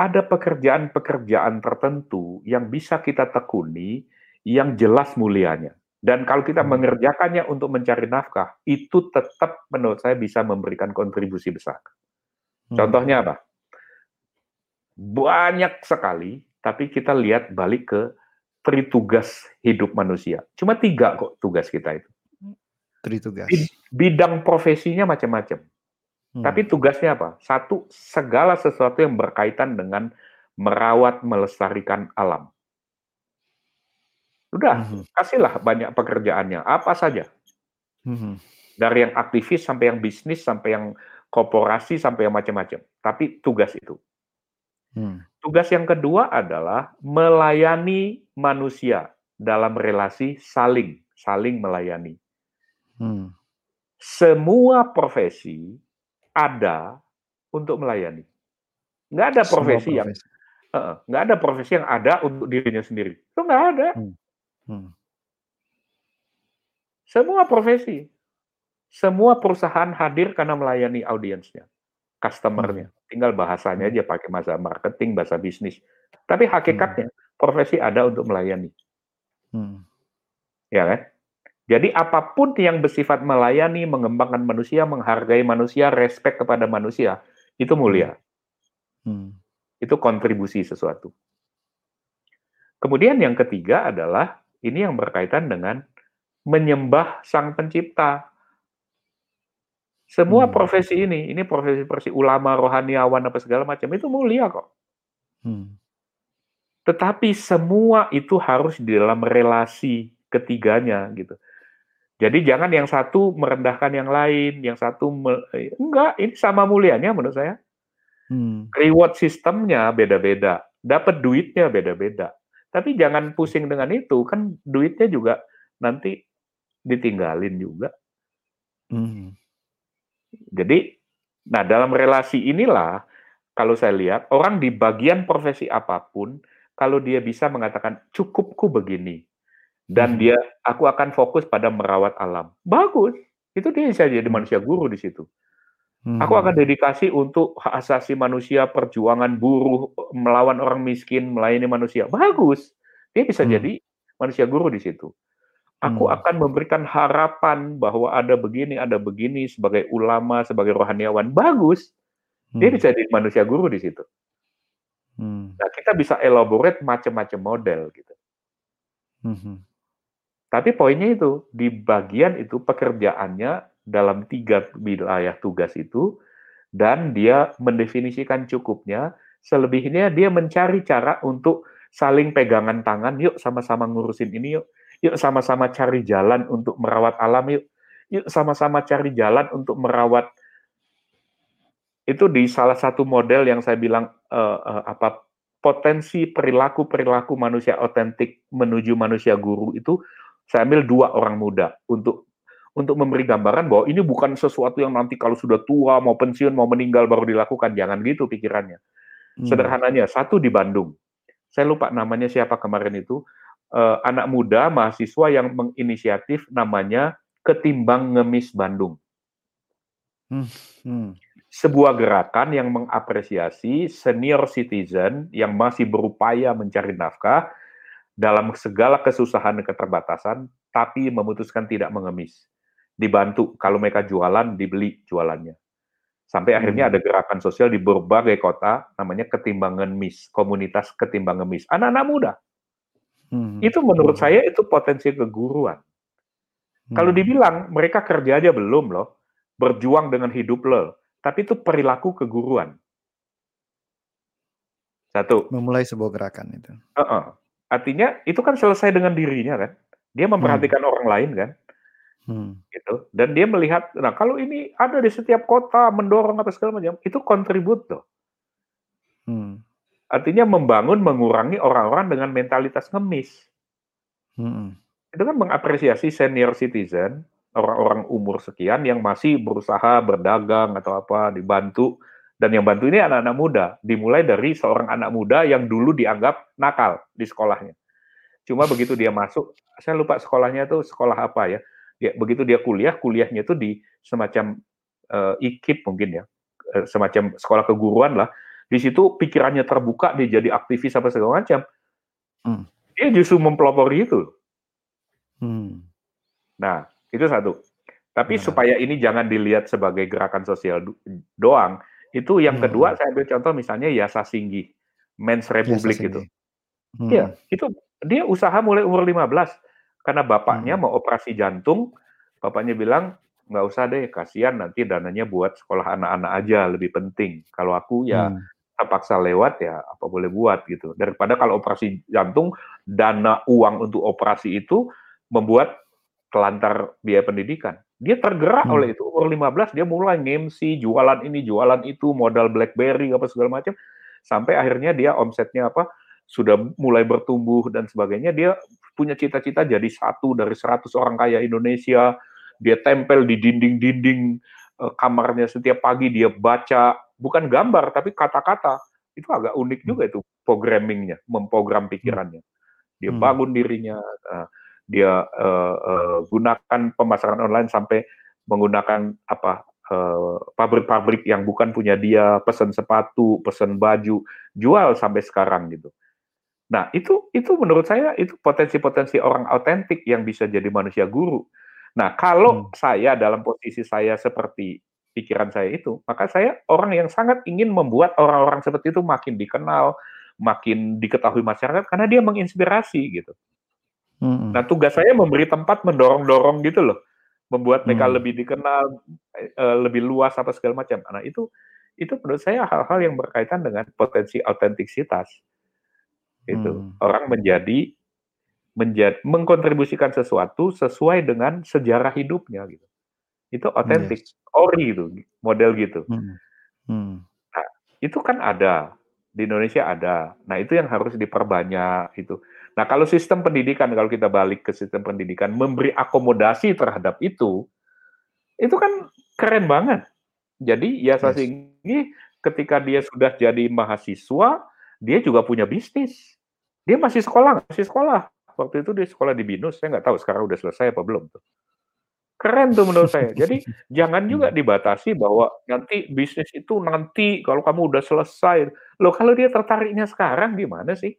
[SPEAKER 3] ada pekerjaan-pekerjaan tertentu yang bisa kita tekuni yang jelas mulianya. Dan kalau kita
[SPEAKER 2] Hmm.
[SPEAKER 3] mengerjakannya untuk mencari nafkah, itu tetap menurut saya bisa memberikan kontribusi besar.
[SPEAKER 2] Hmm.
[SPEAKER 3] Contohnya apa? Banyak sekali, tapi kita lihat balik ke tri tugas hidup manusia. Cuma tiga kok tugas kita itu.
[SPEAKER 2] Tri tugas.
[SPEAKER 3] Bid- Bidang profesinya macam-macam.
[SPEAKER 2] Hmm.
[SPEAKER 3] Tapi tugasnya apa? Satu, segala sesuatu yang berkaitan dengan merawat, melestarikan alam. Udah,
[SPEAKER 2] Mhm.
[SPEAKER 3] kasihlah banyak pekerjaannya. Apa saja.
[SPEAKER 2] Mhm.
[SPEAKER 3] Dari yang aktivis sampai yang bisnis, sampai yang korporasi, sampai yang macam-macam. Tapi tugas itu.
[SPEAKER 2] Hmm.
[SPEAKER 3] Tugas yang kedua adalah melayani manusia dalam relasi saling, saling melayani.
[SPEAKER 2] Hmm.
[SPEAKER 3] Semua profesi ada untuk melayani. Nggak ada profesi yang
[SPEAKER 2] profesi.
[SPEAKER 3] Heeh, nggak ada profesi yang ada untuk dirinya sendiri. Itu nggak ada.
[SPEAKER 2] Hmm.
[SPEAKER 3] Semua profesi. Semua perusahaan hadir karena melayani audiensnya, customernya. Tinggal bahasanya
[SPEAKER 2] Hmm.
[SPEAKER 3] aja pakai bahasa marketing, bahasa bisnis. Tapi hakikatnya profesi ada untuk melayani,
[SPEAKER 2] Hmm.
[SPEAKER 3] ya kan? Jadi apa pun yang bersifat melayani, mengembangkan manusia, menghargai manusia, respect kepada manusia, itu mulia.
[SPEAKER 2] Hmm.
[SPEAKER 3] Itu kontribusi sesuatu. Kemudian yang ketiga adalah ini yang berkaitan dengan menyembah sang pencipta. Semua
[SPEAKER 2] Hmm.
[SPEAKER 3] profesi ini, ini profesi-profesi ulama, rohaniawan, apa segala macam, itu mulia kok.
[SPEAKER 2] Hmm.
[SPEAKER 3] Tetapi semua itu harus di dalam relasi ketiganya gitu. Jadi jangan yang satu merendahkan yang lain, yang satu me- eh, enggak, ini sama mulianya menurut saya.
[SPEAKER 2] Hmm.
[SPEAKER 3] Reward sistemnya beda-beda, dapat duitnya beda-beda. Tapi jangan pusing dengan itu, kan duitnya juga nanti ditinggalin juga.
[SPEAKER 2] Hmm.
[SPEAKER 3] Jadi, nah dalam relasi inilah kalau saya lihat orang di bagian profesi apa pun, kalau dia bisa mengatakan cukupku begini, dan
[SPEAKER 2] Mhm.
[SPEAKER 3] dia aku akan fokus pada merawat alam, bagus. Itu dia bisa jadi
[SPEAKER 2] Hmm.
[SPEAKER 3] manusia guru di situ.
[SPEAKER 2] Hmm.
[SPEAKER 3] Aku akan dedikasi untuk hak asasi manusia, perjuangan buruh, melawan orang miskin, melayani manusia. Bagus. Dia bisa
[SPEAKER 2] Hmm.
[SPEAKER 3] jadi manusia guru di situ. Aku
[SPEAKER 2] Hmm.
[SPEAKER 3] akan memberikan harapan bahwa ada begini, ada begini sebagai ulama, sebagai rohaniawan. Bagus. Dia
[SPEAKER 2] Hmm.
[SPEAKER 3] bisa jadi manusia guru di situ.
[SPEAKER 2] Hmm.
[SPEAKER 3] Nah, kita bisa elaborate macam-macam model gitu.
[SPEAKER 2] Mhm.
[SPEAKER 3] Tapi poinnya itu, di bagian itu pekerjaannya dalam tiga wilayah tugas itu, dan dia mendefinisikan cukupnya, selebihnya dia mencari cara untuk saling pegangan tangan, yuk sama-sama ngurusin ini yuk, yuk sama-sama cari jalan untuk merawat alam yuk, yuk sama-sama cari jalan untuk merawat itu di salah satu model yang saya bilang eh, eh, apa potensi perilaku perilaku manusia otentik menuju manusia guru itu saya ambil dua orang muda untuk untuk memberi gambaran bahwa ini bukan sesuatu yang nanti kalau sudah tua mau pensiun mau meninggal baru dilakukan. Jangan gitu pikirannya.
[SPEAKER 2] Hmm.
[SPEAKER 3] sederhananya satu di Bandung. Saya lupa namanya siapa kemarin itu eh, anak muda mahasiswa yang menginisiatif namanya ketimbang ngemis Bandung
[SPEAKER 2] Hmm.
[SPEAKER 3] sebuah gerakan yang mengapresiasi senior citizen yang masih berupaya mencari nafkah dalam segala kesusahan dan keterbatasan, tapi memutuskan tidak mengemis. Dibantu, kalau mereka jualan, dibeli jualannya. Sampai akhirnya
[SPEAKER 2] Hmm.
[SPEAKER 3] ada gerakan sosial di berbagai kota, namanya ketimbangan mis, komunitas ketimbangan mis. Anak-anak muda.
[SPEAKER 2] Hmm.
[SPEAKER 3] Itu menurut saya itu potensi keguruan. Kalau
[SPEAKER 2] Hmm.
[SPEAKER 3] dibilang mereka kerja aja belum loh, berjuang dengan hidup lo, tapi itu perilaku keguruan. Satu,
[SPEAKER 2] memulai sebuah gerakan itu.
[SPEAKER 3] Heeh. artinya itu kan selesai dengan dirinya kan, dia memperhatikan orang lain kan,
[SPEAKER 2] Hmm.
[SPEAKER 3] gitu. Dan dia melihat, nah kalau ini ada di setiap kota mendorong apa segala macam, itu kontribut loh.
[SPEAKER 2] Hmm.
[SPEAKER 3] Artinya membangun mengurangi orang-orang dengan mentalitas ngemis.
[SPEAKER 2] Hmm.
[SPEAKER 3] Itu kan mengapresiasi senior citizen, orang-orang umur sekian yang masih berusaha berdagang atau apa, dibantu dan yang bantu ini anak-anak muda, dimulai dari seorang anak muda yang dulu dianggap nakal di sekolahnya. Cuma begitu dia masuk, saya lupa sekolahnya itu sekolah apa ya. Dia, begitu dia kuliah, kuliahnya itu di semacam uh, IKIP mungkin ya, uh, semacam sekolah keguruan lah. Di situ pikirannya terbuka, dia jadi aktivis apa segala macam. Hmm. Dia justru mempelopori itu. Hmm. Nah, itu satu. Tapi nah. supaya ini jangan dilihat sebagai gerakan sosial doang. Itu yang hmm. kedua, saya ambil contoh misalnya Yasa Singgi, Men's Republic itu. Iya, hmm. itu dia usaha mulai umur 15 karena bapaknya hmm. mau operasi jantung, bapaknya bilang nggak usah deh, kasihan nanti dananya buat sekolah anak-anak aja lebih penting. Kalau aku ya hmm terpaksa lewat ya apa boleh buat gitu. Daripada kalau operasi jantung dana uang untuk operasi itu membuat kelantar biaya pendidikan. Dia tergerak hmm. oleh itu umur 15 dia mulai ngemsi, jualan ini, jualan itu, modal BlackBerry apa segala macam sampai akhirnya dia omsetnya apa sudah mulai bertumbuh dan sebagainya. Dia punya cita-cita jadi satu dari 100 orang kaya Indonesia. Dia tempel di dinding-dinding eh, kamarnya setiap pagi dia baca bukan gambar tapi kata-kata itu agak unik hmm. juga itu programmingnya memprogram hmm. pikirannya dia hmm. bangun dirinya uh, dia uh, uh, gunakan pemasaran online sampai menggunakan apa pabrik-pabrik uh, yang bukan punya dia pesan sepatu pesan baju jual sampai sekarang gitu nah itu itu menurut saya itu potensi-potensi orang autentik yang bisa jadi manusia guru nah kalau hmm. saya dalam posisi saya seperti pikiran saya itu, maka saya orang yang sangat ingin membuat orang-orang seperti itu makin dikenal, makin diketahui masyarakat karena dia menginspirasi gitu. Hmm. Nah tugas saya memberi tempat mendorong-dorong gitu loh, membuat mereka hmm. lebih dikenal, eh, lebih luas apa segala macam. Nah itu itu menurut saya hal-hal yang berkaitan dengan potensi autentisitas. Itu hmm. orang menjadi menjadi mengkontribusikan sesuatu sesuai dengan sejarah hidupnya gitu itu otentik, yes. ori gitu, model gitu. Hmm. Hmm. Nah, itu kan ada di Indonesia ada. Nah, itu yang harus diperbanyak itu. Nah, kalau sistem pendidikan kalau kita balik ke sistem pendidikan memberi akomodasi terhadap itu, itu kan keren banget. Jadi ya yes. ini ketika dia sudah jadi mahasiswa, dia juga punya bisnis. Dia masih sekolah, masih sekolah. Waktu itu dia sekolah di Binus, saya nggak tahu sekarang udah selesai apa belum tuh. Keren tuh menurut saya. Jadi jangan juga hmm. dibatasi bahwa nanti bisnis itu nanti kalau kamu udah selesai. Loh kalau dia tertariknya sekarang gimana sih?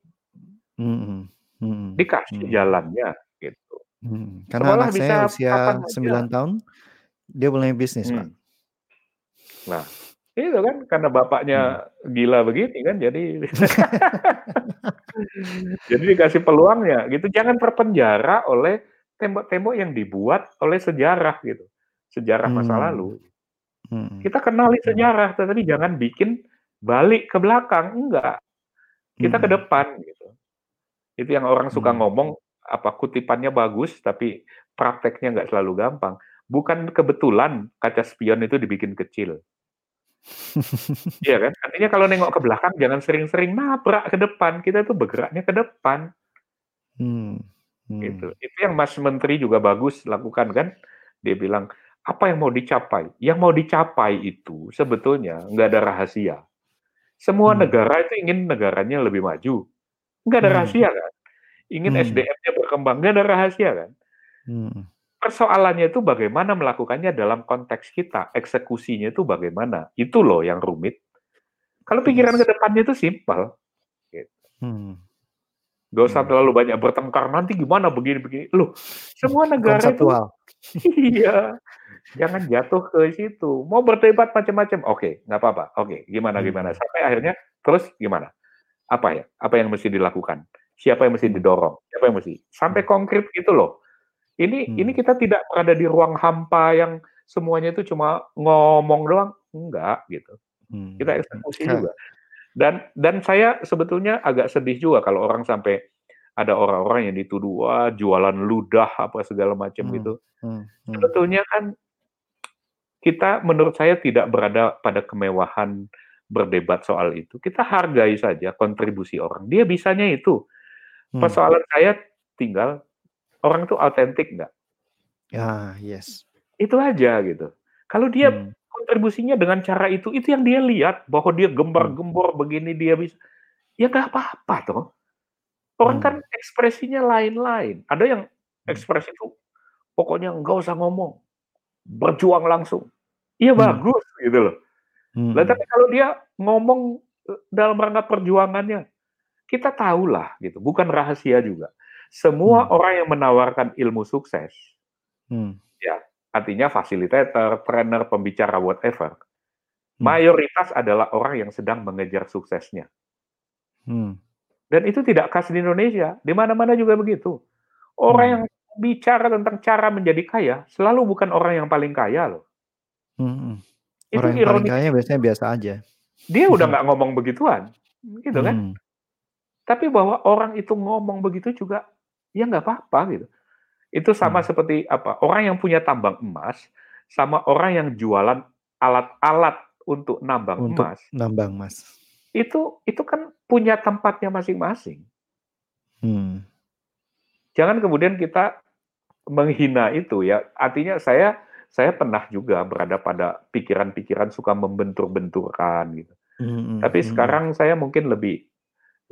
[SPEAKER 3] Hmm. Hmm. Dikasih hmm. jalannya gitu.
[SPEAKER 2] Hmm. Karena Sekolah anak saya usia 9 tahun, dia mulai bisnis, hmm. Pak.
[SPEAKER 3] Nah, itu kan karena bapaknya hmm. gila begini kan jadi jadi dikasih peluangnya gitu. Jangan terpenjara oleh tembok-tembok yang dibuat oleh sejarah gitu, sejarah hmm. masa lalu. Hmm. Kita kenali hmm. sejarah, tetapi jangan bikin balik ke belakang, enggak. Kita hmm. ke depan gitu. Itu yang orang suka hmm. ngomong apa kutipannya bagus tapi prakteknya nggak selalu gampang. Bukan kebetulan kaca spion itu dibikin kecil. Iya kan? Artinya kalau nengok ke belakang jangan sering-sering nabrak ke depan. Kita tuh bergeraknya ke depan. Hmm. Hmm. Gitu. Itu yang Mas Menteri juga bagus lakukan kan. Dia bilang, apa yang mau dicapai? Yang mau dicapai itu sebetulnya nggak ada rahasia. Semua hmm. negara itu ingin negaranya lebih maju. Nggak ada hmm. rahasia kan? Ingin hmm. SDM-nya berkembang, nggak ada rahasia kan? Hmm. Persoalannya itu bagaimana melakukannya dalam konteks kita, eksekusinya itu bagaimana. Itu loh yang rumit. Kalau pikiran yes. ke depannya itu simpel. Gitu. Hmm. Gak usah hmm. terlalu banyak bertengkar nanti gimana begini-begini. Loh, semua negara itu iya. Jangan jatuh ke situ. Mau berdebat macam-macam, oke, okay, nggak apa-apa. Oke, okay, gimana hmm. gimana. Sampai akhirnya terus gimana? Apa ya? Apa yang mesti dilakukan? Siapa yang mesti didorong? Siapa yang mesti? Sampai hmm. konkret gitu loh. Ini hmm. ini kita tidak berada di ruang hampa yang semuanya itu cuma ngomong doang, enggak gitu. Hmm. Kita eksekusi hmm. juga. Dan dan saya sebetulnya agak sedih juga kalau orang sampai ada orang-orang yang dituduh wah jualan ludah apa segala macam hmm, gitu. Hmm, hmm. Sebetulnya kan kita menurut saya tidak berada pada kemewahan berdebat soal itu. Kita hargai saja kontribusi orang. Dia bisanya itu.
[SPEAKER 2] Hmm.
[SPEAKER 3] Persoalan saya tinggal orang itu autentik nggak?
[SPEAKER 2] Ya, yes.
[SPEAKER 3] Itu aja gitu. Kalau dia
[SPEAKER 2] Hmm.
[SPEAKER 3] Kontribusinya dengan cara itu, itu yang dia lihat bahwa dia gembar-gembor begini dia bisa, ya nggak apa-apa toh. Orang
[SPEAKER 2] Hmm.
[SPEAKER 3] kan ekspresinya lain-lain. Ada yang
[SPEAKER 2] Hmm.
[SPEAKER 3] ekspresi itu pokoknya nggak usah ngomong, berjuang langsung. Iya
[SPEAKER 2] Hmm.
[SPEAKER 3] bagus gitu loh.
[SPEAKER 2] Hmm.
[SPEAKER 3] Lah tapi kalau dia ngomong eh, dalam rangka perjuangannya, kita tahulah gitu, bukan rahasia juga. Semua
[SPEAKER 2] Hmm.
[SPEAKER 3] orang yang menawarkan ilmu sukses,
[SPEAKER 2] Hmm.
[SPEAKER 3] ya artinya fasilitator, trainer, pembicara, whatever,
[SPEAKER 2] Hmm.
[SPEAKER 3] mayoritas adalah orang yang sedang mengejar suksesnya.
[SPEAKER 2] Hmm.
[SPEAKER 3] Dan itu tidak khas di Indonesia, di mana-mana juga begitu. Orang
[SPEAKER 2] Hmm.
[SPEAKER 3] yang bicara tentang cara menjadi kaya selalu bukan orang yang paling kaya loh.
[SPEAKER 2] Hmm.
[SPEAKER 3] Itu
[SPEAKER 2] Orang yang paling kaya biasanya biasa aja.
[SPEAKER 3] Dia udah nggak ngomong begituan, gitu kan?
[SPEAKER 2] Hmm.
[SPEAKER 3] Tapi bahwa orang itu ngomong begitu juga, ya nggak apa-apa gitu. Itu sama
[SPEAKER 2] Hmm.
[SPEAKER 3] seperti apa? Orang yang punya tambang emas sama orang yang jualan alat-alat untuk nambang
[SPEAKER 2] Untuk
[SPEAKER 3] emas,
[SPEAKER 2] nambang mas.
[SPEAKER 3] itu itu kan punya tempatnya masing-masing.
[SPEAKER 2] Hmm.
[SPEAKER 3] Jangan kemudian kita menghina itu ya. Artinya saya saya pernah juga berada pada pikiran-pikiran suka membentur-benturkan gitu.
[SPEAKER 2] Hmm.
[SPEAKER 3] Tapi
[SPEAKER 2] Hmm.
[SPEAKER 3] sekarang saya mungkin lebih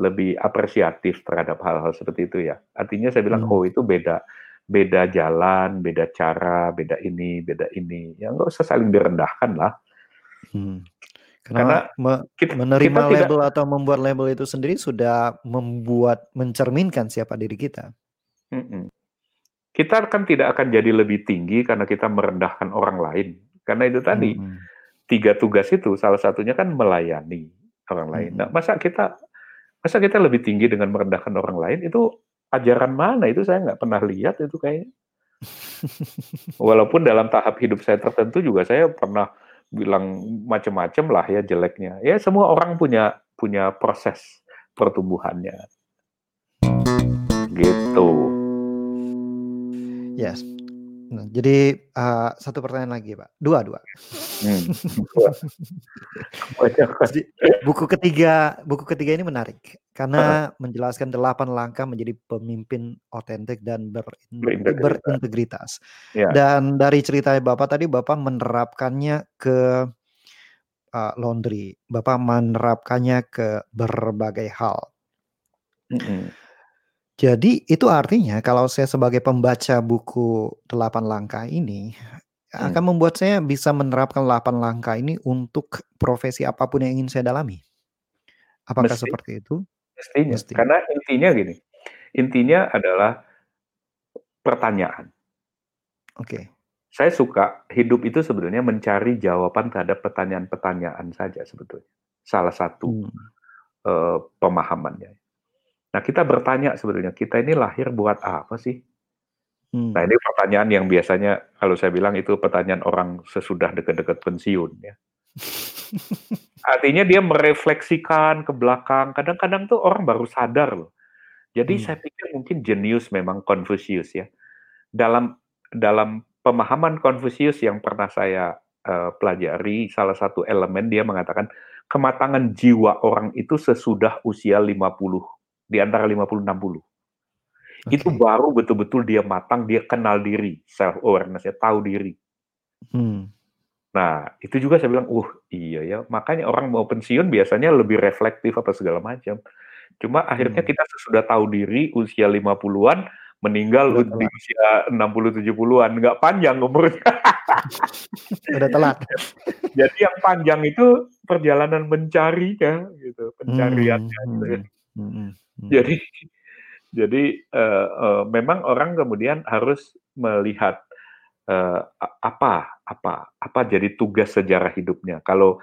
[SPEAKER 3] lebih apresiatif terhadap hal-hal seperti itu ya. Artinya saya bilang,
[SPEAKER 2] Hmm.
[SPEAKER 3] oh itu beda beda jalan, beda cara, beda ini, beda ini. Ya nggak usah saling direndahkan lah.
[SPEAKER 2] Hmm.
[SPEAKER 3] Karena
[SPEAKER 2] Karena me-
[SPEAKER 3] kita,
[SPEAKER 2] menerima
[SPEAKER 3] kita tidak
[SPEAKER 2] label atau membuat label itu sendiri sudah membuat mencerminkan siapa diri kita.
[SPEAKER 3] Kita kan tidak akan jadi lebih tinggi karena kita merendahkan orang lain. Karena itu tadi
[SPEAKER 2] Hmm.
[SPEAKER 3] tiga tugas itu salah satunya kan melayani orang lain. Nah,
[SPEAKER 2] Hmm.
[SPEAKER 3] masa kita masa kita lebih tinggi dengan merendahkan orang lain itu ajaran mana itu saya nggak pernah lihat itu kayaknya. Walaupun dalam tahap hidup saya tertentu juga saya pernah bilang macam-macam lah ya jeleknya. Ya semua orang punya punya proses pertumbuhannya. Gitu.
[SPEAKER 2] Yes. Nah, jadi uh, satu pertanyaan lagi, Pak. Dua, dua.
[SPEAKER 3] Hmm.
[SPEAKER 2] Jadi buku ketiga, buku ketiga ini menarik karena menjelaskan delapan langkah menjadi pemimpin otentik dan berin-
[SPEAKER 3] Berintegritas.
[SPEAKER 2] berintegritas.
[SPEAKER 3] Ya.
[SPEAKER 2] Dan dari cerita Bapak tadi, Bapak menerapkannya ke uh, laundry, Bapak menerapkannya ke berbagai hal.
[SPEAKER 3] Mm-mm.
[SPEAKER 2] Jadi itu artinya kalau saya sebagai pembaca buku delapan langkah ini
[SPEAKER 3] Hmm.
[SPEAKER 2] akan membuat saya bisa menerapkan 8 langkah ini untuk profesi apa pun yang ingin saya dalami. Apakah
[SPEAKER 3] Mesti.
[SPEAKER 2] seperti itu?
[SPEAKER 3] Mestinya.
[SPEAKER 2] Mesti.
[SPEAKER 3] Karena intinya gini. Intinya adalah pertanyaan.
[SPEAKER 2] Oke.
[SPEAKER 3] Saya suka hidup itu sebenarnya mencari jawaban terhadap pertanyaan-pertanyaan saja sebetulnya. Salah satu
[SPEAKER 2] Hmm.
[SPEAKER 3] eh, pemahamannya. Nah, kita bertanya sebetulnya, kita ini lahir buat apa sih?
[SPEAKER 2] Hmm.
[SPEAKER 3] Nah, ini pertanyaan yang biasanya kalau saya bilang itu pertanyaan orang sesudah dekat-dekat pensiun ya. Artinya dia merefleksikan ke belakang. Kadang-kadang tuh orang baru sadar loh. Jadi
[SPEAKER 2] Hmm.
[SPEAKER 3] saya pikir mungkin jenius memang Confucius ya. Dalam dalam pemahaman Confucius yang pernah saya eh, pelajari, salah satu elemen dia mengatakan kematangan jiwa orang itu sesudah usia 50 di antara 50 60. Itu
[SPEAKER 2] Oke.
[SPEAKER 3] baru betul-betul dia matang, dia kenal diri, self awareness ya, tahu diri.
[SPEAKER 2] Hmm.
[SPEAKER 3] Nah, itu juga saya bilang, uh iya ya, makanya orang mau pensiun biasanya lebih reflektif apa segala macam. Cuma akhirnya
[SPEAKER 2] Hmm.
[SPEAKER 3] kita sesudah tahu diri usia 50-an meninggal
[SPEAKER 2] Udah
[SPEAKER 3] di
[SPEAKER 2] telat.
[SPEAKER 3] usia 60 70-an, nggak panjang umurnya.
[SPEAKER 2] Udah telat.
[SPEAKER 3] Jadi yang panjang itu perjalanan mencarinya gitu,
[SPEAKER 2] Hmm.
[SPEAKER 3] pencariannya gitu ya.
[SPEAKER 2] Hmm. Hmm. Hmm.
[SPEAKER 3] Jadi jadi eh, eh, memang orang kemudian harus melihat a- apa apa apa jadi tugas sejarah hidupnya. Kalau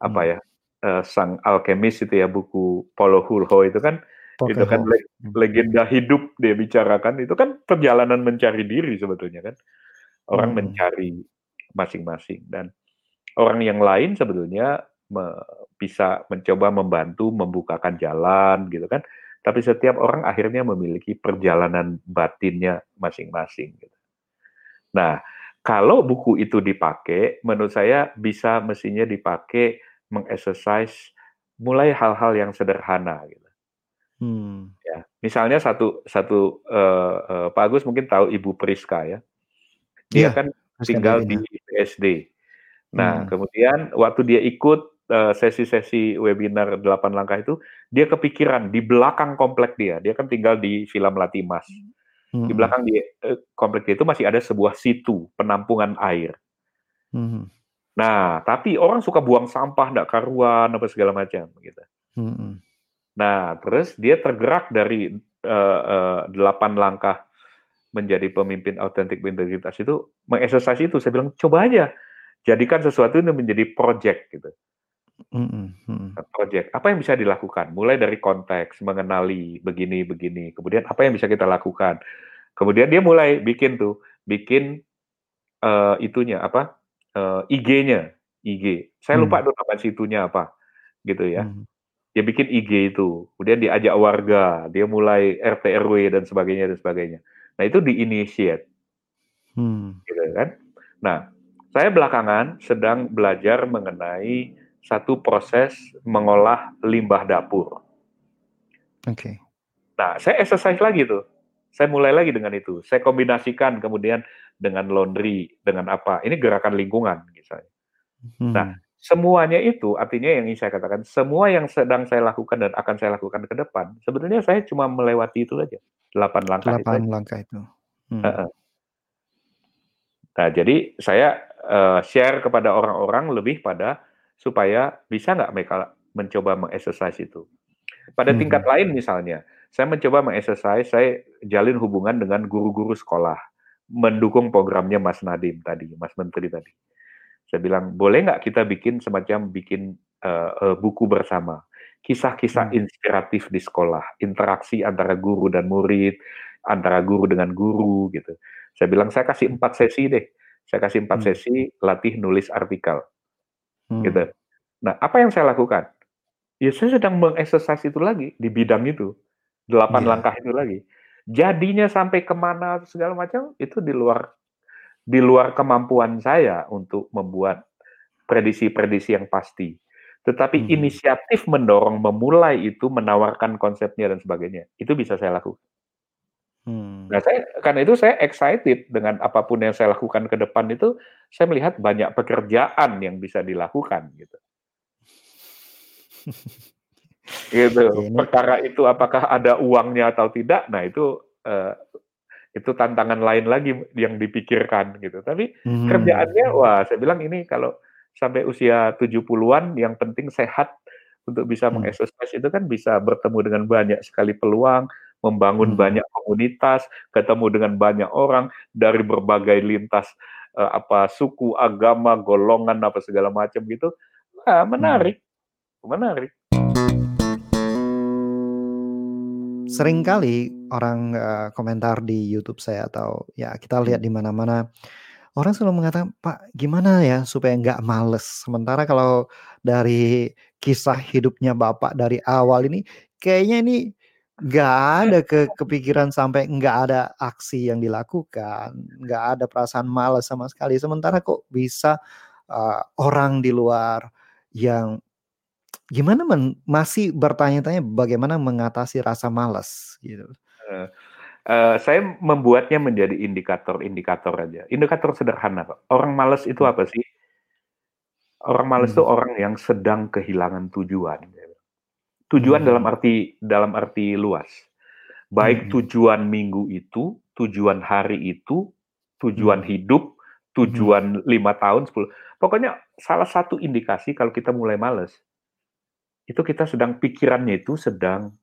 [SPEAKER 3] apa
[SPEAKER 2] Hmm.
[SPEAKER 3] ya eh, sang alkemis itu ya buku Paulo Coelho itu kan itu kan
[SPEAKER 2] Pokeho.
[SPEAKER 3] le- legenda hidup dia bicarakan itu kan perjalanan mencari diri sebetulnya kan orang
[SPEAKER 2] Hmm.
[SPEAKER 3] mencari masing-masing dan orang yang lain sebetulnya me- bisa mencoba membantu membukakan jalan gitu kan tapi setiap orang akhirnya memiliki perjalanan batinnya masing-masing gitu. Nah, kalau buku itu dipakai menurut saya bisa mestinya dipakai mengexercise mulai hal-hal yang sederhana gitu.
[SPEAKER 2] Hmm.
[SPEAKER 3] Ya, misalnya satu satu uh, uh, Pak Agus mungkin tahu Ibu Priska ya. Dia
[SPEAKER 2] Iya,
[SPEAKER 3] kan tinggal di. PSD. Nah,
[SPEAKER 2] Hmm.
[SPEAKER 3] kemudian waktu dia ikut sesi-sesi webinar 8 langkah itu, dia kepikiran di belakang komplek dia. Dia kan tinggal di Villa Melati Mas. Di
[SPEAKER 2] Hmm.
[SPEAKER 3] belakang di eh, komplek dia itu masih ada sebuah situ penampungan air.
[SPEAKER 2] Hmm.
[SPEAKER 3] Nah, tapi orang suka buang sampah, ndak karuan, apa segala macam gitu.
[SPEAKER 2] Hmm.
[SPEAKER 3] Nah, terus dia tergerak dari eh, eh, delapan langkah menjadi pemimpin autentik berintegritas itu mengeksersis itu. Saya bilang coba aja jadikan sesuatu ini menjadi project gitu.
[SPEAKER 2] Hmm. Hmm.
[SPEAKER 3] Project apa yang bisa dilakukan? Mulai dari konteks, mengenali begini begini. Kemudian apa yang bisa kita lakukan? Kemudian dia mulai bikin tuh, bikin eh, itunya apa? eh, IG-nya, IG. Saya
[SPEAKER 2] Hmm.
[SPEAKER 3] lupa tuh nama situnya apa, gitu ya.
[SPEAKER 2] Hmm.
[SPEAKER 3] dia bikin IG itu, kemudian diajak warga, dia mulai RT RW dan sebagainya dan sebagainya. Nah itu diinisiat,
[SPEAKER 2] Hmm.
[SPEAKER 3] gitu kan? Nah saya belakangan sedang belajar mengenai satu proses mengolah limbah dapur.
[SPEAKER 2] Oke.
[SPEAKER 3] Nah saya exercise lagi tuh, saya mulai lagi dengan itu. Saya kombinasikan kemudian dengan laundry, dengan apa? Ini gerakan lingkungan misalnya.
[SPEAKER 2] Hmm.
[SPEAKER 3] Nah, semuanya itu artinya yang ingin saya katakan, semua yang sedang saya lakukan dan akan saya lakukan ke depan, sebenarnya saya cuma melewati itu aja, 8 langkah itu
[SPEAKER 2] Delapan
[SPEAKER 3] aja.
[SPEAKER 2] langkah itu. Hmm.
[SPEAKER 3] Nah, jadi saya eh, share kepada orang-orang lebih pada supaya bisa nggak mereka mencoba mengexercise itu. Pada
[SPEAKER 2] Mhm.
[SPEAKER 3] tingkat lain misalnya, saya mencoba mengexercise, saya jalin hubungan dengan guru-guru sekolah, mendukung programnya Mas Nadim tadi, Mas Menteri tadi. Saya bilang, boleh nggak kita bikin semacam bikin eh, eh, buku bersama, kisah-kisah
[SPEAKER 2] Hmm.
[SPEAKER 3] inspiratif di sekolah, interaksi antara guru dan murid, antara guru dengan guru gitu. Saya bilang, saya kasih empat sesi deh, saya kasih empat
[SPEAKER 2] Hmm.
[SPEAKER 3] sesi latih nulis artikel
[SPEAKER 2] Hmm.
[SPEAKER 3] gitu. Nah, apa yang saya lakukan? Ya saya sedang mengeksersis itu lagi di bidang itu, delapan
[SPEAKER 2] Iya.
[SPEAKER 3] langkah itu lagi. Jadinya sampai ke mana segala macam itu di luar di luar kemampuan saya untuk membuat prediksi-prediksi yang pasti. Tetapi
[SPEAKER 2] Mhm.
[SPEAKER 3] inisiatif mendorong memulai itu, menawarkan konsepnya dan sebagainya, itu bisa saya lakukan.
[SPEAKER 2] Hmm.
[SPEAKER 3] Nah, saya karena itu saya excited dengan apa pun yang saya lakukan ke depan itu, saya melihat banyak pekerjaan yang bisa dilakukan gitu. Gitu.
[SPEAKER 2] Ya, ini
[SPEAKER 3] Perkara itu apakah ada uangnya atau tidak, nah itu eh, itu tantangan lain lagi yang dipikirkan gitu. Tapi
[SPEAKER 2] Hmm.
[SPEAKER 3] kerjaannya wah saya bilang ini kalau sampai usia 70-an yang penting sehat untuk bisa
[SPEAKER 2] Hmm.
[SPEAKER 3] mengeksersis itu kan bisa bertemu dengan banyak sekali peluang, membangun
[SPEAKER 2] Hmm.
[SPEAKER 3] banyak komunitas, ketemu dengan banyak orang dari berbagai lintas eh, apa suku, agama, golongan apa segala macam gitu. Wah,
[SPEAKER 2] Hmm.
[SPEAKER 3] menarik. Menarik.
[SPEAKER 2] Seringkali orang eh, komentar di YouTube saya atau ya kita lihat di mana-mana orang selalu mengatakan, "Pak, gimana ya supaya nggak males?" Sementara kalau dari kisah hidupnya Bapak dari awal ini kayaknya ini nggak ada ke kepikiran sampai nggak ada aksi yang dilakukan, nggak ada perasaan malas sama sekali. Sementara kok bisa eh, orang di luar yang gimana men masih bertanya-tanya bagaimana mengatasi rasa malas gitu.
[SPEAKER 3] Eh, eh, saya membuatnya menjadi indikator-indikator aja. Indikator sederhana kok. Orang malas itu
[SPEAKER 2] Hmm.
[SPEAKER 3] apa sih? Orang malas itu
[SPEAKER 2] Hmm.
[SPEAKER 3] orang yang sedang kehilangan tujuan. Tujuan dalam
[SPEAKER 2] Hmm.
[SPEAKER 3] arti dalam arti luas. Baik
[SPEAKER 2] Hmm.
[SPEAKER 3] tujuan minggu itu, tujuan hari itu, tujuan
[SPEAKER 2] Hmm.
[SPEAKER 3] hidup,
[SPEAKER 2] Hmm.
[SPEAKER 3] tujuan lima tahun, 10. Pokoknya salah satu indikasi kalau kita mulai malas, itu kita sedang pikirannya itu sedang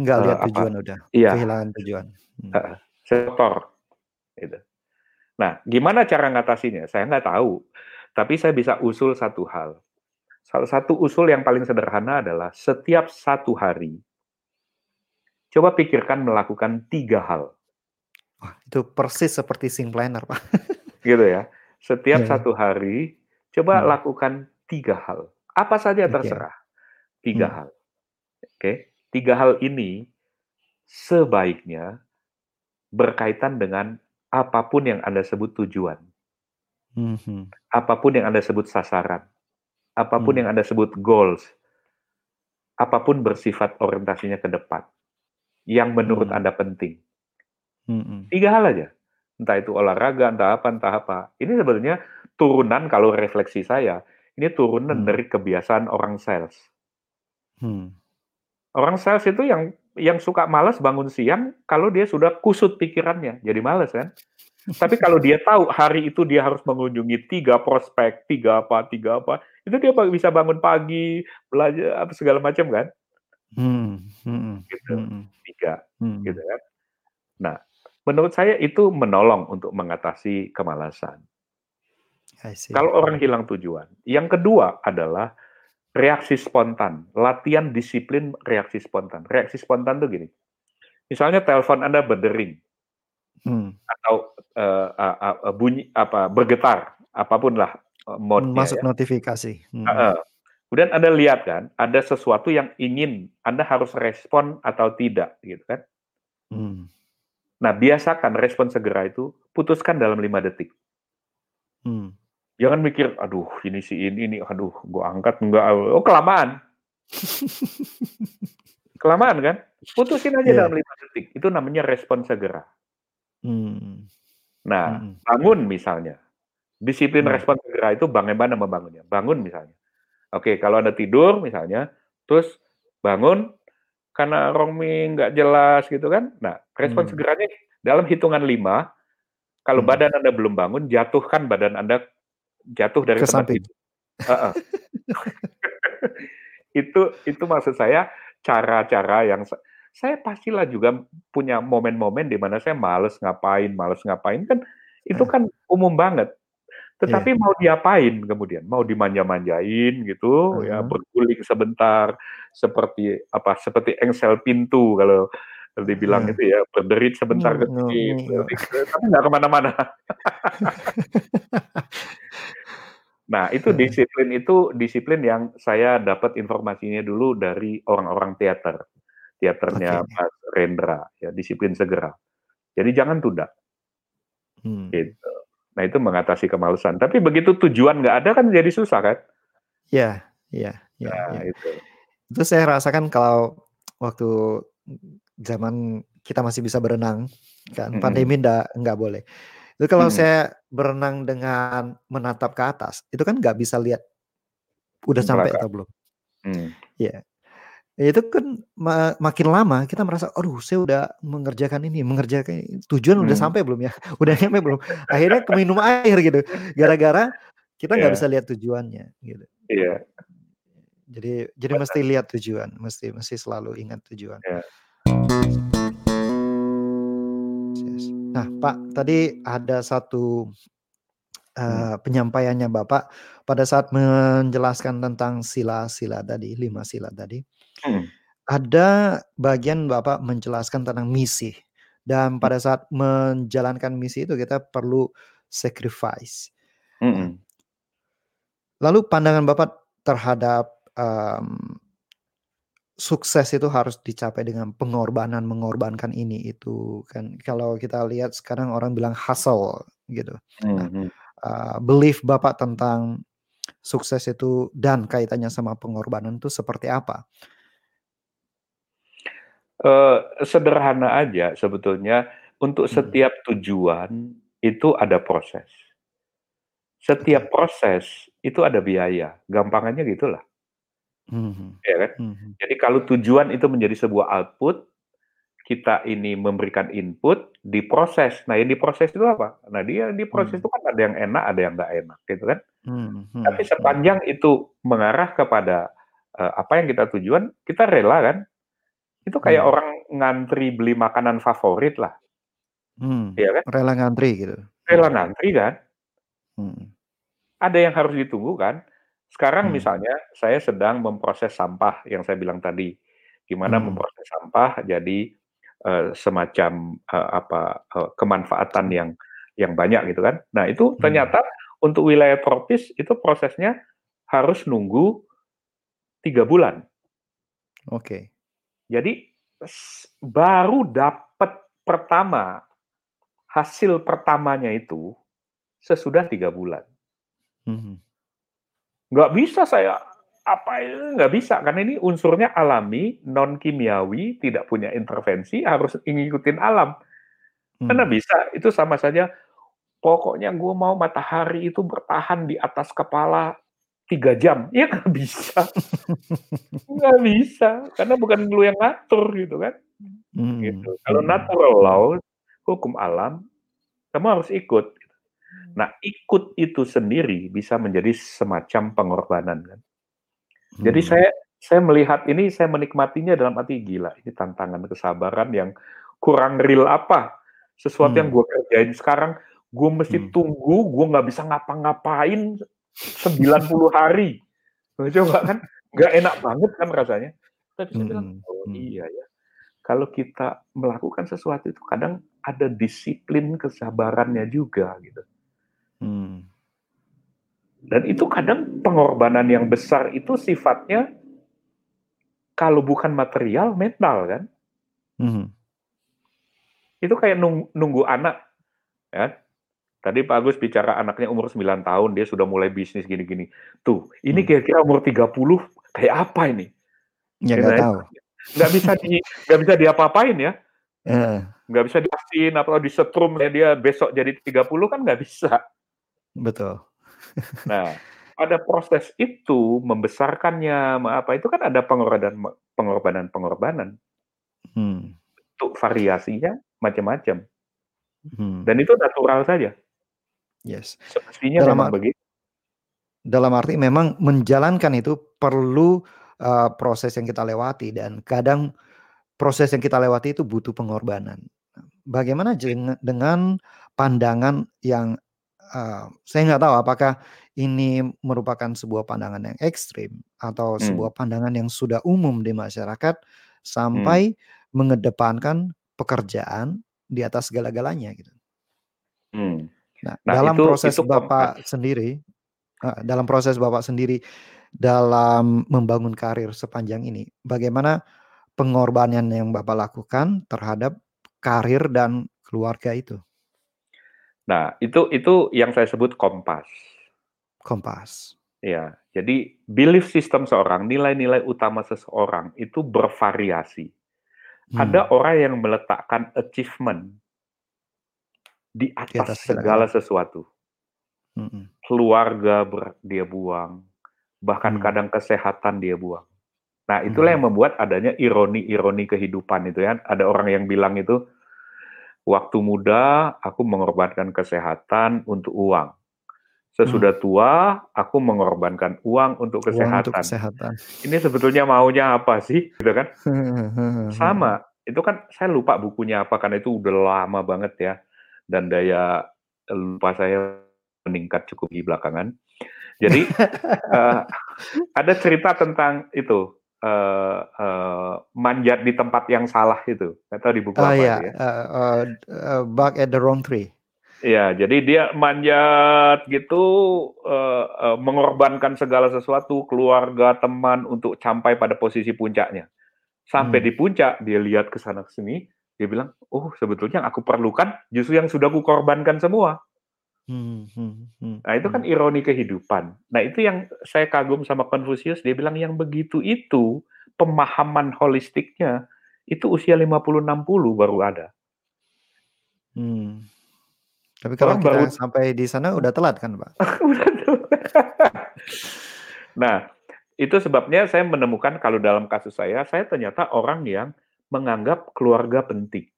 [SPEAKER 2] Nggak
[SPEAKER 3] eh,
[SPEAKER 2] lihat
[SPEAKER 3] apa?
[SPEAKER 2] tujuan udah,
[SPEAKER 3] Iya.
[SPEAKER 2] kehilangan tujuan. Hmm.
[SPEAKER 3] Heeh, setor, gitu. Nah, gimana cara ngatasinya? Saya nggak tahu, tapi saya bisa usul satu hal. Salah satu usul yang paling sederhana adalah setiap satu hari, coba pikirkan melakukan tiga hal,
[SPEAKER 2] Wah, itu persis seperti Sing Planner, Pak.
[SPEAKER 3] gitu ya. Setiap
[SPEAKER 2] Iya.
[SPEAKER 3] satu hari, coba
[SPEAKER 2] Hmm.
[SPEAKER 3] lakukan tiga hal. Apa saja terserah. Tiga
[SPEAKER 2] Hmm.
[SPEAKER 3] hal. Oke, tiga hal ini sebaiknya berkaitan dengan apa pun yang Anda sebut tujuan,
[SPEAKER 2] Mhm.
[SPEAKER 3] apa pun yang Anda sebut sasaran. Apa pun
[SPEAKER 2] Hmm.
[SPEAKER 3] yang Anda sebut goals, apa pun bersifat orientasinya ke depan, yang menurut
[SPEAKER 2] Hmm.
[SPEAKER 3] Anda penting.
[SPEAKER 2] Mhm.
[SPEAKER 3] Tiga hal aja. Entah itu olahraga, entah apa, entah apa. Ini sebenarnya turunan kalau refleksi saya, ini turunan
[SPEAKER 2] Hmm.
[SPEAKER 3] dari kebiasaan orang sales.
[SPEAKER 2] Hmm.
[SPEAKER 3] Orang sales itu yang yang suka malas bangun siang kalau dia sudah kusut pikirannya, jadi malas kan. Tapi kalau dia tahu hari itu dia harus mengunjungi tiga prospek, tiga apa, tiga apa, itu dia bisa bangun pagi, belajar apa segala macam kan,
[SPEAKER 2] Hmm. Mhm.
[SPEAKER 3] gitu.
[SPEAKER 2] Mhm.
[SPEAKER 3] Tiga,
[SPEAKER 2] Mhm.
[SPEAKER 3] gitu kan. Nah, menurut saya itu menolong untuk mengatasi kemalasan.
[SPEAKER 2] I see.
[SPEAKER 3] Kalau orang hilang tujuan. Yang kedua adalah reaksi spontan, latihan disiplin reaksi spontan. Reaksi spontan tuh gini. Misalnya telepon Anda berdering
[SPEAKER 2] Hmm.
[SPEAKER 3] atau eh, eh, eh, bunyi apa bergetar, apa pun lah eh, mode-nya
[SPEAKER 2] Masuk
[SPEAKER 3] ya.
[SPEAKER 2] notifikasi. Mhm.
[SPEAKER 3] Heeh. Kemudian Anda lihat kan, ada sesuatu yang ingin Anda harus respon atau tidak, gitu kan.
[SPEAKER 2] Hmm.
[SPEAKER 3] Nah, biasakan respon segera itu putuskan dalam lima detik.
[SPEAKER 2] Hmm.
[SPEAKER 3] Jangan mikir, aduh ini si ini, ini, aduh gua angkat enggak, oh kelamaan. Kelamaan kan? Putusin aja
[SPEAKER 2] Iya.
[SPEAKER 3] dalam lima detik. Itu namanya respon segera.
[SPEAKER 2] Hmm.
[SPEAKER 3] Nah,
[SPEAKER 2] Mhm.
[SPEAKER 3] bangun misalnya. Disiplin
[SPEAKER 2] Hmm.
[SPEAKER 3] respon segera itu bagaimana membangunnya? Bangun misalnya. Oke, kalau Anda tidur misalnya, terus bangun karena Romi nggak jelas gitu kan. Nah, respon
[SPEAKER 2] Hmm.
[SPEAKER 3] segeranya dalam hitungan lima, kalau
[SPEAKER 2] Hmm.
[SPEAKER 3] badan Anda belum bangun, jatuhkan badan Anda jatuh dari
[SPEAKER 2] Ke
[SPEAKER 3] tempat
[SPEAKER 2] samping.
[SPEAKER 3] tidur. Heeh. itu itu maksud saya cara-cara yang saya pastilah juga punya momen-momen di mana saya males ngapain, males ngapain kan itu
[SPEAKER 2] Eh.
[SPEAKER 3] kan umum banget.
[SPEAKER 2] Iya.
[SPEAKER 3] Tetapi mau diapain kemudian? Mau dimanja-manjain gitu, ya
[SPEAKER 2] Heeh.
[SPEAKER 3] berguling sebentar seperti apa? Seperti engsel pintu kalau dibilang
[SPEAKER 2] Eh.
[SPEAKER 3] itu ya berderit sebentar
[SPEAKER 2] Hmm,
[SPEAKER 3] ke
[SPEAKER 2] no,
[SPEAKER 3] sini,
[SPEAKER 2] no.
[SPEAKER 3] berderit ke- tapi nggak ke mana-mana. Nah, itu disiplin itu disiplin yang saya dapat informasinya dulu dari orang-orang teater. Teaternya
[SPEAKER 2] Oke.
[SPEAKER 3] Mas Rendra, ya disiplin segera. Jadi jangan tunda,
[SPEAKER 2] Hmm.
[SPEAKER 3] gitu. Nah, itu mengatasi kemalasan. Tapi begitu tujuan nggak ada kan jadi susah kan?
[SPEAKER 2] Ya, ya, ya,
[SPEAKER 3] Nah,
[SPEAKER 2] ya.
[SPEAKER 3] itu.
[SPEAKER 2] Itu saya rasakan kalau waktu zaman kita masih bisa berenang, kan
[SPEAKER 3] Mm-mm.
[SPEAKER 2] pandemi ndak nggak boleh. Itu kalau
[SPEAKER 3] Mm-mm.
[SPEAKER 2] saya berenang dengan menatap ke atas, itu kan nggak bisa lihat udah sampai
[SPEAKER 3] Belakang.
[SPEAKER 2] atau belum.
[SPEAKER 3] Hmm.
[SPEAKER 2] Ya, itu kan ma- makin lama kita merasa, aduh, saya udah mengerjakan ini, mengerjakan ini. tujuan udah
[SPEAKER 3] Hmm.
[SPEAKER 2] sampai belum ya, udah nyampe belum. Akhirnya keminum air gitu, gara-gara kita nggak
[SPEAKER 3] Iya.
[SPEAKER 2] bisa lihat tujuannya, gitu.
[SPEAKER 3] Iya.
[SPEAKER 2] Jadi, jadi mesti lihat tujuan, mesti mesti selalu ingat tujuan.
[SPEAKER 3] Iya.
[SPEAKER 2] Yes. Nah, Pak, tadi ada satu eh, penyampaiannya Bapak pada saat menjelaskan tentang sila-sila tadi, lima sila tadi.
[SPEAKER 3] Hmm.
[SPEAKER 2] Ada bagian Bapak menjelaskan tentang misi. Dan pada saat menjalankan misi itu kita perlu sacrifice. Nah,
[SPEAKER 3] Mm-mm.
[SPEAKER 2] lalu pandangan Bapak terhadap em, sukses itu harus dicapai dengan pengorbanan, mengorbankan ini itu kan. Kalau kita lihat sekarang orang bilang hustle gitu. Nah,
[SPEAKER 3] Mhm.
[SPEAKER 2] eh, belief Bapak tentang sukses itu dan kaitannya sama pengorbanan itu seperti apa?
[SPEAKER 3] Eh, sederhana aja sebetulnya untuk
[SPEAKER 2] Mhm.
[SPEAKER 3] setiap tujuan itu ada proses. Setiap proses itu ada biaya, gampangannya gitulah,
[SPEAKER 2] Mhm.
[SPEAKER 3] ya kan?
[SPEAKER 2] Mhm.
[SPEAKER 3] Jadi kalau tujuan itu menjadi sebuah output, kita ini memberikan input, diproses. Nah, yang diproses itu apa? Nah, dia diproses
[SPEAKER 2] Mhm.
[SPEAKER 3] itu kan ada yang enak, ada yang nggak enak, gitu kan?
[SPEAKER 2] Mhm.
[SPEAKER 3] Tapi
[SPEAKER 2] Mhm.
[SPEAKER 3] sepanjang itu mengarah kepada eh, apa yang kita tujuan, kita rela kan? Itu kayak
[SPEAKER 2] Mhm.
[SPEAKER 3] orang ngantri beli makanan favorit lah,
[SPEAKER 2] Hmm,
[SPEAKER 3] ya kan?
[SPEAKER 2] rela ngantri gitu.
[SPEAKER 3] Rela ngantri kan?
[SPEAKER 2] Mhm.
[SPEAKER 3] Ada yang harus ditunggu kan? Sekarang
[SPEAKER 2] Hmm.
[SPEAKER 3] misalnya saya sedang memproses sampah yang saya bilang tadi. Gimana
[SPEAKER 2] Hmm.
[SPEAKER 3] memproses sampah jadi eh, semacam eh, apa eh, kemanfaatan yang yang banyak gitu kan. Nah, itu
[SPEAKER 2] Hmm.
[SPEAKER 3] ternyata untuk wilayah tropis itu prosesnya harus nunggu tiga bulan.
[SPEAKER 2] Oke.
[SPEAKER 3] Jadi baru dapat pertama hasil pertamanya itu sesudah tiga bulan.
[SPEAKER 2] Mhm.
[SPEAKER 3] nggak bisa saya apa nggak bisa karena ini unsurnya alami, non kimiawi, tidak punya intervensi, harus ngikutin alam. Karena
[SPEAKER 2] Hmm.
[SPEAKER 3] bisa, itu sama saja. Pokoknya gue mau matahari itu bertahan di atas kepala tiga jam, ya nggak bisa, nggak bisa, karena bukan lu yang ngatur gitu kan,
[SPEAKER 2] Hmm,
[SPEAKER 3] gitu. Kalau
[SPEAKER 2] hmm.
[SPEAKER 3] natural law, hukum alam, kamu harus ikut. Nah, ikut itu sendiri bisa menjadi semacam pengorbanan kan. Jadi
[SPEAKER 2] Hmm.
[SPEAKER 3] saya saya melihat ini, saya menikmatinya dalam arti gila, ini tantangan kesabaran yang kurang real apa. Sesuatu yang
[SPEAKER 2] Hmm.
[SPEAKER 3] gue kerjain sekarang, gue mesti
[SPEAKER 2] Hmm.
[SPEAKER 3] tunggu, gue nggak bisa ngapa-ngapain 90 hari. Coba kan, nggak enak banget kan rasanya. Tapi saya bilang,
[SPEAKER 2] Hmm,
[SPEAKER 3] oh
[SPEAKER 2] hmm.
[SPEAKER 3] iya ya, kalau kita melakukan sesuatu itu kadang ada disiplin kesabarannya juga gitu.
[SPEAKER 2] Hmm.
[SPEAKER 3] Dan itu kadang pengorbanan yang besar itu sifatnya kalau bukan material, mental kan.
[SPEAKER 2] Mhm.
[SPEAKER 3] Itu kayak nung- nunggu anak. Ya. Tadi Pak Agus bicara anaknya umur 9 tahun, dia sudah mulai bisnis gini-gini. Tuh, ini
[SPEAKER 2] Hmm.
[SPEAKER 3] kira-kira umur 30 kayak apa ini?
[SPEAKER 2] Ya nggak tahu.
[SPEAKER 3] Nggak bisa di nggak bisa diapa-apain ya.
[SPEAKER 2] Eh,
[SPEAKER 3] Nggak bisa diasin atau disetrum ya dia besok jadi 30 kan nggak bisa.
[SPEAKER 2] betul.
[SPEAKER 3] Nah, pada proses itu membesarkannya, me- apa itu kan ada pengorbanan pengorbanan-pengorbanan.
[SPEAKER 2] Hmm.
[SPEAKER 3] Untuk variasinya macam-macam.
[SPEAKER 2] Hmm.
[SPEAKER 3] Dan itu natural saja.
[SPEAKER 2] Yes.
[SPEAKER 3] Semestinya
[SPEAKER 2] Dalam
[SPEAKER 3] memang begitu.
[SPEAKER 2] Dalam arti memang menjalankan itu perlu uh, proses yang kita lewati dan kadang proses yang kita lewati itu butuh pengorbanan. Bagaimana dengan pandangan yang uh, saya nggak tahu apakah ini merupakan sebuah pandangan yang ekstrim atau
[SPEAKER 3] Hmm.
[SPEAKER 2] sebuah pandangan yang sudah umum di masyarakat
[SPEAKER 3] Hmm.
[SPEAKER 2] sampai mengedepankan pekerjaan di atas segala-galanya gitu.
[SPEAKER 3] Hmm.
[SPEAKER 2] Nah,
[SPEAKER 3] Nah,
[SPEAKER 2] dalam
[SPEAKER 3] itu
[SPEAKER 2] proses
[SPEAKER 3] itu
[SPEAKER 2] Bapak sendiri, eh, dalam proses Bapak sendiri dalam membangun karir sepanjang ini, bagaimana pengorbanan yang Bapak lakukan terhadap karir dan keluarga itu?
[SPEAKER 3] Nah, itu itu yang saya sebut kompas.
[SPEAKER 2] Kompas.
[SPEAKER 3] Ya, jadi belief system seorang, nilai-nilai utama seseorang itu bervariasi. Ada
[SPEAKER 2] Hmm.
[SPEAKER 3] orang yang meletakkan achievement di
[SPEAKER 2] Di atas
[SPEAKER 3] atas
[SPEAKER 2] segala-galanya.
[SPEAKER 3] segala sesuatu.
[SPEAKER 2] Mm-mm.
[SPEAKER 3] Keluarga ber- dia buang, bahkan
[SPEAKER 2] Hmm.
[SPEAKER 3] kadang kesehatan dia buang. Nah, itulah
[SPEAKER 2] Mhm.
[SPEAKER 3] yang membuat adanya ironi-ironi kehidupan itu ya. Ada orang yang bilang itu, waktu muda aku mengorbankan kesehatan untuk uang. Sesudah tua, aku mengorbankan uang untuk
[SPEAKER 2] Hmm. Uang untuk
[SPEAKER 3] kesehatan.
[SPEAKER 2] kesehatan.
[SPEAKER 3] Ini sebetulnya maunya apa sih? Gitu kan?
[SPEAKER 2] Hmm.
[SPEAKER 3] Sama. Itu kan saya lupa bukunya apa karena itu udah lama banget ya. Dan daya lupa saya meningkat cukup di belakangan. Jadi eh, ada cerita tentang itu eh, eh, manjat di tempat yang salah itu. Tahu di buku
[SPEAKER 2] Oh
[SPEAKER 3] apa
[SPEAKER 2] ya,
[SPEAKER 3] itu ya.
[SPEAKER 2] uh, uh, uh, back at the wrong tree.
[SPEAKER 3] Iya, jadi dia manjat gitu, eh, eh, mengorbankan segala sesuatu, keluarga, teman untuk sampai pada posisi puncaknya. Sampai
[SPEAKER 2] Hmm.
[SPEAKER 3] di puncak, dia lihat ke sana ke sini, dia bilang, "Oh, sebetulnya yang aku perlukan justru yang sudah aku korbankan semua."
[SPEAKER 2] Hmm, hmm, hmm,
[SPEAKER 3] Nah, itu kan ironi kehidupan. Nah, itu yang saya kagum sama Confucius, dia bilang yang begitu itu pemahaman holistiknya itu usia 50-60 baru ada.
[SPEAKER 2] Hmm. Tapi kalau
[SPEAKER 3] Orang
[SPEAKER 2] kita
[SPEAKER 3] baru
[SPEAKER 2] sampai di sana udah telat kan, Pak?
[SPEAKER 3] Udah tuh. Nah, itu sebabnya saya menemukan kalau dalam kasus saya, saya ternyata orang yang menganggap keluarga penting.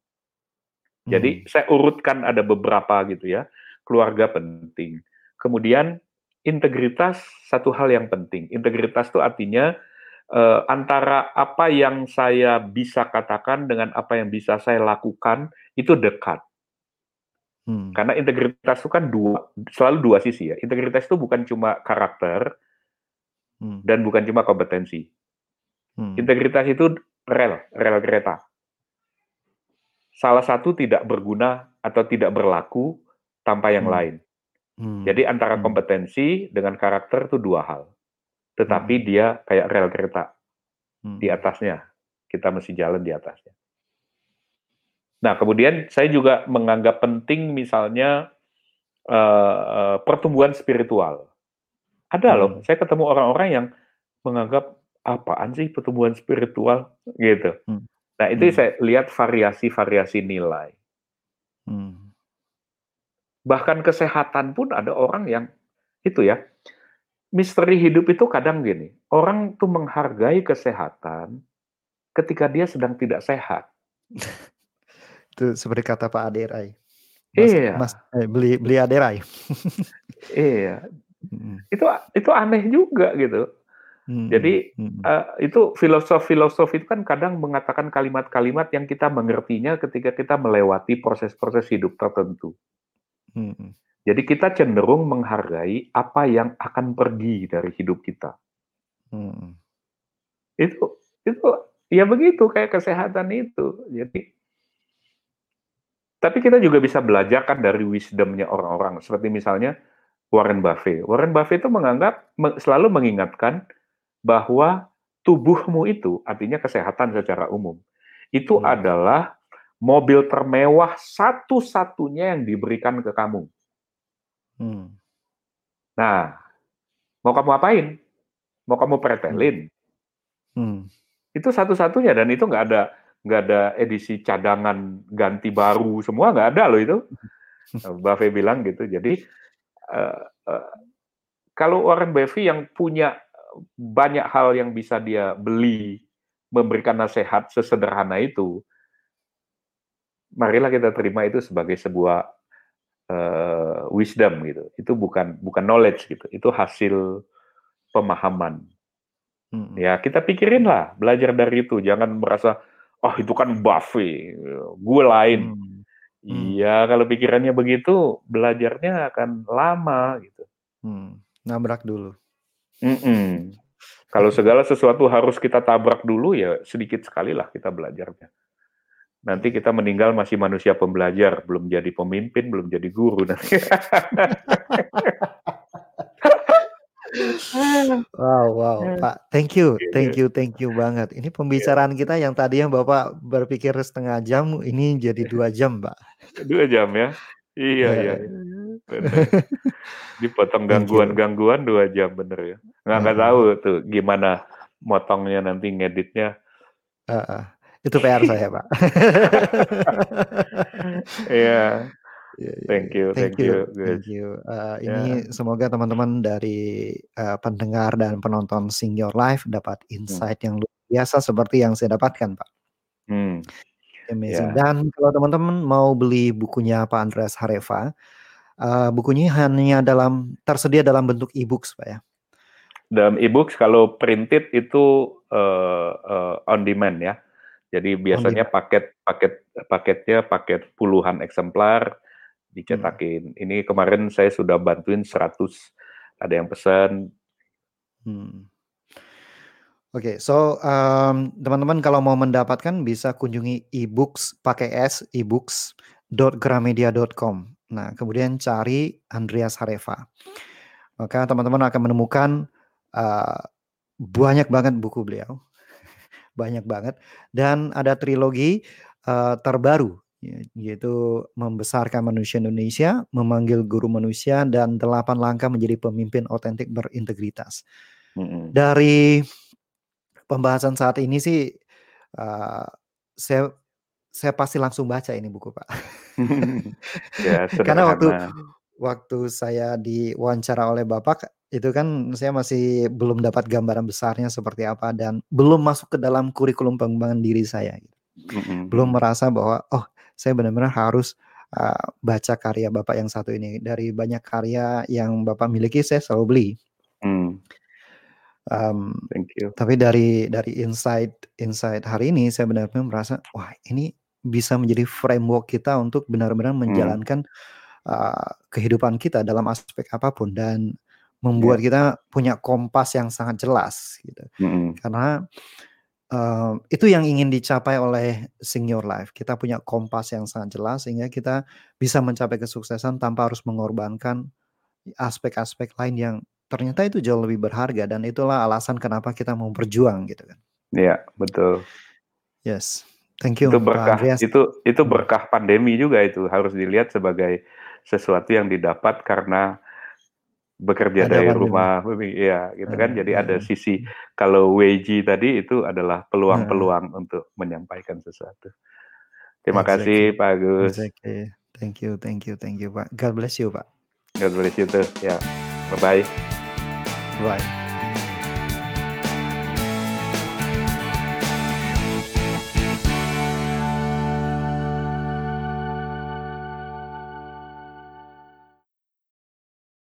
[SPEAKER 3] Jadi
[SPEAKER 2] Hmm.
[SPEAKER 3] saya urutkan ada beberapa gitu ya, keluarga penting. Kemudian integritas satu hal yang penting. Integritas itu artinya eh, antara apa yang saya bisa katakan dengan apa yang bisa saya lakukan itu dekat.
[SPEAKER 2] Hmm.
[SPEAKER 3] Karena integritas itu kan dua, selalu dua sisi ya. Integritas itu bukan cuma karakter
[SPEAKER 2] Hmm.
[SPEAKER 3] dan bukan cuma kompetensi.
[SPEAKER 2] Hmm.
[SPEAKER 3] Integritas itu rel, rel kereta. Salah satu tidak berguna atau tidak berlaku tanpa yang
[SPEAKER 2] Hmm.
[SPEAKER 3] lain.
[SPEAKER 2] Hmm.
[SPEAKER 3] Jadi antara
[SPEAKER 2] Hmm.
[SPEAKER 3] kompetensi dengan karakter itu dua hal. Tetapi
[SPEAKER 2] Hmm.
[SPEAKER 3] dia kayak rel kereta
[SPEAKER 2] Hmm.
[SPEAKER 3] di atasnya. Kita mesti jalan di atasnya. Nah, kemudian saya juga menganggap penting misalnya eh, pertumbuhan spiritual. Ada loh,
[SPEAKER 2] Hmm.
[SPEAKER 3] saya ketemu orang-orang yang menganggap apaan sih pertumbuhan spiritual gitu.
[SPEAKER 2] Hmm.
[SPEAKER 3] Nah, itu
[SPEAKER 2] Hmm.
[SPEAKER 3] saya lihat variasi-variasi nilai.
[SPEAKER 2] Hmm.
[SPEAKER 3] Bahkan kesehatan pun ada orang yang itu ya. Misteri hidup itu kadang gini, orang tuh menghargai kesehatan ketika dia sedang tidak sehat.
[SPEAKER 2] Itu seperti kata Pak Aderai. Mas,
[SPEAKER 3] Iya.
[SPEAKER 2] Mas eh, beli beli Aderai.
[SPEAKER 3] Iya,
[SPEAKER 2] Hmm.
[SPEAKER 3] itu itu aneh juga gitu.
[SPEAKER 2] Hmm.
[SPEAKER 3] Jadi
[SPEAKER 2] Hmm.
[SPEAKER 3] eh, itu filosof-filosof itu kan kadang mengatakan kalimat-kalimat yang kita mengertinya ketika kita melewati proses-proses hidup tertentu.
[SPEAKER 2] Hmm.
[SPEAKER 3] Jadi kita cenderung menghargai apa yang akan pergi dari hidup kita.
[SPEAKER 2] Hmm.
[SPEAKER 3] Itu itu ya begitu kayak kesehatan itu. Jadi tapi kita juga bisa belajar kan dari wisdomnya orang-orang. Seperti misalnya Warren Buffett. Warren Buffett itu menganggap me- selalu mengingatkan bahwa tubuhmu itu artinya kesehatan secara umum itu
[SPEAKER 2] Hmm.
[SPEAKER 3] adalah mobil termewah satu-satunya yang diberikan ke kamu.
[SPEAKER 2] Hmm.
[SPEAKER 3] Nah, mau kamu apain? Mau kamu pretelin?
[SPEAKER 2] Hmm.
[SPEAKER 3] Itu satu-satunya dan itu nggak ada nggak ada edisi cadangan ganti baru semua nggak ada loh itu. Buffett bilang gitu. Jadi eh, eh, kalau Warren Buffett yang punya banyak hal yang bisa dia beli, memberikan nasihat sesederhana itu, marilah kita terima itu sebagai sebuah eh, wisdom gitu. Itu bukan bukan knowledge gitu. Itu hasil pemahaman.
[SPEAKER 2] Hmm.
[SPEAKER 3] Ya kita pikirin lah, belajar dari itu. Jangan merasa, oh itu kan Buffett, gue lain.
[SPEAKER 2] Hmm.
[SPEAKER 3] Iya, kalau pikirannya begitu, belajarnya akan lama gitu.
[SPEAKER 2] Hmm. Nabrak dulu.
[SPEAKER 3] Mm-mm. Kalau segala sesuatu harus kita tabrak dulu, ya sedikit sekali lah kita belajarnya. Nanti kita meninggal masih manusia pembelajar, belum jadi pemimpin, belum jadi guru nanti.
[SPEAKER 2] Wow, wow. Pak. Thank you,
[SPEAKER 3] Iya.
[SPEAKER 2] thank you, thank you banget. Ini pembicaraan kita yang tadinya Bapak berpikir setengah jam, ini jadi dua jam, Pak.
[SPEAKER 3] Dua jam ya? Iya,
[SPEAKER 2] Ya.
[SPEAKER 3] iya. Dipotong gangguan-gangguan dua jam, bener ya. Nggak, nggak tahu tuh gimana motongnya nanti ngeditnya.
[SPEAKER 2] Heeh. Itu PR saya, Pak.
[SPEAKER 3] Iya,
[SPEAKER 2] Iya, iya,
[SPEAKER 3] thank
[SPEAKER 2] iya.
[SPEAKER 3] you,
[SPEAKER 2] Thank
[SPEAKER 3] thank you,
[SPEAKER 2] you, thank you. Eh,
[SPEAKER 3] Ya.
[SPEAKER 2] ini semoga teman-teman dari eh, pendengar dan penonton Sing Your Life dapat insight yang luar biasa seperti yang saya dapatkan, Pak.
[SPEAKER 3] Hmm,
[SPEAKER 2] Amazing.
[SPEAKER 3] ya.
[SPEAKER 2] Dan kalau teman-teman mau beli bukunya Pak Andreas Hareva, eh, bukunya hanya dalam tersedia dalam bentuk e-books, Pak ya.
[SPEAKER 3] Dalam e-books kalau printed itu eh, eh, on demand ya. Jadi biasanya paket paket paketnya paket puluhan eksemplar dicetakin. Ini kemarin saya sudah bantuin 100 ada yang pesan.
[SPEAKER 2] Hmm. Oke, so um, teman-teman kalau mau mendapatkan bisa kunjungi ebooks pakai s ebooks.gramedia.com. Nah, kemudian cari Andreas Hareva. Maka teman-teman akan menemukan uh, banyak banget buku beliau, banyak banget, dan ada trilogi uh, terbaru ya, yaitu membesarkan manusia Indonesia, memanggil guru manusia, dan delapan langkah menjadi pemimpin otentik berintegritas. Dari pembahasan saat ini sih uh, saya saya pasti langsung baca ini buku pak.
[SPEAKER 3] Ya,
[SPEAKER 2] karena waktu waktu saya diwawancara oleh bapak itu kan saya masih belum dapat gambaran besarnya seperti apa dan belum masuk ke dalam kurikulum pengembangan diri saya.
[SPEAKER 3] Mm-mm.
[SPEAKER 2] belum merasa bahwa oh saya benar-benar harus uh, baca karya bapak yang satu ini. Dari banyak karya yang bapak miliki saya selalu beli.
[SPEAKER 3] Mm,
[SPEAKER 2] Um,
[SPEAKER 3] thank you.
[SPEAKER 2] Tapi dari dari insight insight hari ini saya benar-benar merasa wah ini bisa menjadi framework kita untuk benar-benar
[SPEAKER 3] Hmm.
[SPEAKER 2] menjalankan uh, kehidupan kita dalam aspek apa pun dan membuat kita punya kompas yang sangat jelas gitu.
[SPEAKER 3] Mm-mm.
[SPEAKER 2] Karena um, itu yang ingin dicapai oleh Sing Your Life. Kita punya kompas yang sangat jelas sehingga kita bisa mencapai kesuksesan tanpa harus mengorbankan aspek-aspek lain yang ternyata itu jauh lebih berharga dan itulah alasan kenapa kita mau berjuang gitu kan.
[SPEAKER 3] Ya, betul.
[SPEAKER 2] Yes. Thank you
[SPEAKER 3] Itu berkah itu itu berkah pandemi juga itu harus dilihat sebagai sesuatu yang didapat karena bekerja
[SPEAKER 2] Ada
[SPEAKER 3] dari
[SPEAKER 2] pandemi.
[SPEAKER 3] rumah, ya gitu kan.
[SPEAKER 2] Heeh
[SPEAKER 3] Jadi ada
[SPEAKER 2] heeh.
[SPEAKER 3] sisi kalau WG tadi itu adalah peluang-peluang untuk menyampaikan sesuatu. Terima
[SPEAKER 2] Exactly
[SPEAKER 3] kasih Pak Agus.
[SPEAKER 2] exactly. Thank you thank you thank you, Pak. God bless you, Pak.
[SPEAKER 3] God bless you too. Ya, bye-bye.
[SPEAKER 2] Bye.